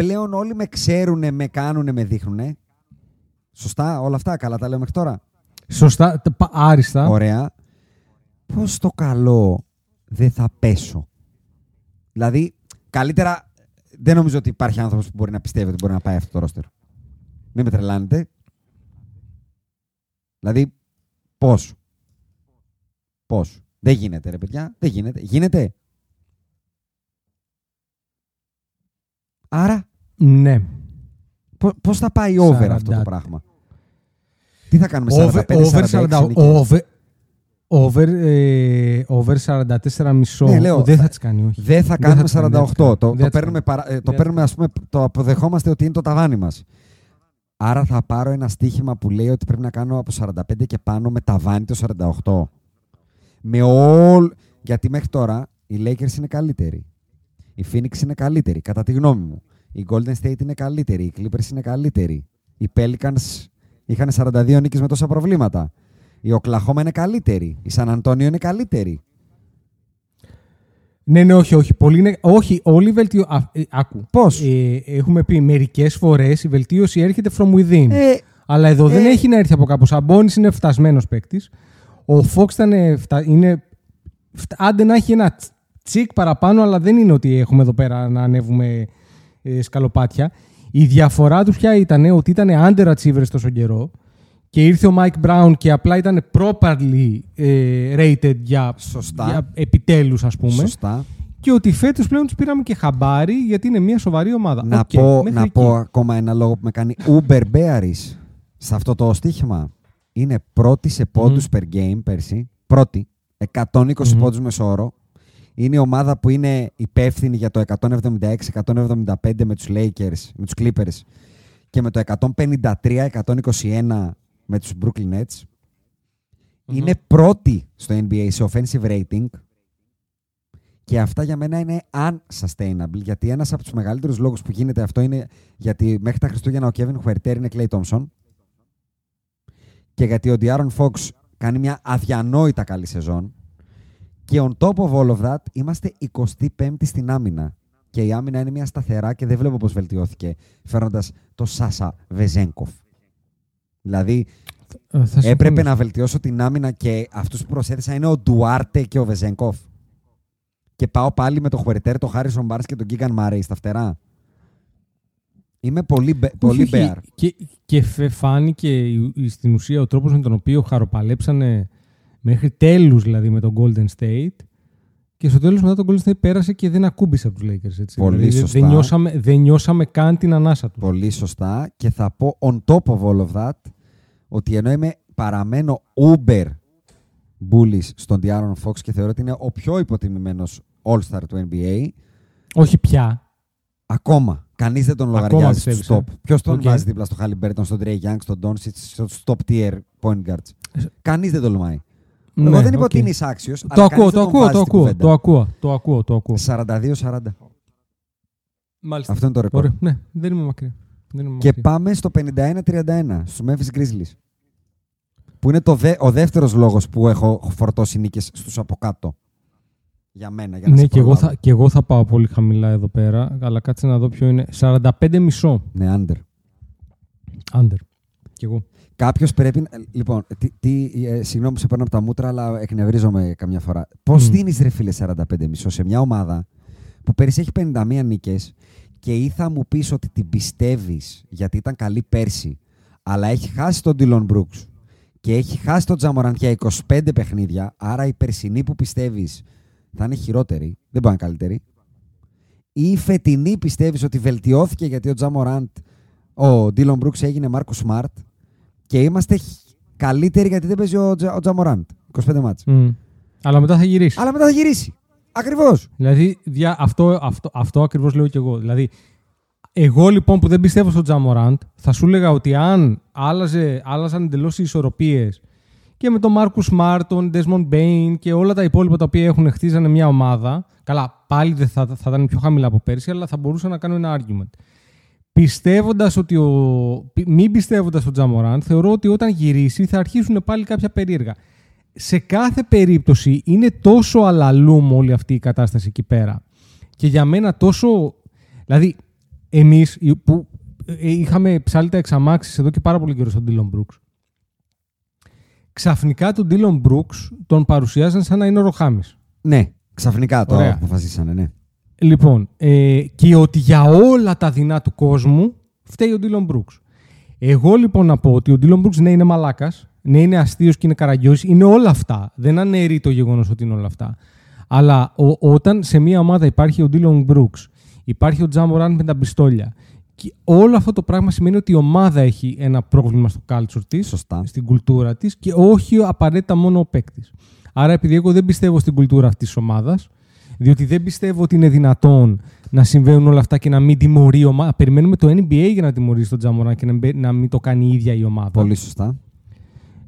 Πλέον όλοι με ξέρουνε, με κάνουνε, με δείχνουνε. Σωστά, όλα αυτά, καλά τα λέω μέχρι τώρα. Σωστά. τε- πα- Άριστα. Ωραία. Πώς το καλό δεν θα πέσω; Δηλαδή, καλύτερα δεν νομίζω ότι υπάρχει άνθρωπος που μπορεί να πιστεύει ότι μπορεί να πάει αυτό το ρόστερ. Μην με τρελάνετε. Δηλαδή, πώς; Πώς; Δεν γίνεται ρε παιδιά. Δεν γίνεται. Γίνεται. Άρα, Ναι. πο- πώς θα πάει over 40. αυτό το πράγμα; Τι θα κάνουμε, Over, 45, over, 46 40, νίκες; over, over, ε, over 44 μισό. Ναι, λέω, δεν θα- θα τις κάνει, όχι. Δεν θα Δεν κάνουμε τις κάνει, δεν 48. θα τις Το, κάνει. το, Δεν θα τις παίρνουμε, κάνει. παρα- ε, το Δεν θα παίρνουμε, ας πούμε, το αποδεχόμαστε ότι είναι το ταβάνι μας. Άρα θα πάρω ένα στοίχημα που λέει ότι πρέπει να κάνω από 45 και πάνω με ταβάνι το 48. Με όλ... Γιατί μέχρι τώρα οι Lakers είναι καλύτεροι. Η Phoenix είναι καλύτερη, κατά τη γνώμη μου. Η Golden State είναι καλύτερη. Οι Clippers είναι καλύτεροι. Οι Pelicans είχαν 42 νίκες με τόσα προβλήματα. Η Oklahoma είναι καλύτερη. Η San Antonio είναι καλύτερη. Ναι, ναι, όχι, όχι. Πολύ είναι... Όχι, όλοι βελτιώ... Α, ε, άκου. Πώς; Ε, έχουμε πει μερικές φορές η βελτίωση έρχεται from within. Ε, Αλλά εδώ δεν ε. έχει να έρθει από κάπου. Ο Σαμπόνις είναι φτασμένος παίκτης. Ο Φόξ ήταν. ε, φτα- είναι... φτα- Άντε να έχει ένα τσ- τσικ παραπάνω, αλλά δεν είναι ότι έχουμε εδώ πέρα να ανέβουμε ε, σκαλοπάτια. Η διαφορά τους πια ήταν ότι ήταν underachievers τόσο καιρό και ήρθε ο Mike Brown και απλά ήταν properly ε, rated για, Σωστά. για επιτέλους ας πούμε. Σωστά. Και ότι φέτος πλέον τους πήραμε και χαμπάρι γιατί είναι μια σοβαρή ομάδα. Να, Οκ, πω, μέχρι να εκεί. πω ακόμα ένα λόγο που με κάνει Uber Bearish σε αυτό το στοίχημα. Είναι πρώτη σε πόντους per game πέρσι. Πρώτη. 120 Μμμ. πόντους μεσόωρο. Είναι η ομάδα που είναι υπεύθυνη για το 176-175 με τους Lakers, με τους Clippers και με το 153-121 με τους Brooklyn Nets. Είναι πρώτη στο NBA σε offensive rating και αυτά για μένα είναι unsustainable γιατί ένας από τους μεγαλύτερους λόγους που γίνεται αυτό είναι γιατί μέχρι τα Χριστούγεννα ο Kevin Huerter είναι Clay Thompson και γιατί ο Diaron Fox κάνει μια αδιανόητα καλή σεζόν και on top of all of that είμαστε 25η στην άμυνα και η άμυνα είναι μια σταθερά και δεν βλέπω πώς βελτιώθηκε φέρνοντας το Σάσα Βεζέγκοφ. Δηλαδή Ε, θα έπρεπε συμφωνήσω. να βελτιώσω την άμυνα και αυτούς που προσέθεσα είναι ο Ντουάρτε και ο Βεζέγκοφ. Και πάω πάλι με το Χουερτέρ, το Χάρισον Μπάρς και τον Κίγκαν Μάρεϊ στα φτερά. Είμαι πολύ, μπε- πολύ Όχι, όχι. bear. Και, και φε- φάνηκε η- η- στην ουσία ο τρόπος με τον οποίο χαροπαλέψανε μέχρι τέλους δηλαδή με τον Golden State και στο τέλος μετά τον Golden State πέρασε και δεν ακούμπησε από τους Lakers. Έτσι. Πολύ δηλαδή, δεν- σωστά. Δεν νιώσαμε, δεν νιώσαμε καν την ανάσα τους. Πολύ σωστά. Και θα πω on top of all of that ότι ενώ είμαι παραμένω uber bullish στον Diaron Fox και θεωρώ ότι είναι ο πιο υποτιμημένος all-star του NBA, Όχι πια. ακόμα κανείς δεν τον Ακόμα λογαριάζει στους πιστεύεις, top. ε; Ποιος τον Οκ. βάζει δίπλα στο Halliburton, στον Trey Young, στον Doncic, στους top tier point guards. Κανείς δεν τολμάει. Εγώ Ναι, δεν είπα οκ. ότι είναι άξιος, Το αλλά ακούω, κανείς το δεν τον ακούω, βάζει το στην ακούω, κουβέντα. το ακούω, το ακούω, το ακούω. 42-40. Μάλιστα. Αυτό είναι το ρεκόρ. Ωραία, ναι, δεν είμαι μακριά. Δεν είμαι Και μακριά. πάμε στο 51-31, στους Memphis Grizzlies. Που είναι το δε, ο δεύτερος λόγος που έχω φορτώσει νίκες στους από κάτω. Για μένα, για να Ναι, σε και εγώ, προλάβω. θα, και εγώ θα πάω πολύ χαμηλά εδώ πέρα, αλλά κάτσε να δω ποιο είναι. 45 μισό. Ναι, under. Under. Κι εγώ. Κάποιος πρέπει. να- Λοιπόν, τι, τι, ε, συγγνώμη που σε παίρνω από τα μούτρα, αλλά εκνευρίζομαι καμιά φορά. Πώς Μμ. δίνεις ρε φίλε 45 μισό σε μια ομάδα που πέρυσι έχει 51 νίκες και ή θα μου πεις ότι την πιστεύεις γιατί ήταν καλή πέρσι, αλλά έχει χάσει τον Dylan Brooks και έχει χάσει τον Τζαμοραντ για 25 παιχνίδια, άρα η περσινή που πιστεύεις θα είναι χειρότερη, δεν μπορεί να είναι καλύτερη. Ή η φετινή πιστεύεις ότι βελτιώθηκε γιατί ο Τζαμοραντ, ο Dylan Brooks έγινε Μάρκο Σμαρτ και είμαστε χ- καλύτεροι γιατί δεν παίζει ο, Τζα, ο Τζαμοράντ. 25 μάτς. Μμ. Αλλά μετά θα γυρίσει. Αλλά μετά θα γυρίσει. Ακριβώς. Δηλαδή, δια, αυτό, αυτό, αυτό ακριβώς λέω και εγώ. Δηλαδή, εγώ λοιπόν που δεν πιστεύω στον Τζαμοράντ, θα σου έλεγα ότι αν άλλαζε, άλλαζαν εντελώς οι ισορροπίες και με τον Μάρκους Σμάρτ, τον Ντέσμον Μπέιν και όλα τα υπόλοιπα τα οποία έχουν χτίζανε μια ομάδα. Καλά, πάλι δεν θα, θα ήταν πιο χαμηλά από πέρσι, αλλά θα μπορούσα να κάνω ένα argument. Πιστεύοντας ότι ο. πι- Μην πιστεύοντας τον Τζα Μοράντ, θεωρώ ότι όταν γυρίσει θα αρχίσουν πάλι κάποια περίεργα. Σε κάθε περίπτωση είναι τόσο αλαλούμ όλη αυτή η κατάσταση εκεί πέρα. Και για μένα τόσο. Δηλαδή, εμείς που ε, είχαμε ψάλει τα εξ αμάξης εδώ και πάρα πολύ καιρό στον Dylan Brooks. Ξαφνικά τον Dylan Brooks τον παρουσιάζαν σαν να είναι ο Ροχάμις. Ναι, ξαφνικά το Ωραία. αποφασίσανε, ναι. Λοιπόν, ε, και ότι για όλα τα δεινά του κόσμου φταίει ο Dylan Brooks. Εγώ λοιπόν να πω ότι ο Ντίλον Μπρούξ ναι είναι μαλάκας, ναι είναι αστείος και είναι καραγκιόζης, είναι όλα αυτά. Δεν αναιρεί το γεγονός ότι είναι όλα αυτά. Αλλά ο- όταν σε μια ομάδα υπάρχει ο Ντίλον Μπρούξ, υπάρχει ο Τζάμποραν με τα πιστόλια, και όλο αυτό το πράγμα σημαίνει ότι η ομάδα έχει ένα πρόβλημα στο culture της, Σωστά. στην κουλτούρα της και όχι απαραίτητα μόνο ο παίκτης. Άρα, επειδή εγώ δεν πιστεύω στην κουλτούρα αυτής της ομάδας, διότι δεν πιστεύω ότι είναι δυνατόν να συμβαίνουν όλα αυτά και να μην τιμωρεί η ομάδα. Περιμένουμε το NBA για να τιμωρήσει τον Τζαμοράν και να μην- να μην το κάνει η ίδια η ομάδα. Πολύ σωστά.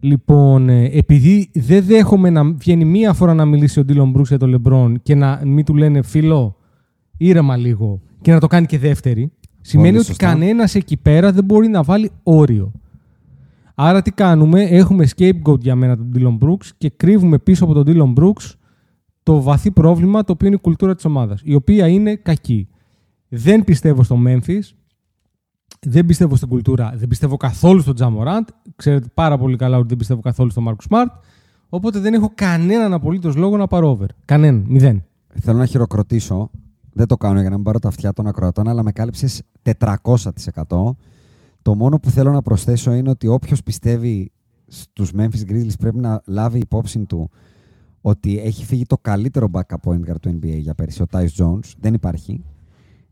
Λοιπόν, ε, επειδή δεν δέχομαι να βγαίνει μία φορά να μιλήσει ο Ντίλον Μπρούξ για τον Λεμπρόν και να μην του λένε φίλο, ήρεμα λίγο και να το κάνει και δεύτερη, σημαίνει ότι σωστά. κανένας εκεί πέρα δεν μπορεί να βάλει όριο. Άρα τι κάνουμε, έχουμε scapegoat για μένα τον Dylan Brooks και κρύβουμε πίσω από τον Dylan Brooks το βαθύ πρόβλημα το οποίο είναι η κουλτούρα της ομάδας, η οποία είναι κακή. Δεν πιστεύω στο Memphis, δεν πιστεύω στην κουλτούρα, δεν πιστεύω καθόλου στον Τζαμοράντ. Ξέρετε πάρα πολύ καλά ότι δεν πιστεύω καθόλου στον Μάρκο Σμαρτ. Οπότε δεν έχω κανέναν απολύτως λόγο να πάρω over. Κανέναν, μηδέν. Θέλω να χειροκροτήσω. Δεν το κάνω για να μην πάρω τα αυτιά των ακροατών, αλλά με κάλυψες 400%. Το μόνο που θέλω να προσθέσω είναι ότι όποιος πιστεύει στους Memphis Grizzlies πρέπει να λάβει υπόψη του ότι έχει φύγει το καλύτερο backup point guard του NBA για πέρυσι, ο Tyus Jones. Δεν υπάρχει.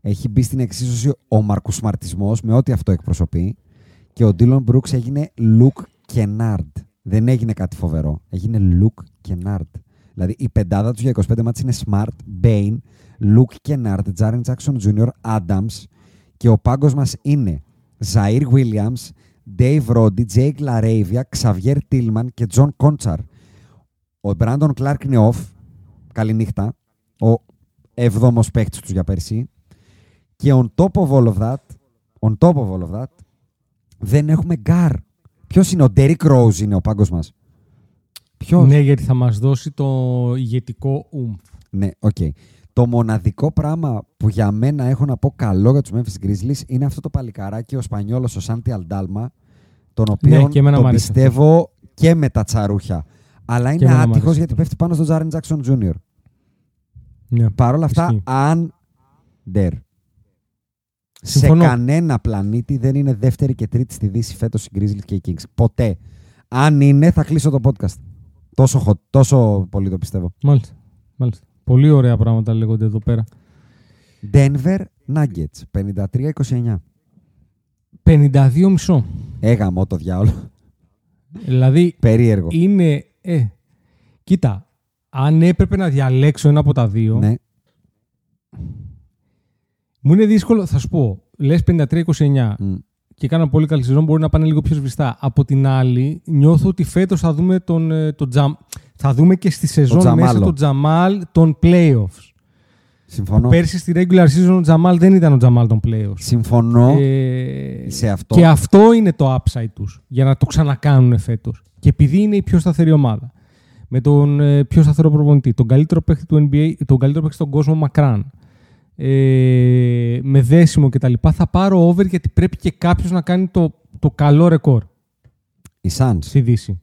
Έχει μπει στην εξίσωση ο μαρκουσμαρτισμός με ό,τι αυτό εκπροσωπεί και ο Dylan Brooks έγινε Luke Kennard. Δεν έγινε κάτι φοβερό. Έγινε Luke Kennard. Δηλαδή η πεντάδα τους για 25 μάτς είναι Smart, Bain, Luke Kennard, Jaren Jackson Jr., Adams και ο πάγκος μας είναι Ziaire Williams, David Roddy, Jake LaRavia, Xavier Tillman και John Conchar. Ο Brandon Clarke είναι off. Καληνύχτα. Ο εβδόμος παίκτης τους για πέρσι. Και on top of all of that, on top of all of that, δεν έχουμε γκάρ. Ποιος είναι ο Derrick Rose είναι ο πάγκος μας. Ποιος; Ναι, γιατί θα μας δώσει το ηγετικό oomph. Ναι, οκ. Το μοναδικό πράγμα που για μένα έχω να πω καλό για τους Memphis Grizzlies είναι αυτό το παλικαράκι, ο Σπανιόλος, ο Σάντι Αλντάμα, τον οποίο Ναι, και εμένα τον μου αρέσει πιστεύω και με τα τσαρούχια. Αλλά είναι εμένα μου άτυχος αρέσει γιατί αυτό. πέφτει πάνω στον Τζάρεν Τζάκσον Jr. Ναι. Παρ' όλα αυτά, Ισχύει. under. Σε Συμφωνώ. κανένα πλανήτη δεν είναι δεύτερη και τρίτη στη Δύση φέτος οι Grizzlies και οι Kings. Ποτέ. Αν είναι, θα κλείσω το podcast. Τόσο, hot, τόσο πολύ το πιστεύω. Μάλιστα. Μάλιστα. Πολύ ωραία πράγματα λέγονται εδώ πέρα. Denver Nuggets 53-29. 52 μισό. Έγαμο το διάολο. Δηλαδή Περίεργο. είναι. Ε, κοίτα, αν έπρεπε να διαλέξω ένα από τα δύο, Ναι. μου είναι δύσκολο. Θα σου πω, λες 53-29 Μ. και κάναν πολύ καλή σεζόν, μπορεί να πάνε λίγο πιο σβηστά. Από την άλλη, νιώθω ότι φέτος θα δούμε τον, ε, τον Τζαμ. Θα δούμε και στη σεζόν Τζαμάλο. μέσα τον Τζαμάλ των playoffs. Συμφωνώ. Πέρσι στη regular season ο Τζαμάλ δεν ήταν ο Τζαμάλ των playoffs. Συμφωνώ Ε, σε αυτό. Και αυτό είναι το upside τους για να το ξανακάνουν φέτος. Και επειδή είναι η πιο σταθερή ομάδα, με τον ε, πιο σταθερό προπονητή, τον καλύτερο παίκτη του NBA, τον καλύτερο παίκτη στον κόσμο μακράν, ε, με δέσιμο κτλ. Θα πάρω over γιατί πρέπει και κάποιος να κάνει το, το καλό ρεκόρ Οι Suns στη Δύση.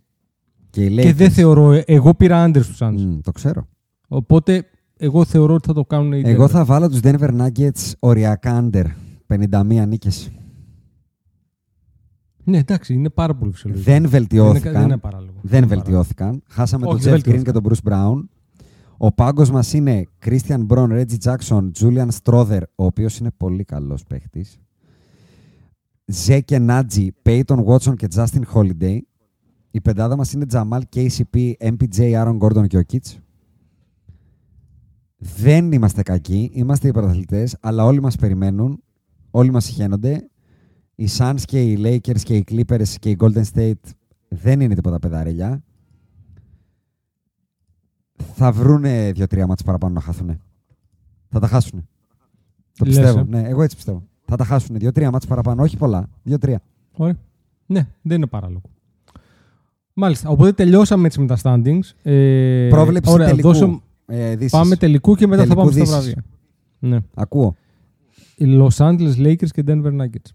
και οι Lakers. Και δεν θεωρώ, ε, εγώ πήρα άντρε του Suns. Μ, το ξέρω. Οπότε εγώ θεωρώ ότι θα το κάνουν οι Εγώ Denver. θα βάλω τους Denver Nuggets οριακά under. 51 νίκες. Ναι, εντάξει, είναι πάρα πολύ φυσιολογικό. Δεν δεν βελτιώθηκαν. είναι, δεν είναι παράλογο. Δεν είναι παράλογο. βελτιώθηκαν. Χάσαμε Όχι, τον δεν Jeff Green και βελτιώθηκαν. τον Bruce Brown. Ο πάγκος μας είναι Christian Brown, Reggie Jackson, Julian Strother, ο οποίος είναι πολύ καλός παίχτης. Ζέκε Νάτζι, Peyton Watson και Justin Holiday. Η πεντάδα μας είναι Jamal KCP, MPJ, Aaron Gordon και ο Kitts. Δεν είμαστε κακοί, είμαστε οι πρωταθλητές, αλλά όλοι μας περιμένουν, όλοι μας συχαίνονται. Οι Suns και οι Lakers και οι Clippers και οι Golden State δεν είναι τίποτα παιδαρέλια. Θα βρούνε δύο-τρία μάτς παραπάνω να χάθουνε. Θα τα χάσουνε. Το Λες, πιστεύω. ε. Ναι, εγώ έτσι πιστεύω. Θα τα χάσουνε. Δύο-τρία μάτς παραπάνω. Όχι πολλά. Δύο-τρία. Ωραία. Ναι, δεν είναι παράλογο. Μάλιστα. Οπότε τελειώσαμε έτσι με τα standings. Ε, Πρόβλεψη ωραία, τελικού. δώσω- Ε, Δύσης. πάμε τελικού και μετά Τελικού θα πάμε στα Δύσης. βραβεία. Ναι. Ακούω. Οι Los Angeles Lakers και Denver Nuggets.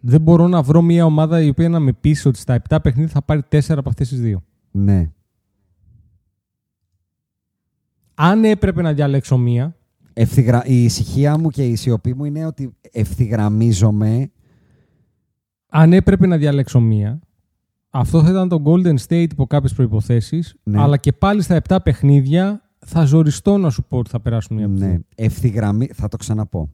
Δεν μπορώ να βρω μια ομάδα η οποία να με πείσει ότι στα 7 παιχνίδια θα πάρει 4 από αυτές τις δύο. Ναι. Αν έπρεπε να διαλέξω μία, Ευθυγρα... Η ησυχία μου και η σιωπή μου είναι ότι ευθυγραμμίζομαι. αν έπρεπε να διαλέξω μία, αυτό θα ήταν το Golden State υπό κάποιες προποθέσει, Ναι. αλλά και πάλι στα 7 παιχνίδια θα ζοριστώ να σου πω ότι θα περάσουν μία από τις Ναι, δύο. ευθυγραμμί... θα το ξαναπώ.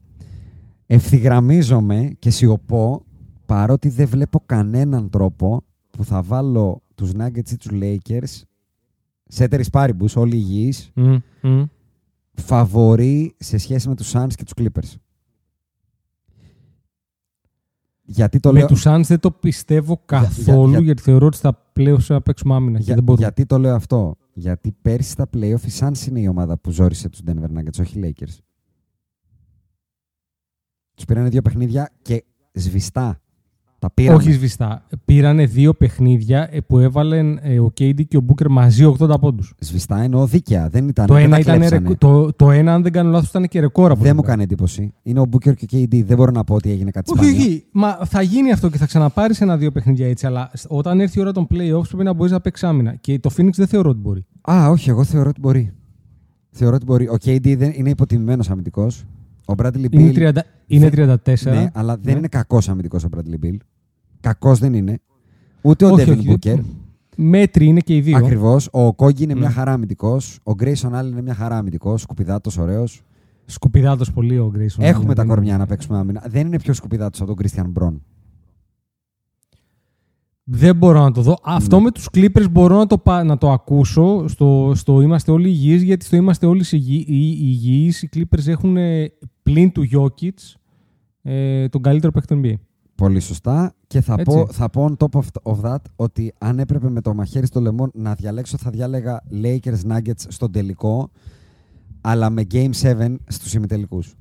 Ευθυγραμμίζομαι και σιωπώ παρότι δεν βλέπω κανέναν τρόπο που θα βάλω τους Nuggets ή τους Lakers σε τέρις πάρυμπους, όλοι υγιείς, Μμ, μμ. Φαβορεί σε σχέση με τους Suns και τους Clippers. Γιατί το Με λέω... τους Suns δεν το πιστεύω καθόλου, για- γιατί θεωρώ ότι στα playoffs θα παίξουμε άμυνα και Για- δεν μπορούμε. γιατί το λέω αυτό. Γιατί πέρσι στα playoff οι Suns είναι η ομάδα που ζόρισε τους Denver Nuggets, όχι οι Lakers. Τους πήρανε δύο παιχνίδια και σβηστά. Τα πήρανε. Όχι σβηστά. Πήρανε δύο παιχνίδια ε, που έβαλαν ε, ο KD και ο Booker μαζί 80 πόντους. Σβηστά εννοώ δίκαια. Δεν ήταν. Το δεν ένα, τα ήταν κλέψανε. ρεκ- το, το ένα, αν δεν κάνω λάθος, ήταν και ρεκόρ από Δεν τον μου Booker. κάνει εντύπωση. Είναι ο Booker και ο KD. Δεν μπορώ να πω ότι έγινε κάτι Όχι, σπάνιο. όχι. Μα θα γίνει αυτό και θα ξαναπάρεις ένα-δύο παιχνίδια έτσι. Αλλά σ- όταν έρθει η ώρα των playoffs πρέπει να μπορείς να παίξεις άμυνα. Και το Phoenix δεν θεωρώ ότι μπορεί. Α, όχι, εγώ θεωρώ ότι μπορεί. Θεωρώ ότι μπορεί. Ο KD δεν είναι υποτιμημένος αμυντικός. Ο Bradley Bill. Είναι, 30, είναι 34. Ναι, αλλά δεν Ναι. είναι κακός αμυντικός ο Bradley Bill. Κακός δεν είναι. Ούτε ο Όχι, Devin όχι. Booker. Μέτρη είναι και οι δύο. Ακριβώς. Ο Κόγκι είναι Ναι. μια χαρά αμυντικός. Ο Grayson Allen είναι μια χαρά αμυντικός. Σκουπιδάτος, ωραίος. Σκουπιδάτος πολύ ο Grayson. Έχουμε Ναι, τα δεν κορμιά είναι- να παίξουμε άμυνα. Δεν είναι πιο σκουπιδάτος από τον Christian Brown. Δεν μπορώ να το δω. Αυτό Ναι. με τους Clippers μπορώ να το, πα- να το ακούσω στο, στο Είμαστε όλοι υγιείς, γιατί στο Είμαστε όλοι υγι- υγι- υγιείς οι Clippers έχουν ε, πλην του Jokic ε, τον καλύτερο παίκτη του NBA. Πολύ σωστά. Και θα Έτσι. πω, θα πω on top of, of that ότι αν έπρεπε με το μαχαίρι στο λαιμό να διαλέξω, θα διάλεγα Lakers Nuggets στον τελικό, αλλά με Game 7 στους ημιτελικούς.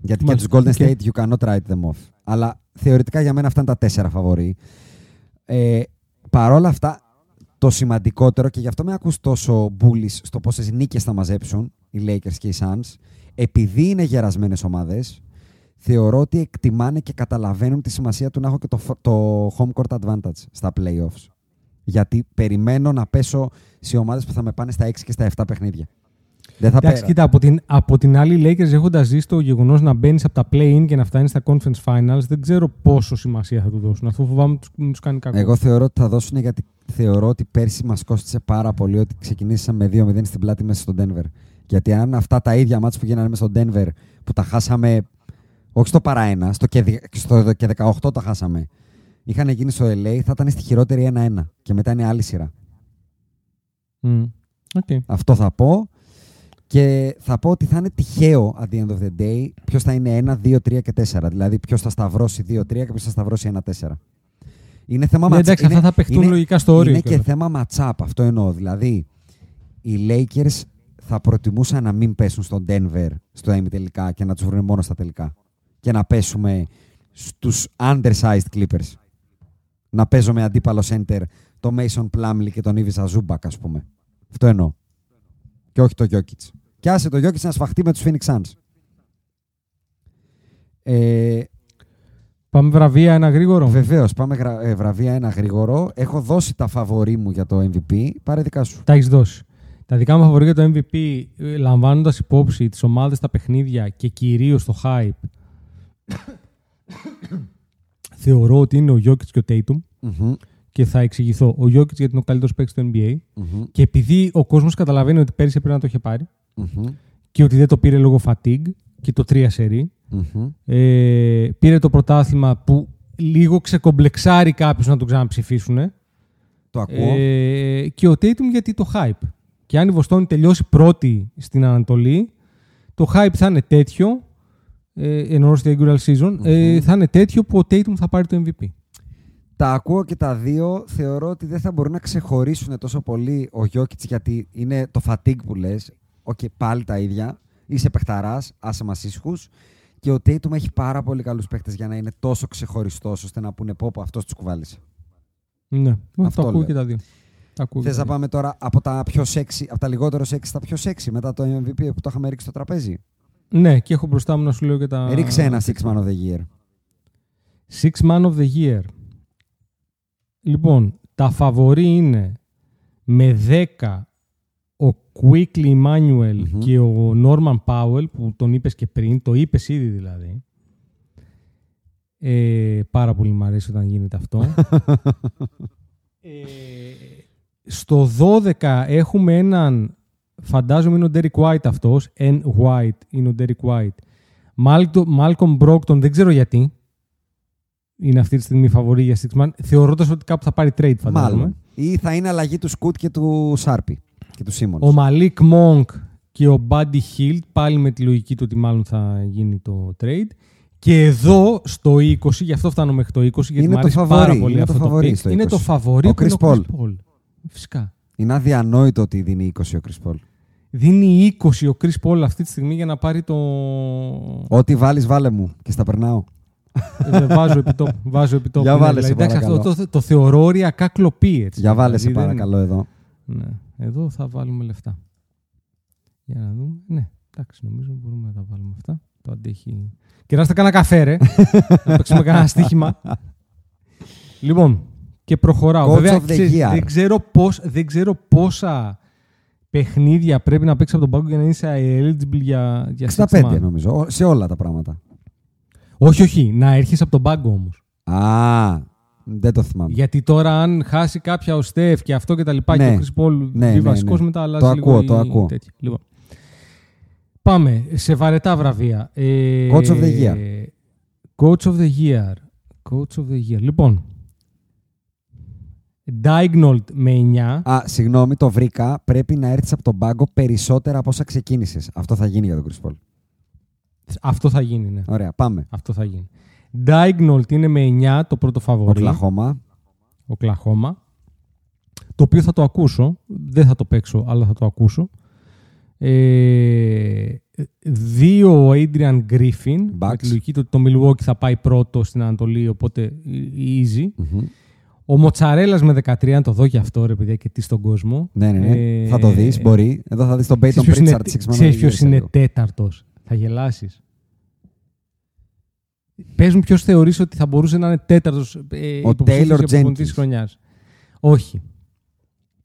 Γιατί Μάλιστα. και τους Golden Οκ. State you cannot write them off. Αλλά θεωρητικά για μένα αυτά είναι τα τέσσερα φαβορή. Ε, παρόλα αυτά, το σημαντικότερο και γι' αυτό με ακούς τόσο bullish στο πόσες νίκες θα μαζέψουν οι Lakers και οι Suns, επειδή είναι γερασμένες ομάδες, θεωρώ ότι εκτιμάνε και καταλαβαίνουν τη σημασία του να έχω και το, φ- το home court advantage στα playoffs. Γιατί περιμένω να πέσω σε ομάδες που θα με πάνε στα 6 και στα 7 παιχνίδια. Δεν θα Εντάξει, πέρα. κοίτα, από την, από την άλλη, οι Lakers έχοντας ζήσει το γεγονός να μπαίνεις από τα play-in και να φτάνεις στα conference finals, δεν ξέρω πόσο σημασία θα του δώσουν. Αυτό φοβάμαι τους- μην τους κάνει κακό. Εγώ θεωρώ ότι θα δώσουν γιατί θεωρώ ότι πέρσι μας κόστησε πάρα πολύ ότι ξεκινήσαμε με 2-0 στην πλάτη μέσα στο Denver. Γιατί αν αυτά τα ίδια μάτς που γίνανε μέσα στο Denver που τα χάσαμε, όχι στο παρά ένα, στο και, δι- στο και 18 τα χάσαμε, είχαν γίνει στο LA, θα ήταν στη χειρότερη 1-1. Και μετά είναι άλλη σειρά. Μμ. Οκ. Αυτό θα πω. Και θα πω ότι θα είναι τυχαίο at the end of the day ποιος θα είναι 1, 2, 3 και 4. Δηλαδή ποιος θα σταυρώσει 2-3 και ποιος θα σταυρώσει 1-4. Είναι θέμα Ναι, match- εντάξει, είναι- αυτά θα παιχτούν είναι- λογικά στο όριο. Είναι και κιόλας. θέμα match-up, αυτό εννοώ. Δηλαδή, οι Lakers θα προτιμούσαν να μην πέσουν στον Denver στο ημιτελικά και να τους βρουν μόνο στα τελικά. Και να πέσουμε στους undersized Clippers. Να παίζω με αντίπαλο center το Mason Plumlee και τον Ivica Zubac, ας πούμε. Αυτό εννοώ. Και όχι το Jokic. Και άσε το Jokic να σφαχτεί με τους Phoenix Suns. Ε, Πάμε βραβεία ένα γρήγορο. Βεβαίως, πάμε γρα- ε, βραβεία ένα γρήγορο. Έχω δώσει τα φαβορή μου για το MVP. Πάρε δικά σου. Τα έχεις δώσει. Τα δικά μου φαβορή για το MVP, λαμβάνοντας υπόψη τις ομάδες, τα παιχνίδια και κυρίως το hype, θεωρώ ότι είναι ο Jokic και ο Tatum Μμμ, και θα εξηγηθώ. Ο Jokic γιατί είναι ο καλύτερος παίκτης του NBA μμμ, και επειδή ο κόσμος καταλαβαίνει ότι πέρυσι πρέπει να το είχε πάρει μμμ, και ότι δεν το πήρε λόγω fatigue και το 3 σερί. μμμ. Ε, πήρε το πρωτάθλημα που λίγο ξεκομπλεξάρει κάποιου να τον ξαναψηφίσουν. Το ακούω. Ε, και ο Tatum γιατί το hype. Και αν η Βοστόνη τελειώσει πρώτη στην Ανατολή, το hype θα είναι τέτοιο, ε, εννοώ στη regular season, ε, θα είναι τέτοιο που ο Tatum θα πάρει το MVP. Τα ακούω και τα δύο. Θεωρώ ότι δεν θα μπορούν να ξεχωρίσουν τόσο πολύ ο Γιόκιτς γιατί είναι το fatigue που λες. Οκ, πάλι τα ίδια. Είσαι παιχταράς, άσε μας ήσυχους. Και ο Tatum έχει πάρα πολύ καλούς παίχτες για να είναι τόσο ξεχωριστός ώστε να πούνε πω πω αυτός τους κουβάλησε. Ναι, Αυτό το ακούω λέω. και τα δύο. Τα ακούω και Θες τα να δύο. πάμε τώρα από τα πιο sexy, από τα λιγότερο sexy στα πιο sexy μετά το MVP που το είχαμε ρίξει στο τραπέζι; Ναι, και έχω μπροστά μου να σου λέω και τα... Ρίξε ένα six man of the year. Six Man of the Year. Λοιπόν, τα φαβορή είναι με 10 ο Quickly Emmanuel και ο Norman Powell, που τον είπες και πριν, το είπες ήδη δηλαδή. Ε, πάρα πολύ μου αρέσει όταν γίνεται αυτό. ε, στο 12 έχουμε έναν, φαντάζομαι είναι ο Derek White αυτός, N. White είναι ο Derek White. Malcolm, Malcolm Brockton, δεν ξέρω γιατί. Είναι αυτή τη στιγμή φαβορή για Six Man. Θεωρώντας ότι κάπου θα πάρει trade, φαντάζομαι. Μάλλον. Ή θα είναι αλλαγή του Σκούτ και του Σάρπι και του Σίμονς. Ο Malik Monk και ο Buddy Hield, πάλι με τη λογική του ότι μάλλον θα γίνει το trade. Και εδώ στο 20, γι' αυτό φτάνω μέχρι το 20, γιατί Είναι μου το αρέσει φαβορί, πάρα πολύ είναι αυτό το το, φαβορί pick. στο Είναι 20. το φαβορί Ο που είναι Chris ο Paul. Chris Paul. Φυσικά. Είναι αδιανόητο ότι δίνει 20 ο Chris Paul. Δίνει 20 ο Chris Paul αυτή τη στιγμή για να πάρει το... Ό,τι βάλεις, βάλε μου και στα περνάω. Ε, βάζω επιτόπου. Βάζω επιτόπου. Για ναι, βάλε δηλαδή, σε εντάξει, αυτό παρακαλώ. το, το θεωρώ οριακά κλοπή. Έτσι. Για βάλε σε Δηλαδή, δεν- παρακαλώ εδώ. Ναι. Εδώ θα βάλουμε λεφτά. Για να δούμε. Ναι, εντάξει, νομίζω μπορούμε να τα βάλουμε αυτά. Το αντέχει. Κεράστε κανένα καφέ, ρε. να παίξουμε κανένα στοίχημα. Λοιπόν, και προχωράω. Coach Βέβαια, of the ξέρεις, year. δεν, ξέρω πώς, δεν ξέρω πόσα παιχνίδια πρέπει να παίξει από τον πάγκο για να είσαι eligible για, για six 65 man. νομίζω. ο- Σε όλα τα πράγματα. Όχι, όχι. Να έρχεσαι από τον πάγκο όμως. Α, δεν το θυμάμαι. Γιατί τώρα, αν χάσει κάποια ο Στεφ και αυτό και τα λοιπά, Ναι. και ο Chris Paul Ναι, βγει ναι, βασικός, ναι. μετά αλλάζει Το λίγο ακούω, η το ακούω. τέτοια. Λοιπόν. Πάμε σε βαρετά βραβεία. Ε, Coach of the year. Coach of the year. Coach of the year. Λοιπόν. Diagnold με 9. Α, συγγνώμη, το βρήκα. Πρέπει να έρθεις από τον πάγκο περισσότερα από όσα ξεκίνησες. Αυτό θα γίνει για τον Chris Paul. Αυτό θα γίνει, ναι. Ωραία, πάμε. Αυτό θα γίνει. Diagnold είναι με 9 το πρώτο φαβορή. Οκλαχώμα. Οκλαχώμα. Το οποίο θα το ακούσω. Δεν θα το παίξω, αλλά θα το ακούσω. Ε, δύο ο Adrian Griffin. Με τη λογική του ότι το Milwaukee θα πάει πρώτο στην Ανατολή, οπότε easy. Ο Μοτσαρέλας με 13, να το δω και αυτό ρε παιδιά και τι στον κόσμο. Ναι, ναι, ναι. Ε, θα το δεις, μπορεί. Εδώ θα δεις τον Peyton Ξέρεις ποιος είναι- Pritchard Six Man. Ξέρεις of the ποιος Year, είναι λίγο. τέταρτος. Θα γελάσεις. Πες μου ποιος θεωρείς ότι θα μπορούσε να είναι τέταρτος ε, Ο υποψήφιος Taylor για προπονητής της Jenkins. χρονιάς. Όχι.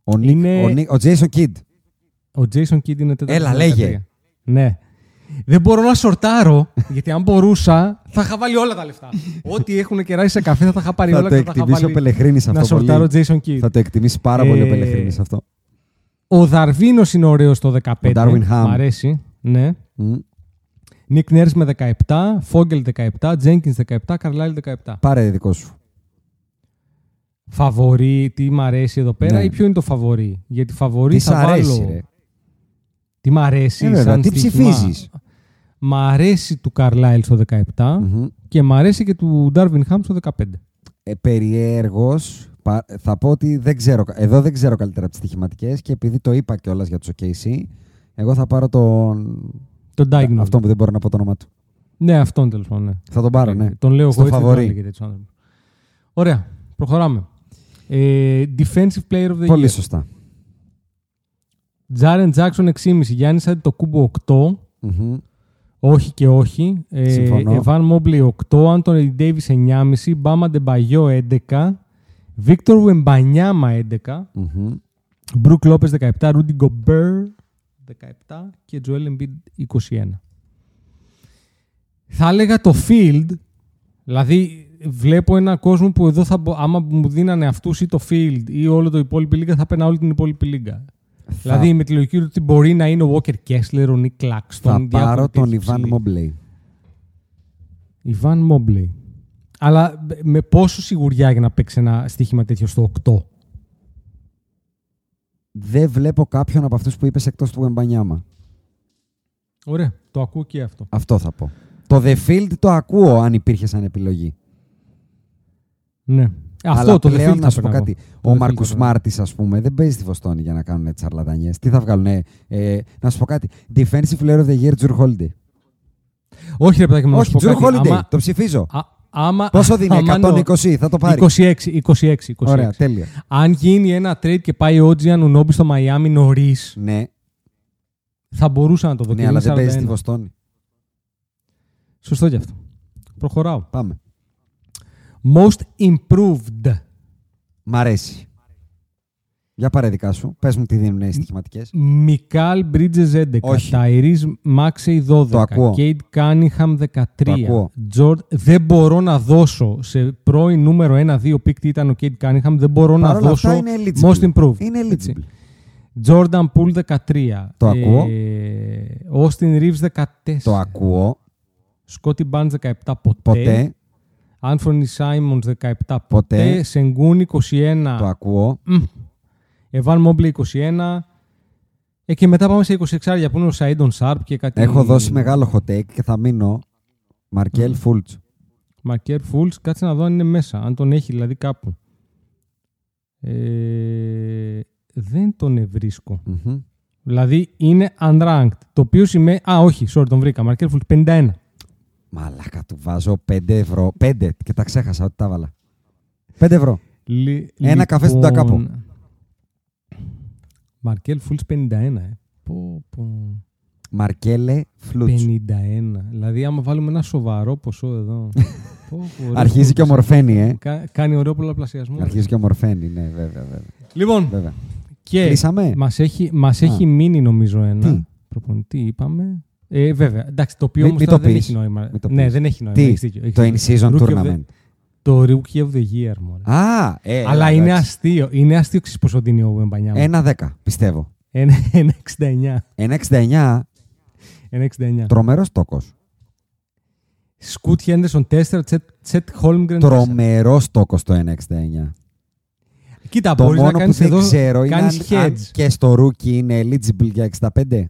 Ο, Nick, Είναι- ο, Nick- ο Jason Kidd. Ο Jason Kidd είναι τέταρτος. Έλα, με λέγε. 13. Ναι. Δεν μπορώ να σορτάρω, γιατί αν μπορούσα, θα είχα βάλει όλα τα λεφτά. Ό,τι έχουν κεράσει σε καφέ θα τα είχα πάρει Θα όλα το και θα τα είχα εκτιμήσει ο βάλει Πελεχρίνης αυτό να σορτάρω πολύ. Jason Kidd. Θα το εκτιμήσει πάρα πολύ ο Ε, Πελεχρίνης αυτό. Ο Δαρβίνος είναι ωραίος το 15. Ο Darwin Ham. Μ' αρέσει. Ναι. Μμ. Νίκ Νέρς με 17, Φόγγελ 17, Τζένκινς 17, Καρλάιλ 17. Πάρε δικό σου. Φαβορή, τι μ' αρέσει εδώ πέρα Ναι. ή ποιο είναι το φαβορή; Γιατί φαβορή Τι σ' θα αρέσει, βάλω... ρε. Τι μ' αρέσει Ε, βέβαια, σαν τι στοίχημα. Ψηφίζεις. Μ' αρέσει του Καρλάιλ στο 17 Μμμ. και μ' αρέσει και του Ντάρβιν Χάμ στο 15. Ε, περιέργως, πα- θα πω ότι δεν ξέρω, εδώ δεν ξέρω καλύτερα από τις στοιχηματικές και επειδή το είπα κιόλας για τους OKC, εγώ θα πάρω τον... Τον Diagonal. Αυτό που δεν μπορώ να πω το όνομα του. Ναι, αυτόν τέλος πάντων. Ναι. Θα τον πάρω, ναι. Τον λέω Στο εγώ έτσι. δεν φαβορί. τον έλεγε τέτοιος άνθρωπος. Ωραία. Προχωράμε. Ε, defensive player of the Πολύ year. σωστά. Τζάρεν Τζάξον 6,5. Γιάννης Αντιτοκούμπο 8. Μμμ. Όχι και όχι. Ε, Συμφωνώ. Εβάν Μόμπλε 8. Άντωνι Ντέιβις 9,5. Μπάμα Ντεμπαγιό 11. Βίκτορ Βεμπανιάμα 11. Μμμ. Μπρουκ Λόπες 17. Ρούντι Γκομπέρ 17. Και Τζοέλ Embiid 21. Θα έλεγα το field. Δηλαδή βλέπω έναν κόσμο που εδώ θα, μπο- άμα μου δίνανε αυτούς ή το field ή όλο το υπόλοιπη λίγα θα παίρνα όλη την υπόλοιπη λίγα. Δηλαδή με τη λογική του ότι μπορεί να είναι ο Walker Kessler, ο Nick Claxton. Θα πάρω τον τέτοιοι Ιβάν ψηλοί. Μομπλέη. Ιβάν Μόμπλεϊ. Αλλά με πόσο σιγουριά για να παίξει ένα στοίχημα τέτοιο στο 8. Δεν βλέπω κάποιον από αυτούς που είπες εκτός του Εμπανιάμα. Ωραία, το ακούω και αυτό. Αυτό θα πω. Το The Field το ακούω αν υπήρχε σαν επιλογή. Ναι. Αυτό Αλλά το πλέον The Field να θα σου πω παίρνω κάτι. εγώ. Το Ο The Field Μάρκους θα παίρνω. Μάρτης, ας πούμε, δεν παίζει στη Βοστόνη για να κάνουν έτσι αρλατανιές. Τι θα βγάλουν, ε, να σου πω κάτι. Defensive Player of the Year, Drew Holiday. Όχι, ρε παιδάκι μου, να σου Όχι, πω Drew κάτι. Holiday. Άμα- Το ψηφίζω. Α, άμα, Πόσο δίνει, άμα 120, θα το πάρει. 26, 26, 26. Ωραία, τέλεια. Αν γίνει ένα trade και πάει ο Ότζιαν Ουνόμπι στο Μαϊάμι νωρίς, Ναι, θα μπορούσα να το δω. ναι και αλλά είναι δεν παίζει στη 41. Βοστόνη. Σωστό κι αυτό. Προχωράω. Πάμε. Most improved. Μ' αρέσει. Για πάρε δικά σου. Πες μου τι δίνουν οι στοιχηματικές. Μικάλ Μπρίτζες 11. Όχι. Ταϊρίς Μάξεϊ 12. Το ακούω. Κέιντ Κάνινγκχαμ 13. Το ακούω. Τζορ... Δεν μπορώ να δώσω σε πρώην νούμερο 1-2 pick τι ήταν ο Κέιντ Κάνινγκχαμ. Δεν μπορώ Παρ' να όλα δώσω αυτά είναι eligible. most improved. Είναι Έτσι. eligible. Τζόρνταν Πούλ 13. Το ακούω. Όστιν Ρίβ 14. Το ακούω. Σκότι Μπάντ 17 ποτέ. Ποτέ. Άνθονι Σάιμον 17 ποτέ. Ποτέ. Σενγκούν 21. Το ακούω. Εβάν Μόμπλε 21. Ε, και μετά πάμε σε 26 άρια που είναι ο Σαΐντον Σάρπ και κάτι. Έχω δώσει μεγάλο hot take και θα μείνω. Μαρκέλ Φούλτ. Μακέρ Φούλς, κάτσε να δω αν είναι μέσα. Αν τον έχει δηλαδή κάπου. Ε, δεν τον βρίσκω. Δηλαδή είναι unranked. Το οποίο σημαίνει. Α, όχι, sorry, τον βρήκα. Μαρκέρ Φούλς 51. Μαλάκα του βάζω 5 ευρώ. 5 και τα ξέχασα ότι τα έβαλα. 5 ευρώ. Λι- Ένα καφέ στον λοιπόν, Τακάπο. Μαρκέλ Φούλς 51. Ε. Πω, πω. Μαρκέλε Φλούτς. 51. Δηλαδή, άμα βάλουμε ένα σοβαρό ποσό εδώ. πω, πω, ωραίο Αρχίζει και ποσό. ομορφαίνει, ε. Κα- κάνει ωραίο πολλαπλασιασμό. Αρχίζει και ομορφαίνει, ναι, βέβαια. βέβαια. Λοιπόν, βέβαια. και Κλείσαμε. μας έχει, μας Α. έχει μείνει νομίζω ένα. Τι; Προπονητή είπαμε. Ε, βέβαια. Εντάξει, το οποίο Μην- όμως μην τώρα το δεν πεις. έχει νόημα. Μην το ναι, πεις. δεν έχει νόημα. Τι; έχεις δίκιο, έχεις Το δίκιο. in-season Rookie of the- tournament. Το Rookie of the Year, μωρέ. Α, ε, Αλλά είναι εντάξει. αστείο. Είναι αστείο ξέρεις πόσο δίνει ο Μπανιάμα. Ένα 10, πιστεύω. Ένα 69. Ένα 69, Ένα 69. τρομερός τόκος. Σκούτ Χέντερσον 4, Τσέτ Χόλμγκρεν 4. Τρομερός τόκος το 1,69. Κοίτα, Το μπορείς να μόνο που κάνεις δεν εδώ, ξέρω είναι αν, κάνεις αν hedge. και στο rookie είναι eligible για 65.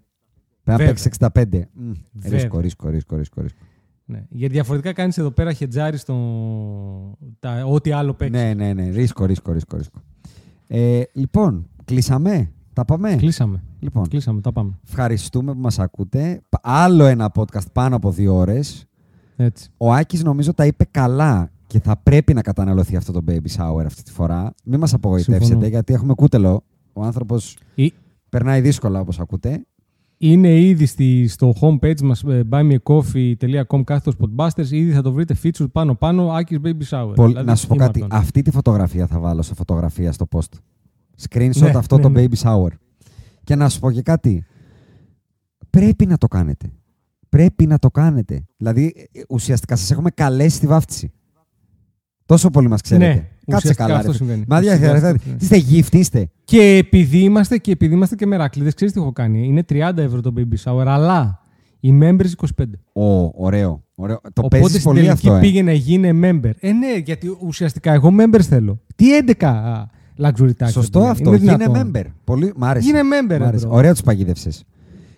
Πρέπει να Βέβαια. παίξει 65. Μμ, Βέβαια. Ρίσκο, ρίσκο, ρίσκο, ρίσκο. ρίσκο. Ναι. Γιατί διαφορετικά κάνεις εδώ πέρα χετζάρι στο... Τα... ό,τι άλλο παίξεις. Ναι, ναι, ναι. Ρίσκο, ρίσκο, ρίσκο. ρίσκο. Ε, λοιπόν, κλείσαμε. Τα πάμε; Κλείσαμε. Λοιπόν, Κλείσαμε, τα πάμε. ευχαριστούμε που μας ακούτε. Π- Άλλο ένα podcast πάνω από δύο ώρες. Έτσι. Ο Άκης νομίζω τα είπε καλά και θα πρέπει να καταναλωθεί αυτό το baby shower αυτή τη φορά. Μην μας απογοητεύσετε Συμφωνώ. γιατί έχουμε κούτελο. Ο άνθρωπος Ή- περνάει δύσκολα όπως ακούτε. Είναι ήδη στη, στο homepage μας ε, buymeacoffee.com κάθετος podbusters ήδη θα το βρείτε featured πάνω πάνω Άκης Baby Shower. Πολ- Δηλαδή, να σου πω κάτι. ήμαρτον. Αυτή τη φωτογραφία θα βάλω σε φωτογραφία στο post. Screenshot Ναι, αυτό ναι, το ναι. baby shower. Και να σου πω και κάτι. Πρέπει να το κάνετε. Πρέπει να το κάνετε. Δηλαδή, ε, ουσιαστικά σας έχουμε καλέσει στη βάφτιση. Τόσο πολύ μας ξέρετε. Ναι, Κάτσε ουσιαστικά καλά. αυτό ρε. συμβαίνει. Μα Ουσιαστικά διαχειριστείτε. αυτό συμβαίνει. Είστε γύφτοι, είστε. Και επειδή είμαστε και, επειδή είμαστε και μεράκλειδες, ξέρεις τι έχω κάνει; Είναι 30 ευρώ το Baby Shower, αλλά οι members 25. Ω, ωραίο. ωραίο. Το Οπότε παίζεις στην πολύ τελική αυτό, ε. πήγαινε γίνε member. Ε, ναι, γιατί ουσιαστικά εγώ members θέλω. Τι 11 α, luxury tax. Σωστό είναι αυτό. Γίνε δυνατόν. member. Πολύ... Μ' άρεσε. Γίνε member, Μ' άρεσε. bro. Ωραία τους παγίδευσε.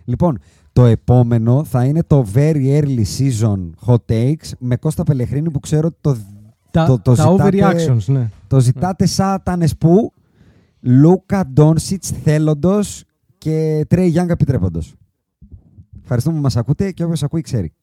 Λοιπόν, το επόμενο θα είναι το very early season hot takes με Κώστα Πελεχρίνη που ξέρω ότι το, Τα, το, το τα ζητάτε, overreactions, ναι. το ζητάτε σάτανες που; Λούκα Ντόνσιτς θέλοντος και Τρέι Γιάνγκα επιτρέποντος. Ευχαριστούμε που μας ακούτε και όποιος ακούει ξέρει.